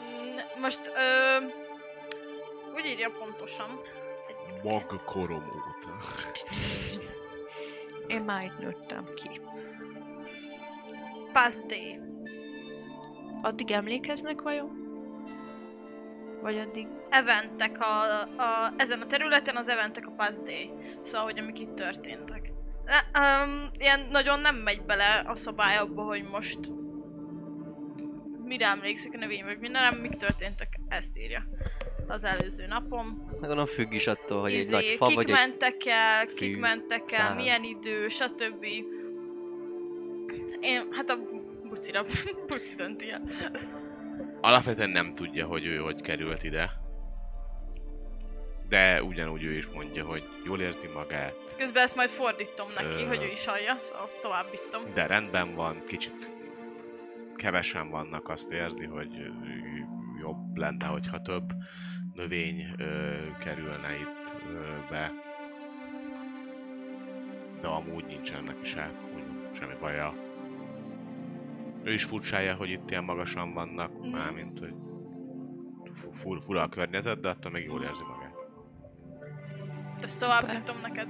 Mm, Most, ö, úgy írja pontosan. Mag koromóta. Én már itt nőttem ki. Past day. Addig emlékeznek vajon? Vagy addig... Eventek a, a, ezen a területen az eventek a past day. Szóval, hogy amik itt történtek. Ne, um, ilyen nagyon nem megy bele a szabály abba, hogy most mire emlékszik a növény, vagy minden, nem mik történtek, ezt írja az előző napon. Meg gondolom függ is attól, hogy egy Izé, nagy fa kik vagy egy... mentek el, fű, kik mentek el, száraz. milyen idő, stb. Én, hát a bucira, buci dönti el. Alapvetően nem tudja, hogy ő hogy került ide. De ugyanúgy ő is mondja, hogy jól érzi magát, Közben ezt majd fordítom neki, Ö. hogy ő is hallja, szóval továbbítom. de rendben van, kicsit kevesen vannak, azt érzi, hogy jobb lenne, hogyha több növény ö, kerülne itt ö, be. De amúgy nincsen neki se úgy, semmi baja. Ő is furcsája, hogy itt ilyen magasan vannak, Mhm. mármint, hogy fu- fur, fura a környezet, de attól még jól érzi magát. Ezt továbbítom neked.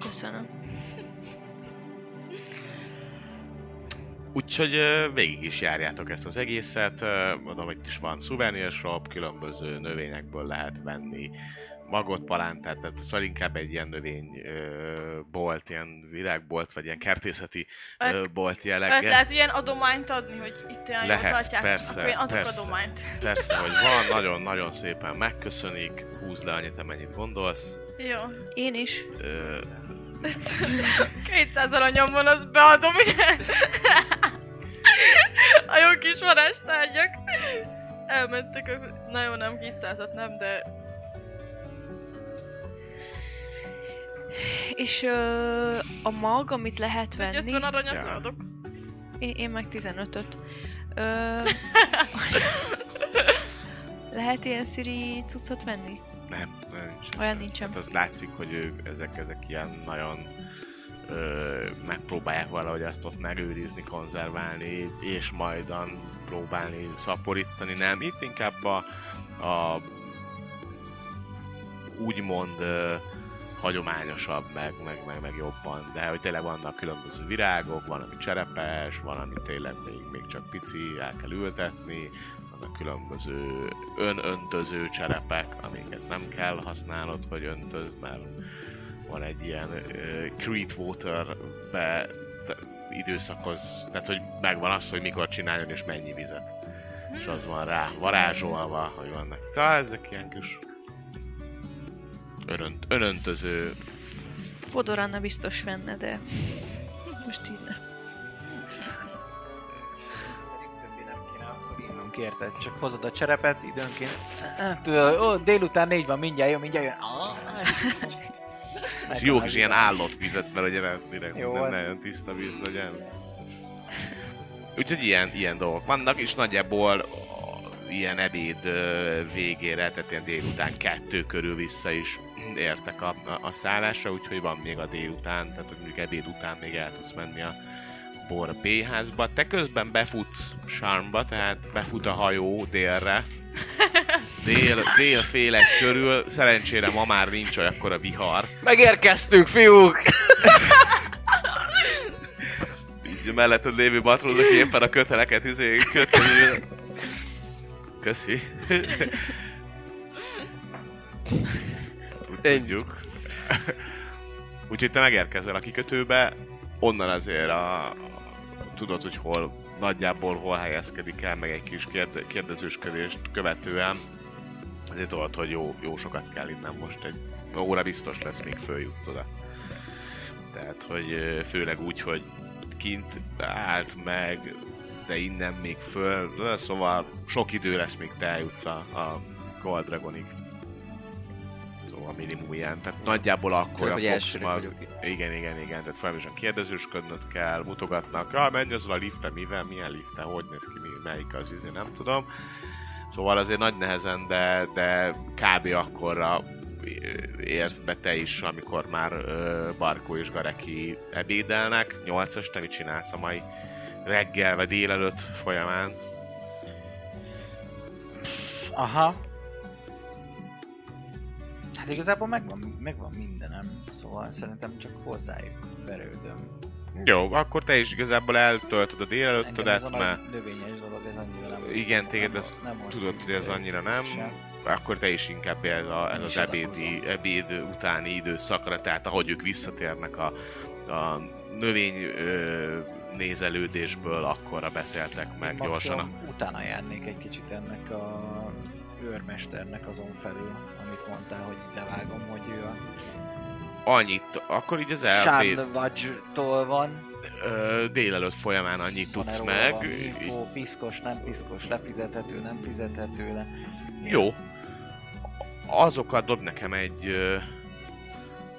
Köszönöm. Úgyhogy végig is járjátok ezt az egészet, mondom, hogy itt is van souvenir shop, különböző növényekből lehet venni magot, palántát, tehát szóval inkább egy ilyen növény ö, bolt, ilyen virágbolt, vagy ilyen kertészeti ö, Öt- bolt Öt jelleggel. lehet ilyen adományt adni, hogy itt olyan jól Lehet, tartják, persze, akkor én adok persze. adományt. Persze, hogy van, nagyon-nagyon szépen megköszönik, húz le annyit, amennyit gondolsz. Jó. Én is. Ö, 200 aranyom van, azt beadom, ugye? A jó kis varázstárgyak. Elmentek a... Na jó, nem 200-at nem, de... És ö, a mag, amit lehet venni... 50 aranyat Ja. leadok. Én, én meg 15-öt. Ö, lehet ilyen sziri cuccot venni? Nem, nincs. Olyan nincsen. Hát az látszik, hogy ők, ezek, ezek ilyen nagyon ö, megpróbálják valahogy ezt ott megőrizni, konzerválni, és majdan próbálni szaporítani. Nem, itt inkább a, a úgymond ö, hagyományosabb, meg, meg, meg, meg jobban, de hogy tényleg vannak különböző virágok, van, ami cserepes, van, ami tényleg még, még csak pici, el kell ültetni, vannak különböző önöntöző cserepek, amiket nem kell használnod, hogy öntöz, mert van egy ilyen uh, Creed Water-be te- időszakhoz, tehát hogy megvan az, hogy mikor csináljon és mennyi vizet. És az van rá varázsolva, hogy vannak. Tehát ezek ilyen kis örönt, önöntöző Fodor Anna biztos venne, de most így ne. Innunk, érted? Csak hozod a cserepet időnként. Tudod, ó, délután négy van, mindjárt jön, mindjárt jön. És jó kis ilyen állott vizet, mert ugye nem, direkt Jó, nem hát. nagyon tiszta víz legyen. Úgyhogy ilyen, ilyen dolgok vannak, és nagyjából ilyen ebéd végére, tehát ilyen délután kettő körül vissza is értek a, a, a szállásra, úgyhogy van még a délután, tehát hogy mondjuk ebéd után még el tudsz menni a bor B-házba. Te közben befutsz Sarmba, tehát befut a hajó délre, dél, dél fél egy körül, szerencsére ma már nincs olyan vihar, Megérkeztünk, fiúk! így a melletted lévő matróz, aki éppen a köteleket izé köteli. Köszi. Tudjuk. Úgyhogy te megérkezel a kikötőbe, onnan azért a, tudod, hogy hol nagyjából hol helyezkedik el, meg egy kis kérde, kérdezősködést követően. Azért tudod, hogy jó, jó sokat kell innen most egy óra biztos lesz, még följutsz oda. Tehát, hogy főleg úgy, hogy kint állt meg, de innen még föl, szóval sok idő lesz, még te eljutsz a, a Gold Dragonig. Szóval minimum ilyen, tehát nagyjából akkor fogsz elsőnek mag... Igen, igen, igen, tehát folyamatosan kérdezősködnöd kell, mutogatnak, ja, menj azzal a lifte, mivel, milyen lifte, hogy néz ki, mi, melyik az, izé, nem tudom. Szóval azért nagy nehezen, de, de kb. akkorra érsz be te is, amikor már ö, Barkó és Gareki ebédelnek. Nyolcas, te mit csinálsz a mai reggel vagy délelőtt folyamán? Aha. Hát igazából megvan, megvan mindenem, szóval szerintem csak hozzájuk verődöm. Jó, akkor te is igazából eltöltöd a délelőttödet, mert növényes dolog, ez annyira nem... Igen, téged ezt nem tudod, hogy ez annyira nem. sem. akkor te is inkább ez, a, ez az ebédi, ebéd utáni időszakra, tehát ahogy ők visszatérnek a, a növény ö, nézelődésből, akkorra beszéltek meg Maximum gyorsan. utána járnék egy kicsit ennek a őrmesternek azon felül, amit mondtál, hogy levágom, hogy ő a Annyit, akkor így az elbéd Sandwich-tól van. ö, délelőtt folyamán annyit tudsz meg. így- info, piszkos, nem piszkos, lefizethető, nem fizethető le. Jó. Azokat dob nekem egy,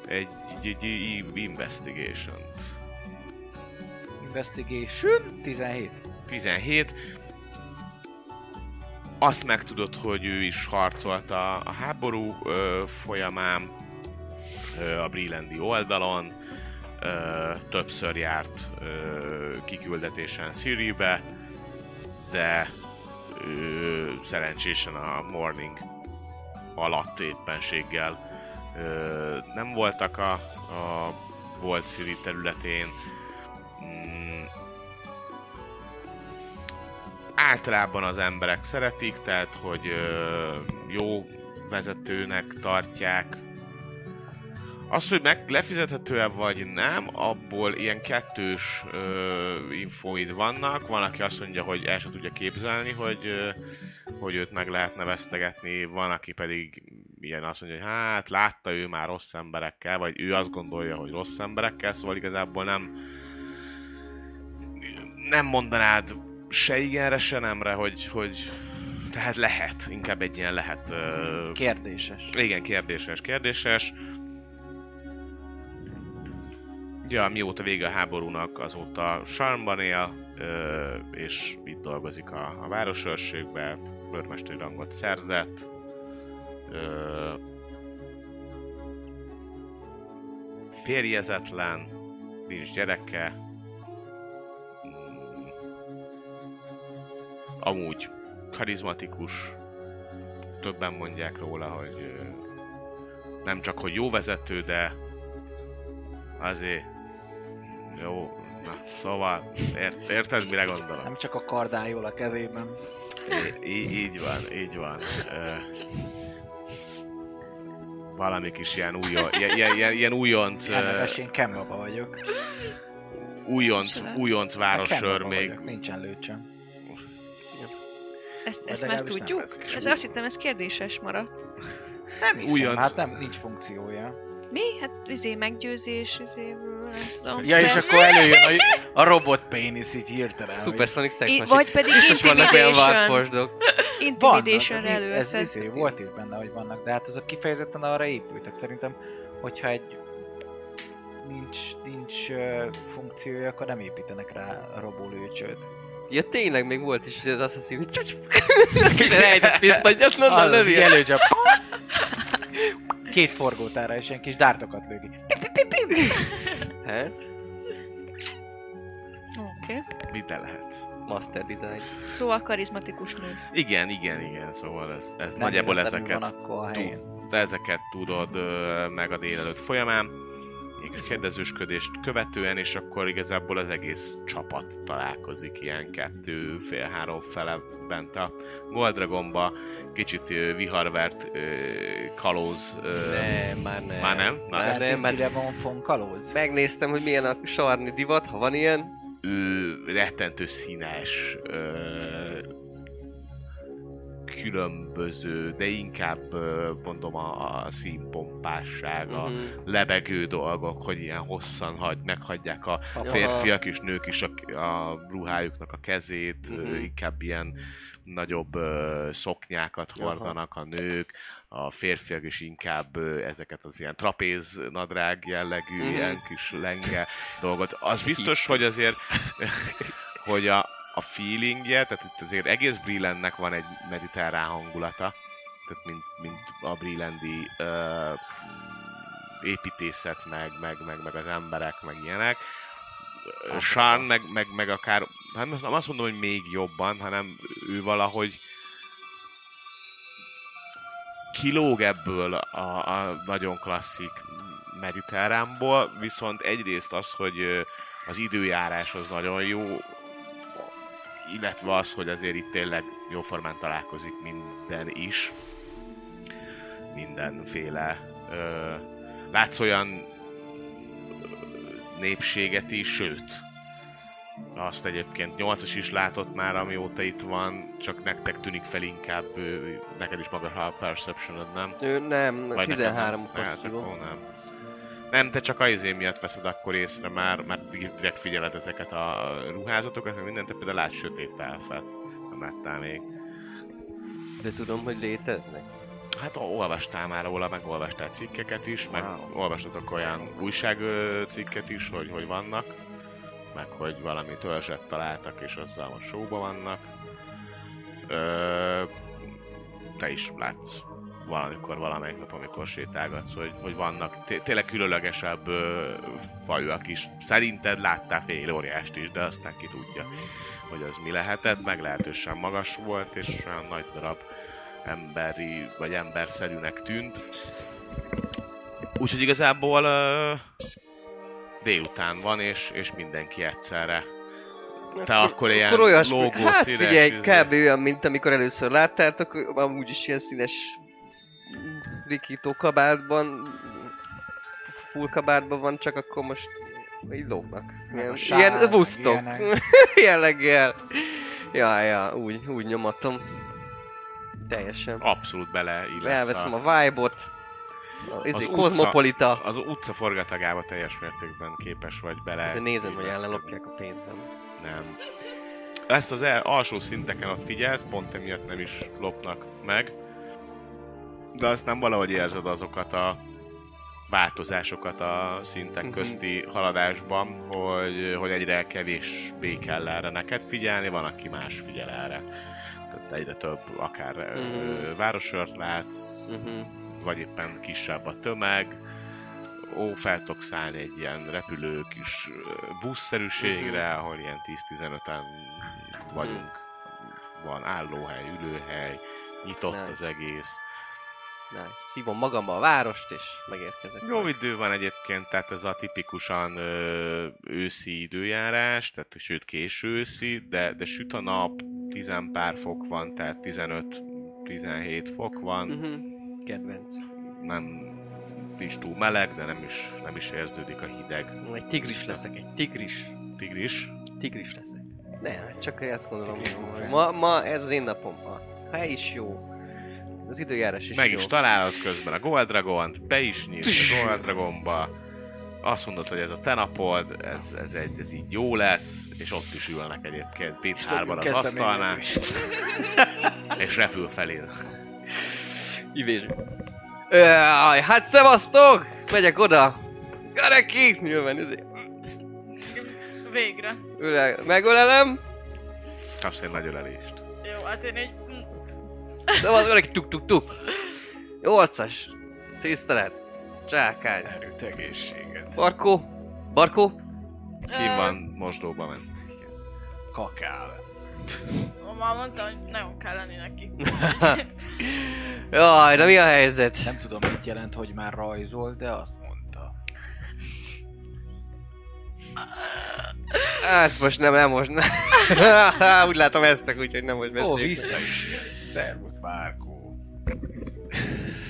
egy, egy, egy investigation-t. Investigation 17. 17. Azt megtudod, hogy ő is harcolt a, a háború ö, folyamán, ö, a Brillendi oldalon, ö, többször járt ö, kiküldetésen Siribe, de ö, szerencsésen a Morning alatt éppenséggel ö, nem voltak a, a volt Siri területén. Általában az emberek szeretik, tehát hogy jó vezetőnek tartják. Az, hogy meg lefizethető-e vagy nem, abból ilyen kettős ö, infóid vannak. Van, aki azt mondja, hogy el sem tudja képzelni, hogy, ö, hogy őt meg lehetne vesztegetni, van, aki pedig ilyen azt mondja, hogy hát látta ő már rossz emberekkel, vagy ő azt gondolja, hogy rossz emberekkel, szóval igazából nem nem mondanád se igenre, se nemre, hogy, hogy tehát lehet, inkább egy ilyen lehet. Ö, Kérdéses. igen, kérdéses, kérdéses. Ja, mióta vége a háborúnak, azóta Sarmban él, ö, és itt dolgozik a, a városőrségbe, őrmesteri rangot szerzett. Ö, férjezetlen, nincs gyereke. Amúgy karizmatikus, többen mondják róla, hogy nem csak, hogy jó vezető, de azért jó, na, szóval ért, érted, mire gondolom? Nem csak a kardájól a kezében. Í- így, így van, így van. Ö, valami kis ilyen, újon, ilyen, ilyen, ilyen, újonc, Elneves, én Kembaba vagyok. újonc, újonc városőr még. vagyok, Nincsen lőcsöm. Ezt, ezt már tudjuk? Ez azt hittem, ez kérdéses maradt. Nem hiszem, Újonc. hát nem, nincs funkciója. Mi? Hát izé meggyőzés, izé, tudom. Ja, és Nem. akkor előjön a, a robot pénisz így hirtelen. Supersonic Sex I- vagy pedig Biztos vannak olyan Intimidation. Intimidation-re Vannak, ez izé, volt itt benne, hogy vannak, de hát azok kifejezetten arra épültek. Szerintem, hogyha egy nincs, nincs uh, funkciója, akkor nem építenek rá a robólőcsöt. Ja tényleg még volt is, hogy az Assassin hogy rejtett pisztolyat, Az, az lövi. előcsap. Két forgótára és ilyen kis dártokat lő ki. Hát, Oké. Minden lehet. master design. Szóval karizmatikus nő. Igen, igen, igen, szóval ez, ez nagyjából ezeket Van akkor a helyén. de ezeket tudod meg a délelőtt folyamán, kérdezősködést követően, és akkor igazából az egész csapat találkozik ilyen kettő, fél, három fele bent a Goldragonba, kicsit viharvert kalóz, ö, Nem, már nem. már nem? Na, Már nem, ide van von kalóz. megnéztem, hogy milyen a sarni divat, ha van ilyen. ő rettentő színes, ö, különböző, de inkább mondom a, a színpompásság, a Mhm. lebegő dolgok, hogy ilyen hosszan hagy, meghagyják a Aha. férfiak és nők is a, a ruhájuknak a kezét, uh-huh. inkább ilyen nagyobb ö, szoknyákat Aha. hordanak a nők, a férfiak is inkább ö, ezeket az ilyen trapéz nadrág jellegű, uh-huh. ilyen kis lenge dolgot. Az biztos, hogy azért, hogy a, a feelingje, tehát itt azért egész Brillandnek van egy mediterrán hangulata, tehát mint, mint a Brillandi ö, építészet, meg, meg, meg, meg az emberek, meg ilyenek. Ö, Sean meg, meg, meg akár, hát nem azt mondom, hogy még jobban, hanem ő valahogy kilóg ebből a, a nagyon klasszik mediterránból, viszont egyrészt az, hogy az időjárás az nagyon jó, illetve az, hogy azért itt tényleg jóformán találkozik minden is. Mindenféle. Ö, látsz olyan népséget is, sőt, azt egyébként 8-as is látott már, amióta itt van, csak nektek tűnik fel inkább, ö, neked is maga a perception nem? Ő nem, Vagy 13 neked nem? Hát, nem. Nem, te csak a izé miatt veszed akkor észre már, mert direkt figyeled ezeket a ruházatokat, meg mindent, te például látsz sötét elfet. Nem láttál még. De tudom, hogy léteznek. Hát olvastál már róla, meg olvastál cikkeket is, meg Wow. olvastatok olyan újságcikket is, hogy, hogy vannak, meg hogy valami törzset találtak, és azzal most showba vannak. Ö, te is látsz valamikor, valamelyik nap, amikor sétálgatsz, hogy, hogy vannak té- tényleg különlegesebb ö, fajúak is. Szerinted láttál fél óriást is, de aztán ki tudja, hogy az mi lehetett. Meglehetősen magas volt, és olyan nagy darab emberi, vagy emberszerűnek tűnt. Úgyhogy igazából uh, délután van, és, és mindenki egyszerre. Te akkor ilyen akkor olyasmi, lógó hát színes figyelj, kb. olyan, mint amikor először láttátok, amúgy is ilyen színes rikító kabátban, full kabátban van, csak akkor most így lógnak. Ilyen, a sál, ilyen busztok. Jelleggel. Ja, ja, úgy, úgy nyomatom. Teljesen. Abszolút bele illesz Elveszem a, a vibe-ot. Az az utca- kozmopolita. az utca forgatagába teljes mértékben képes vagy bele. Ezért nézem, hogy ellopják a pénzem. Nem. Ezt az el, alsó szinteken ott figyelsz, pont emiatt nem is lopnak meg. De aztán valahogy érzed azokat a változásokat a szintek Mhm. közti haladásban, hogy, hogy egyre kevésbé kell erre neked figyelni, van, aki más figyel erre. Tehát egyre több, akár Mhm. mm. városört látsz, Uh-huh. vagy éppen kisebb a tömeg, ó, fel tudok szállni egy ilyen repülő kis buszszerűségre, Mhm. ahol ilyen 10-15-en vagyunk. Van állóhely, ülőhely, nyitott Nice. az egész. Nice. Szívom magamba a várost, és megérkezek. Jó majd. idő van egyébként, tehát ez a tipikusan ö, őszi időjárás, tehát sőt késő őszi, de, de süt a nap, 10 pár fok van, tehát 15-17 fok van, Uh-huh. Kedvenc. nem is túl meleg, de nem is, nem is érződik a hideg. Egy tigris leszek, egy tigris. Tigris. Tigris leszek. Nem, csak ezt gondolom, hogy ma, ma ez az én napom. A hely is jó. Az időjárás is Meg jó. is találod közben a Gold Dragon-t, be is nyílsz a Gold Dragonba, azt mondod, hogy ez a te napod, ez, ez, egy, ez így jó lesz, és ott is ülnek egyébként hárman az asztalnál, és repül felé. Ivés. Jaj, hát szevasztok! Megyek oda! Gareki! Nyilván izé. Végre. Öle, megölelem. Kapsz egy nagy ölelést. Jó, hát én egy... Szevasz, Gareki, tuk tuk tuk. Nyolcas. Tisztelet. Csákány. Erőt, egészséget. Barkó. Barkó. Ki van, mosdóba ment. Kakál. Már mondtam, hogy nagyon kell lenni neki. Jaj, de mi a helyzet? Nem tudom, mit jelent, hogy már rajzol, de azt mondta. Hát most nem, nem most nem. Úgy látom eztek, úgyhogy nem most Ó, vissza is jött. Szervusz, Márkó.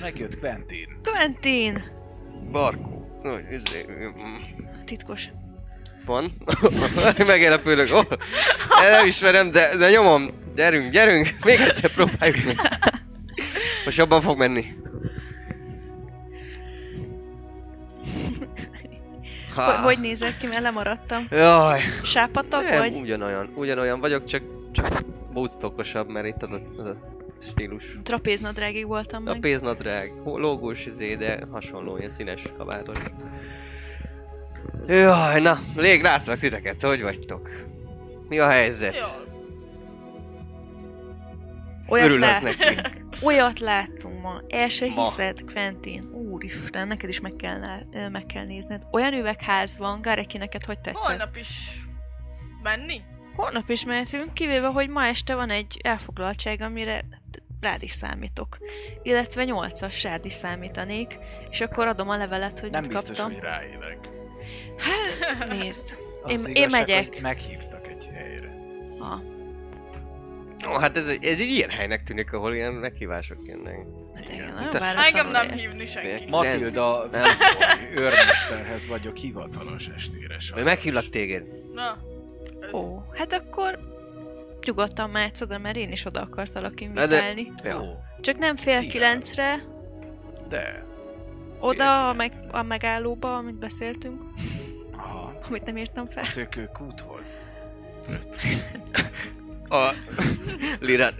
Megjött Quentin. Quentin! Barkó. Úgy, izé, mm. Titkos. Van. Megjelepülök. Oh, nem ismerem, de, de nyomom. Gyerünk, gyerünk. Még egyszer próbáljuk meg. Most jobban fog menni. Hogy, hogy nézek ki, mert lemaradtam? Jaj. Sápatak Nem, vagy? ugyanolyan, ugyanolyan vagyok, csak, csak bootstockosabb, mert itt az a, az a stílus. Trapéznadrágig voltam A meg. pénznadrág, hó- lógós izé, de hasonló, ilyen színes kabátos. Jaj, na, lég, látlak titeket, hogy vagytok? Mi a helyzet? Olyat, Örülök lát, olyat láttunk ma. El se Ma. hiszed, Quentin. Úristen, neked is meg kell, meg kell nézned. Olyan üvegház van, Gareki, neked hogy tetszett? Holnap is menni? Holnap is mehetünk, kivéve, hogy ma este van egy elfoglaltság, amire rád is számítok. Illetve 8-as rád is számítanék, és akkor adom a levelet, hogy Nem mit biztos, kaptam. hogy ráérek. Hát, nézd. Az Én- az én igazság, megyek. hogy Meghívtak egy helyre. Ha. Ó, hát ez, egy- ez egy ilyen helynek tűnik, ahol ilyen meghívások jönnek. Hát Igen. igen, nagyon Te- váratlanul Engem nem hívni senki. Matilda Nem. őrmesterhez vagyok hivatalos estére Ő sajnos. meghívlak téged. Na, Ó, hát akkor nyugodtan mehetsz oda, mert én is oda akartalak de- invitálni. Ja. Ó, Csak nem fél Igen. kilencre, de... oda a, meg, a megállóba, amit beszéltünk, Aha, amit nem írtam fel. a szökőkúthoz. A Lirad,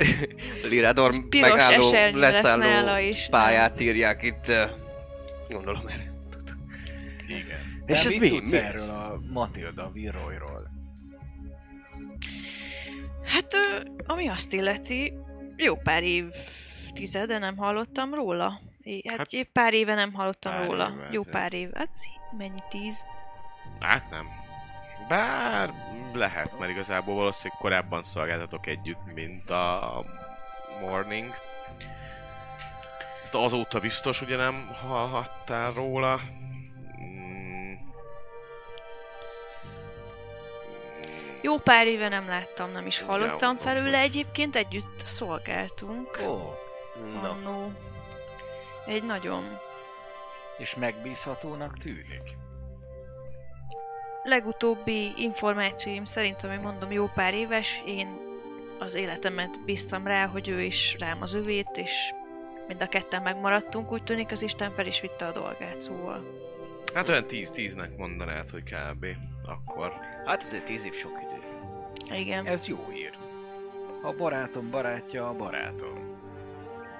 Lirador Piros megálló, leszálló is. pályát írják itt. Gondolom erre. Igen. És De ez mit mi? tudsz Mi erről ez? a Matilda Viroyról? Hát, ami azt illeti, jó pár év tizede nem hallottam róla. Hát, Hát, hát pár éve nem hallottam pár róla. éve, jó pár év. Hát mennyi tíz? Hát nem. Bár lehet, mert igazából valószínűleg korábban szolgáltatok együtt, mint a Morning. Hát azóta biztos ugye nem hallhattál róla. Jó pár éve nem láttam, nem is hallottam felőle. Egyébként együtt szolgáltunk. Ó, Na. Annó. Egy nagyon és megbízhatónak tűnik. legutóbbi információim szerint, ami mondom jó pár éves, én az életemet bíztam rá, hogy ő is rám az övét, és mind a ketten megmaradtunk, úgy tűnik az Isten fel is vitte a dolgát, szóval. Hát olyan 10-10-nek mondanád, hogy kb. Akkor. Hát azért tíz év sok idő. Igen. Ez jó ír. A barátom barátja a barátom.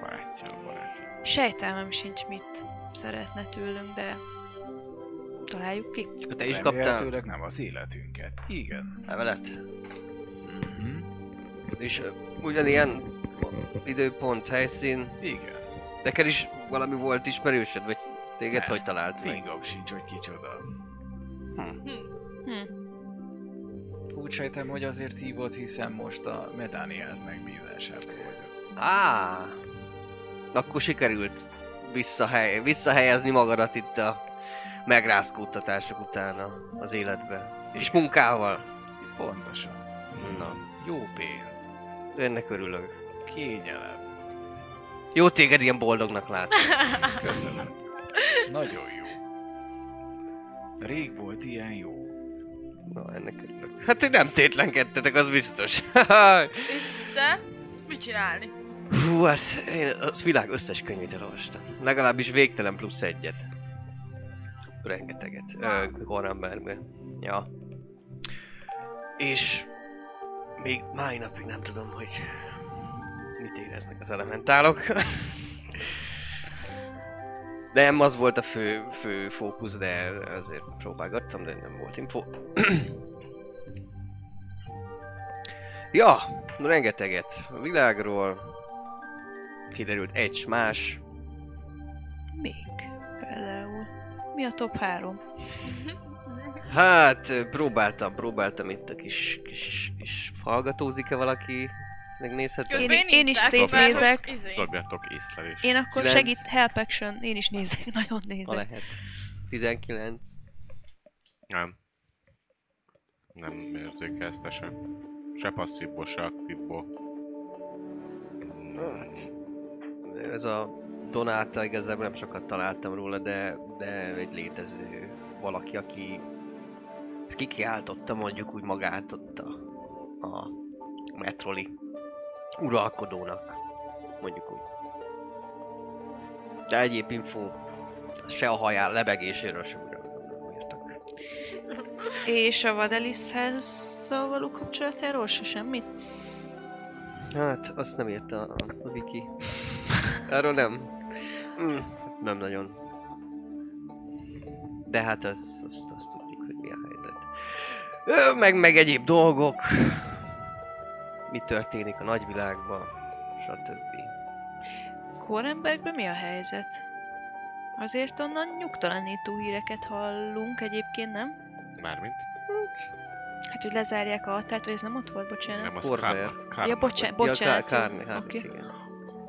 Bátya, barátom. Sejtelmem sincs, mit szeretne tőlünk, de találjuk ki. Te is kaptál nem az életünket. Igen. levelet? Mhm. És ugyanilyen időpont, helyszín. Igen. Neked is valami volt ismerősöd, vagy téged Nem. hogy talált meg? Fingom sincs, hogy kicsoda. Hm. Úgy sejtem, hogy azért hívott, hiszen most a Medániáz megbízásában vagyok. Á, akkor sikerült visszahely, visszahelyezni magadat itt a megrázkódtatások után a- az életbe. És munkával. Pontosan. Na, Jó pénz. ennek örülök. Kényelem. Jó téged ilyen boldognak látni. Köszönöm. Nagyon jó. Rég volt ilyen jó. Na, ennek. Hát ti nem tétlenkedtetek, az biztos. és te? Mit csinálni? Hú, az, én az világ összes könyvét elolvastam. Legalábbis végtelen plusz egyet. Rengeteget. Ö, Horrembergbe. Ja. És még mai napig nem tudom, hogy mit éreznek az elementálok. Nem, az volt a fő, fő fókusz, de azért próbálgattam, de nem volt info. ja, rengeteget a világról, kiderült egy más. Még például. Mi a top 3? Hát, próbáltam, próbáltam itt a kis, kis, kis hallgatózik-e valaki? Megnézhető? Én- Közben én is szétnézek. Izé. Dobjatok észlelést. Én akkor Kilenc. segít, help action, én is nézek, nagyon Ha nézek. lehet. 19. Nem. Nem érzékelsz se. Se passzívból, se aktívból. Hát, Ez a Donáta igazából nem sokat találtam róla, de, de egy létező valaki, aki kikiáltotta mondjuk úgy magát ott a, a metroli uralkodónak, mondjuk úgy. De egyéb info se a haján lebegéséről sem. És a Vadeliszhez való kapcsolatáról se semmit? Hát, azt nem írta a, a wiki. Erről nem. Mm, nem nagyon. De hát az, azt, azt tudjuk, hogy mi a helyzet. Ö, meg, meg egyéb dolgok. Mi történik a nagyvilágban, stb. Korenbergben mi a helyzet? Azért onnan nyugtalanító híreket hallunk egyébként, nem? Mármint? Hát, hogy lezárják a határt, vagy ez nem ott volt, bocsánat. Nem az Korver. Karma. Ja, bocsánat, Ja, bocsánat. Kár- Kárni, hát igen.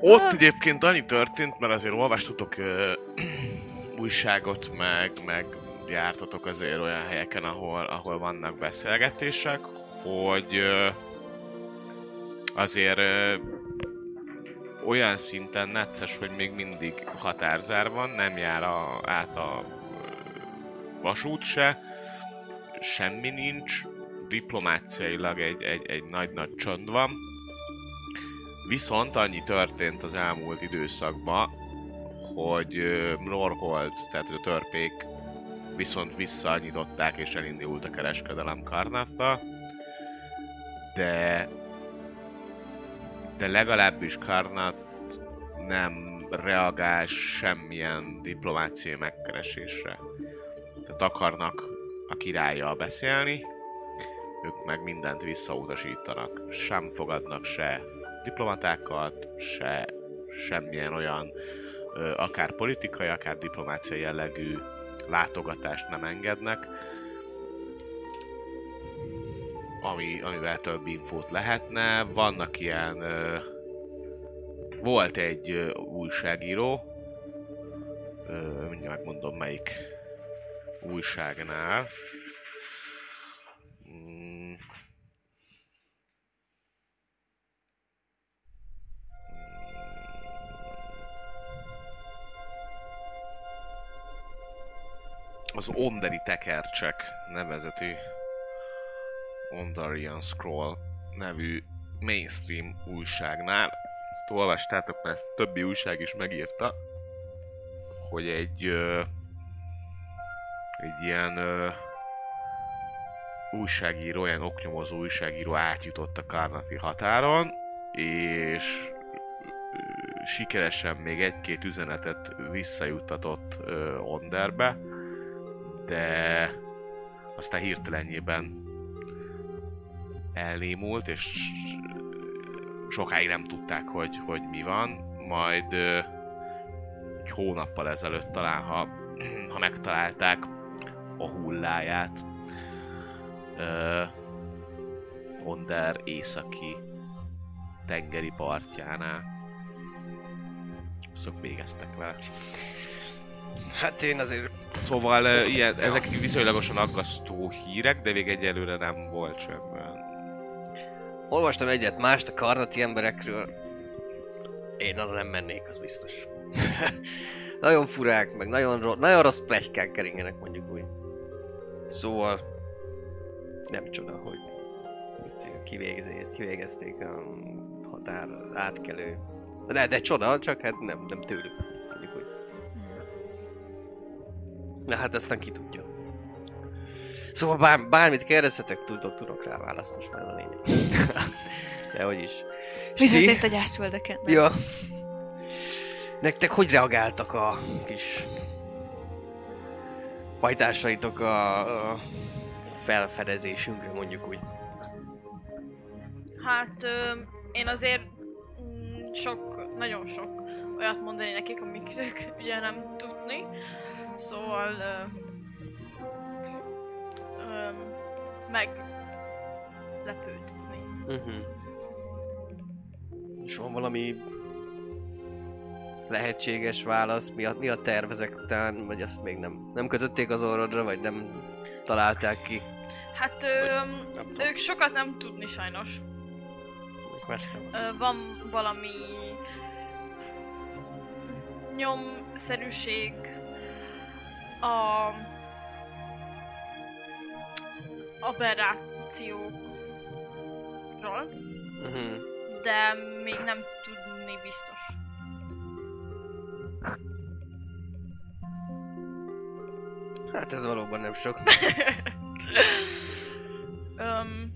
Ott egyébként annyi történt, mert azért olvastatok ö, újságot, meg, meg jártatok azért olyan helyeken, ahol, ahol vannak beszélgetések, hogy ö, azért ö, olyan szinten necces, hogy még mindig határzár van, nem jár a, át a vasút se, semmi nincs, diplomáciailag egy, egy, egy nagy-nagy csönd van, Viszont annyi történt az elmúlt időszakban, hogy ö, Norhold, tehát a törpék viszont visszanyitották és elindult a kereskedelem Karnattal, de de legalábbis Karnat nem reagál semmilyen diplomáciai megkeresésre. Tehát akarnak a királlyal beszélni, ők meg mindent visszautasítanak. Sem fogadnak se diplomatákat, se semmilyen olyan akár politikai, akár diplomáciai jellegű látogatást nem engednek, ami, amivel több infót lehetne. Vannak ilyen... Volt egy újságíró, mindjárt megmondom melyik újságnál. Mm. az Onderi Tekercsek nevezetű Ondarian Scroll nevű mainstream újságnál. Ezt olvastátok, mert ezt többi újság is megírta, hogy egy ö, egy ilyen ö, újságíró, ilyen oknyomozó újságíró átjutott a Karnati határon, és sikeresen még egy-két üzenetet visszajuttatott ö, Onderbe, de aztán hirtelenjében elnémult, és sokáig nem tudták, hogy, hogy mi van, majd ö, egy hónappal ezelőtt talán, ha, ha megtalálták a hulláját, ö, Onder északi tengeri partjánál. Azok végeztek vele. Hát én azért... Szóval uh, ilyen, ezek viszonylagosan aggasztó hírek, de még egyelőre nem volt sem olyan. Olvastam egyet mást a karnati emberekről. Én arra nem mennék, az biztos. nagyon furák, meg nagyon, ro- nagyon rossz plegykák keringenek mondjuk úgy. Szóval nem csoda, hogy kivégezték, kivégezték a határ átkelő. De, de csoda, csak hát nem, nem tőlük. Mondjuk úgy. Na hát aztán ki tudja. Szóval bár, bármit kérdezhetek, tudok, tudok rá választ most már a lényeg. De hogy is. Mi történt a gyászföldeken? Ja. Nektek hogy reagáltak a kis pajtásaitok a, a felfedezésünkre, mondjuk úgy? Hát ö, én azért mm, sok, nagyon sok olyat mondani nekik, amik ők ugye nem tudni. Szóval ö, ö, meglepődni. Uh-huh. És van valami lehetséges válasz? Mi a, mi a terv ezek után? Vagy azt még nem, nem kötötték az orrodra, vagy nem találták ki? Hát ö, Nem tudom. ők sokat nem tudni sajnos. Ö, van valami nyomszerűség a aberrációkról, uh-huh. de még nem tudni biztos. Hát ez valóban nem sok. Öm,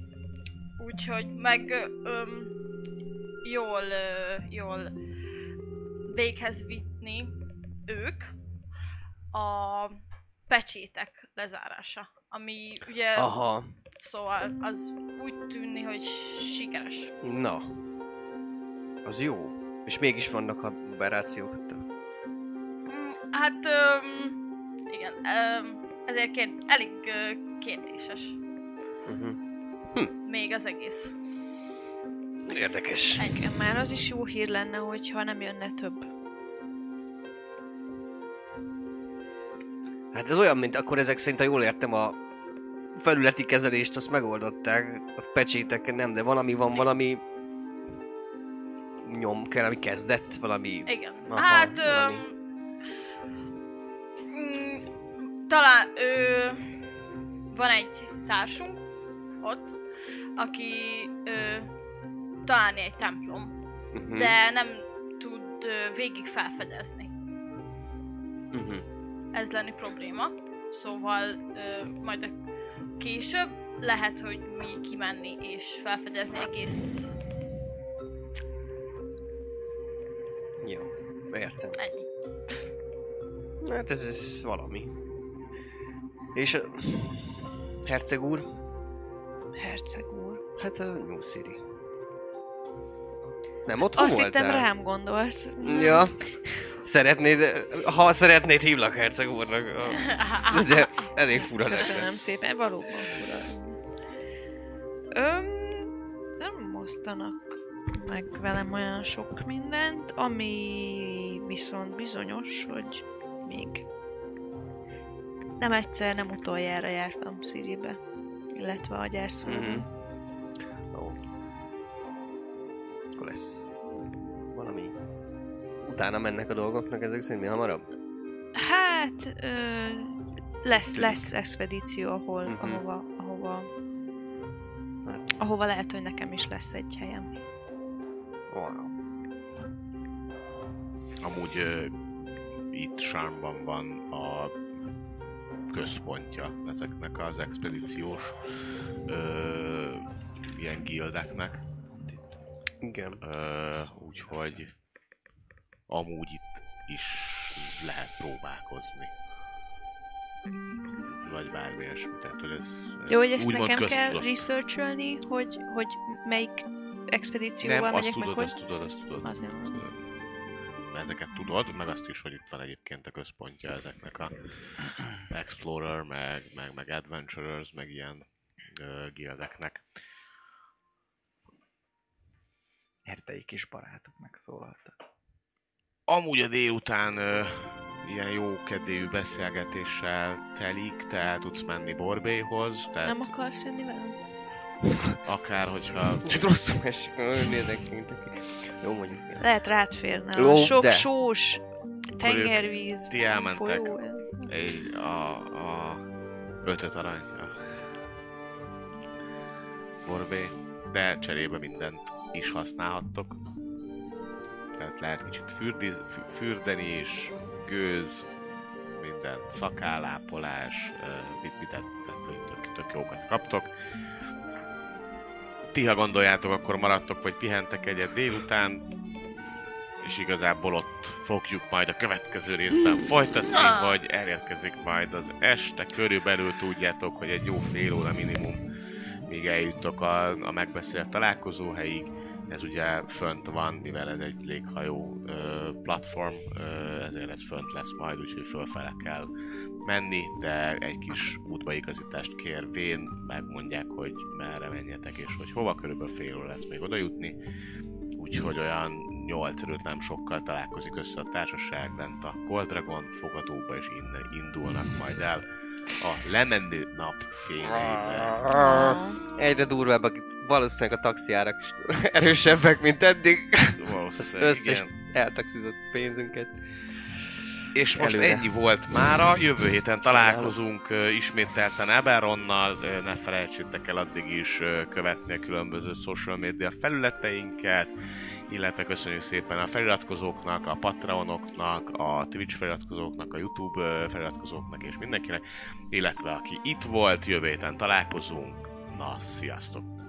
úgyhogy meg öm, jól, jól véghez vitni ők a pecsétek lezárása. Ami ugye, Aha. szóval az úgy tűnni, hogy sikeres. Na. Az jó. És mégis vannak aberrációk. ott. Mm, Hát, öm, igen, öm, ezért kér, elég kérdéses Uh-huh. még az egész. Érdekes. Nekem már az is jó hír lenne, hogyha nem jönne több. Hát ez olyan, mint akkor ezek szerint, ha jól értem, a felületi kezelést azt megoldották, a pecsétek nem, de valami van, valami nyom kell, ami kezdett, valami... Igen. Aha, hát, valami. öm, talán ö, van egy társunk ott, aki ö, találni egy templom, Uh-huh. de nem tud ö, végig felfedezni. Uh-huh. Ez lenni probléma. Szóval ö, majd később lehet, hogy mi kimenni és felfedezni egész Jó, értem. ennyi. Hát ez, ez valami. És herceg úr? Herceg úr. Hát a New City. Nem otthon Azt voltál? hittem rám gondolsz. Ja. Szeretnéd, ha szeretnéd hívlak herceg úrnak. De elég fura Köszönöm lenne. szépen, valóban fura. Öm, nem osztanak meg velem olyan sok mindent, ami viszont bizonyos, hogy még nem egyszer, nem utoljára jártam Sziribe, illetve a gyászföldön. Mhm. Ó. Akkor lesz valami. Utána mennek a dolgoknak ezek szerint mi hamarabb? Hát, ö, lesz, lesz expedíció, ahol, Mhm. ahova, ahova, Hát. ahova lehet, hogy nekem is lesz egy helyem. Wow. Amúgy ö, itt Sármban van a központja ezeknek az expedíciós ö, ilyen gildeknek. Igen. Ö, úgyhogy amúgy itt is lehet próbálkozni. Vagy bármi ilyesmi. Tehát, hogy ez, ez Jó, hogy ezt nekem kell köztudott. researcholni, hogy, hogy melyik expedícióval Nem, azt megyek meg, tudod, hogy... azt tudod, azt tudod. Azért Azt tudod. Ezeket tudod, meg azt is, hogy itt van egyébként a központja ezeknek a Explorer, meg, meg, meg Adventurers, meg ilyen uh, gildeknek. Erdei kis barátok megszólaltak. Amúgy a délután uh, ilyen jó kedélyű beszélgetéssel telik, te el tudsz menni Borbéhoz, tehát Nem akarsz jönni velem? Akár hogyha Ez rosszul esik, nagyon érdekeltek. Jó mondjuk. Lehet rád férne. A sok de- sós tengervíz, ti elmentek. folyó. egy, a, a ötöt arany a Borbé, de cserébe mindent is használhattok. Tehát lehet kicsit fürdi, fü- fürdeni is, gőz, minden szakállápolás, mit, mit tök, tök jókat kaptok. Ti, ha gondoljátok, akkor maradtok, vagy pihentek egyet délután, és igazából ott fogjuk majd a következő részben folytatni, Na. vagy elérkezik majd az este, körülbelül tudjátok, hogy egy jó fél óra minimum, míg eljuttok a, a megbeszélt találkozóhelyig. Ez ugye fönt van, mivel ez egy léghajó ö, platform, ö, ezért ez fönt lesz majd, úgyhogy fölfele kell menni, de egy kis útbaigazítást kérvén megmondják, hogy merre menjetek és hogy hova, körülbelül fél óra lesz még oda jutni. Úgyhogy olyan 8 előtt nem sokkal találkozik össze a társaság bent a Gold Dragon fogadóba, és innen indulnak majd el a lemenő nap fényeivel. Ah. Egyre durvábbak, valószínűleg a taxiárak is erősebbek, mint eddig. Valószínűleg, összes igen. eltaxizott pénzünket. És most Előre. ennyi volt mára, jövő héten találkozunk ö, ismételten Eberonnal, Ö, ne felejtsétek el addig is követni a különböző social media felületeinket, illetve köszönjük szépen a feliratkozóknak, a Patreonoknak, a Twitch feliratkozóknak, a YouTube feliratkozóknak és mindenkinek, illetve aki itt volt, jövő héten találkozunk. Na, sziasztok!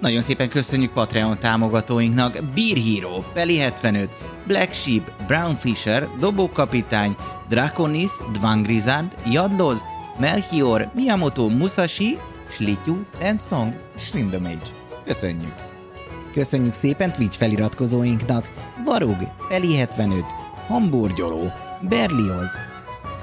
Nagyon szépen köszönjük Patreon támogatóinknak Beer Hero, Peli 75, Black Sheep, Brown Fisher, Dobókapitány, Draconis, Dvangrizard, Jadloz, Melchior, Miyamoto Musashi, Slityu, Tensong, Shrindamage. Köszönjük! Köszönjük szépen Twitch feliratkozóinknak Varug, Peli 75, Hamburgyoló, Berlioz,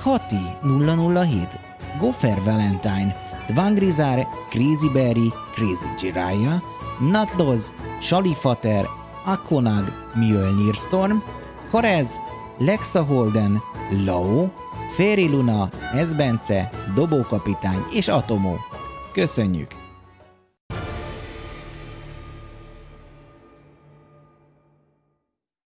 Kati 007, Goffer Valentine, Dvangrizár, Crazy Berry, Crazy Jiraiya, Natloz, Shalifater, Akonag, Mjölnir Storm, Korez, Lexa Holden, Lao, Féri Luna, Ezbence, Dobókapitány és Atomo. Köszönjük!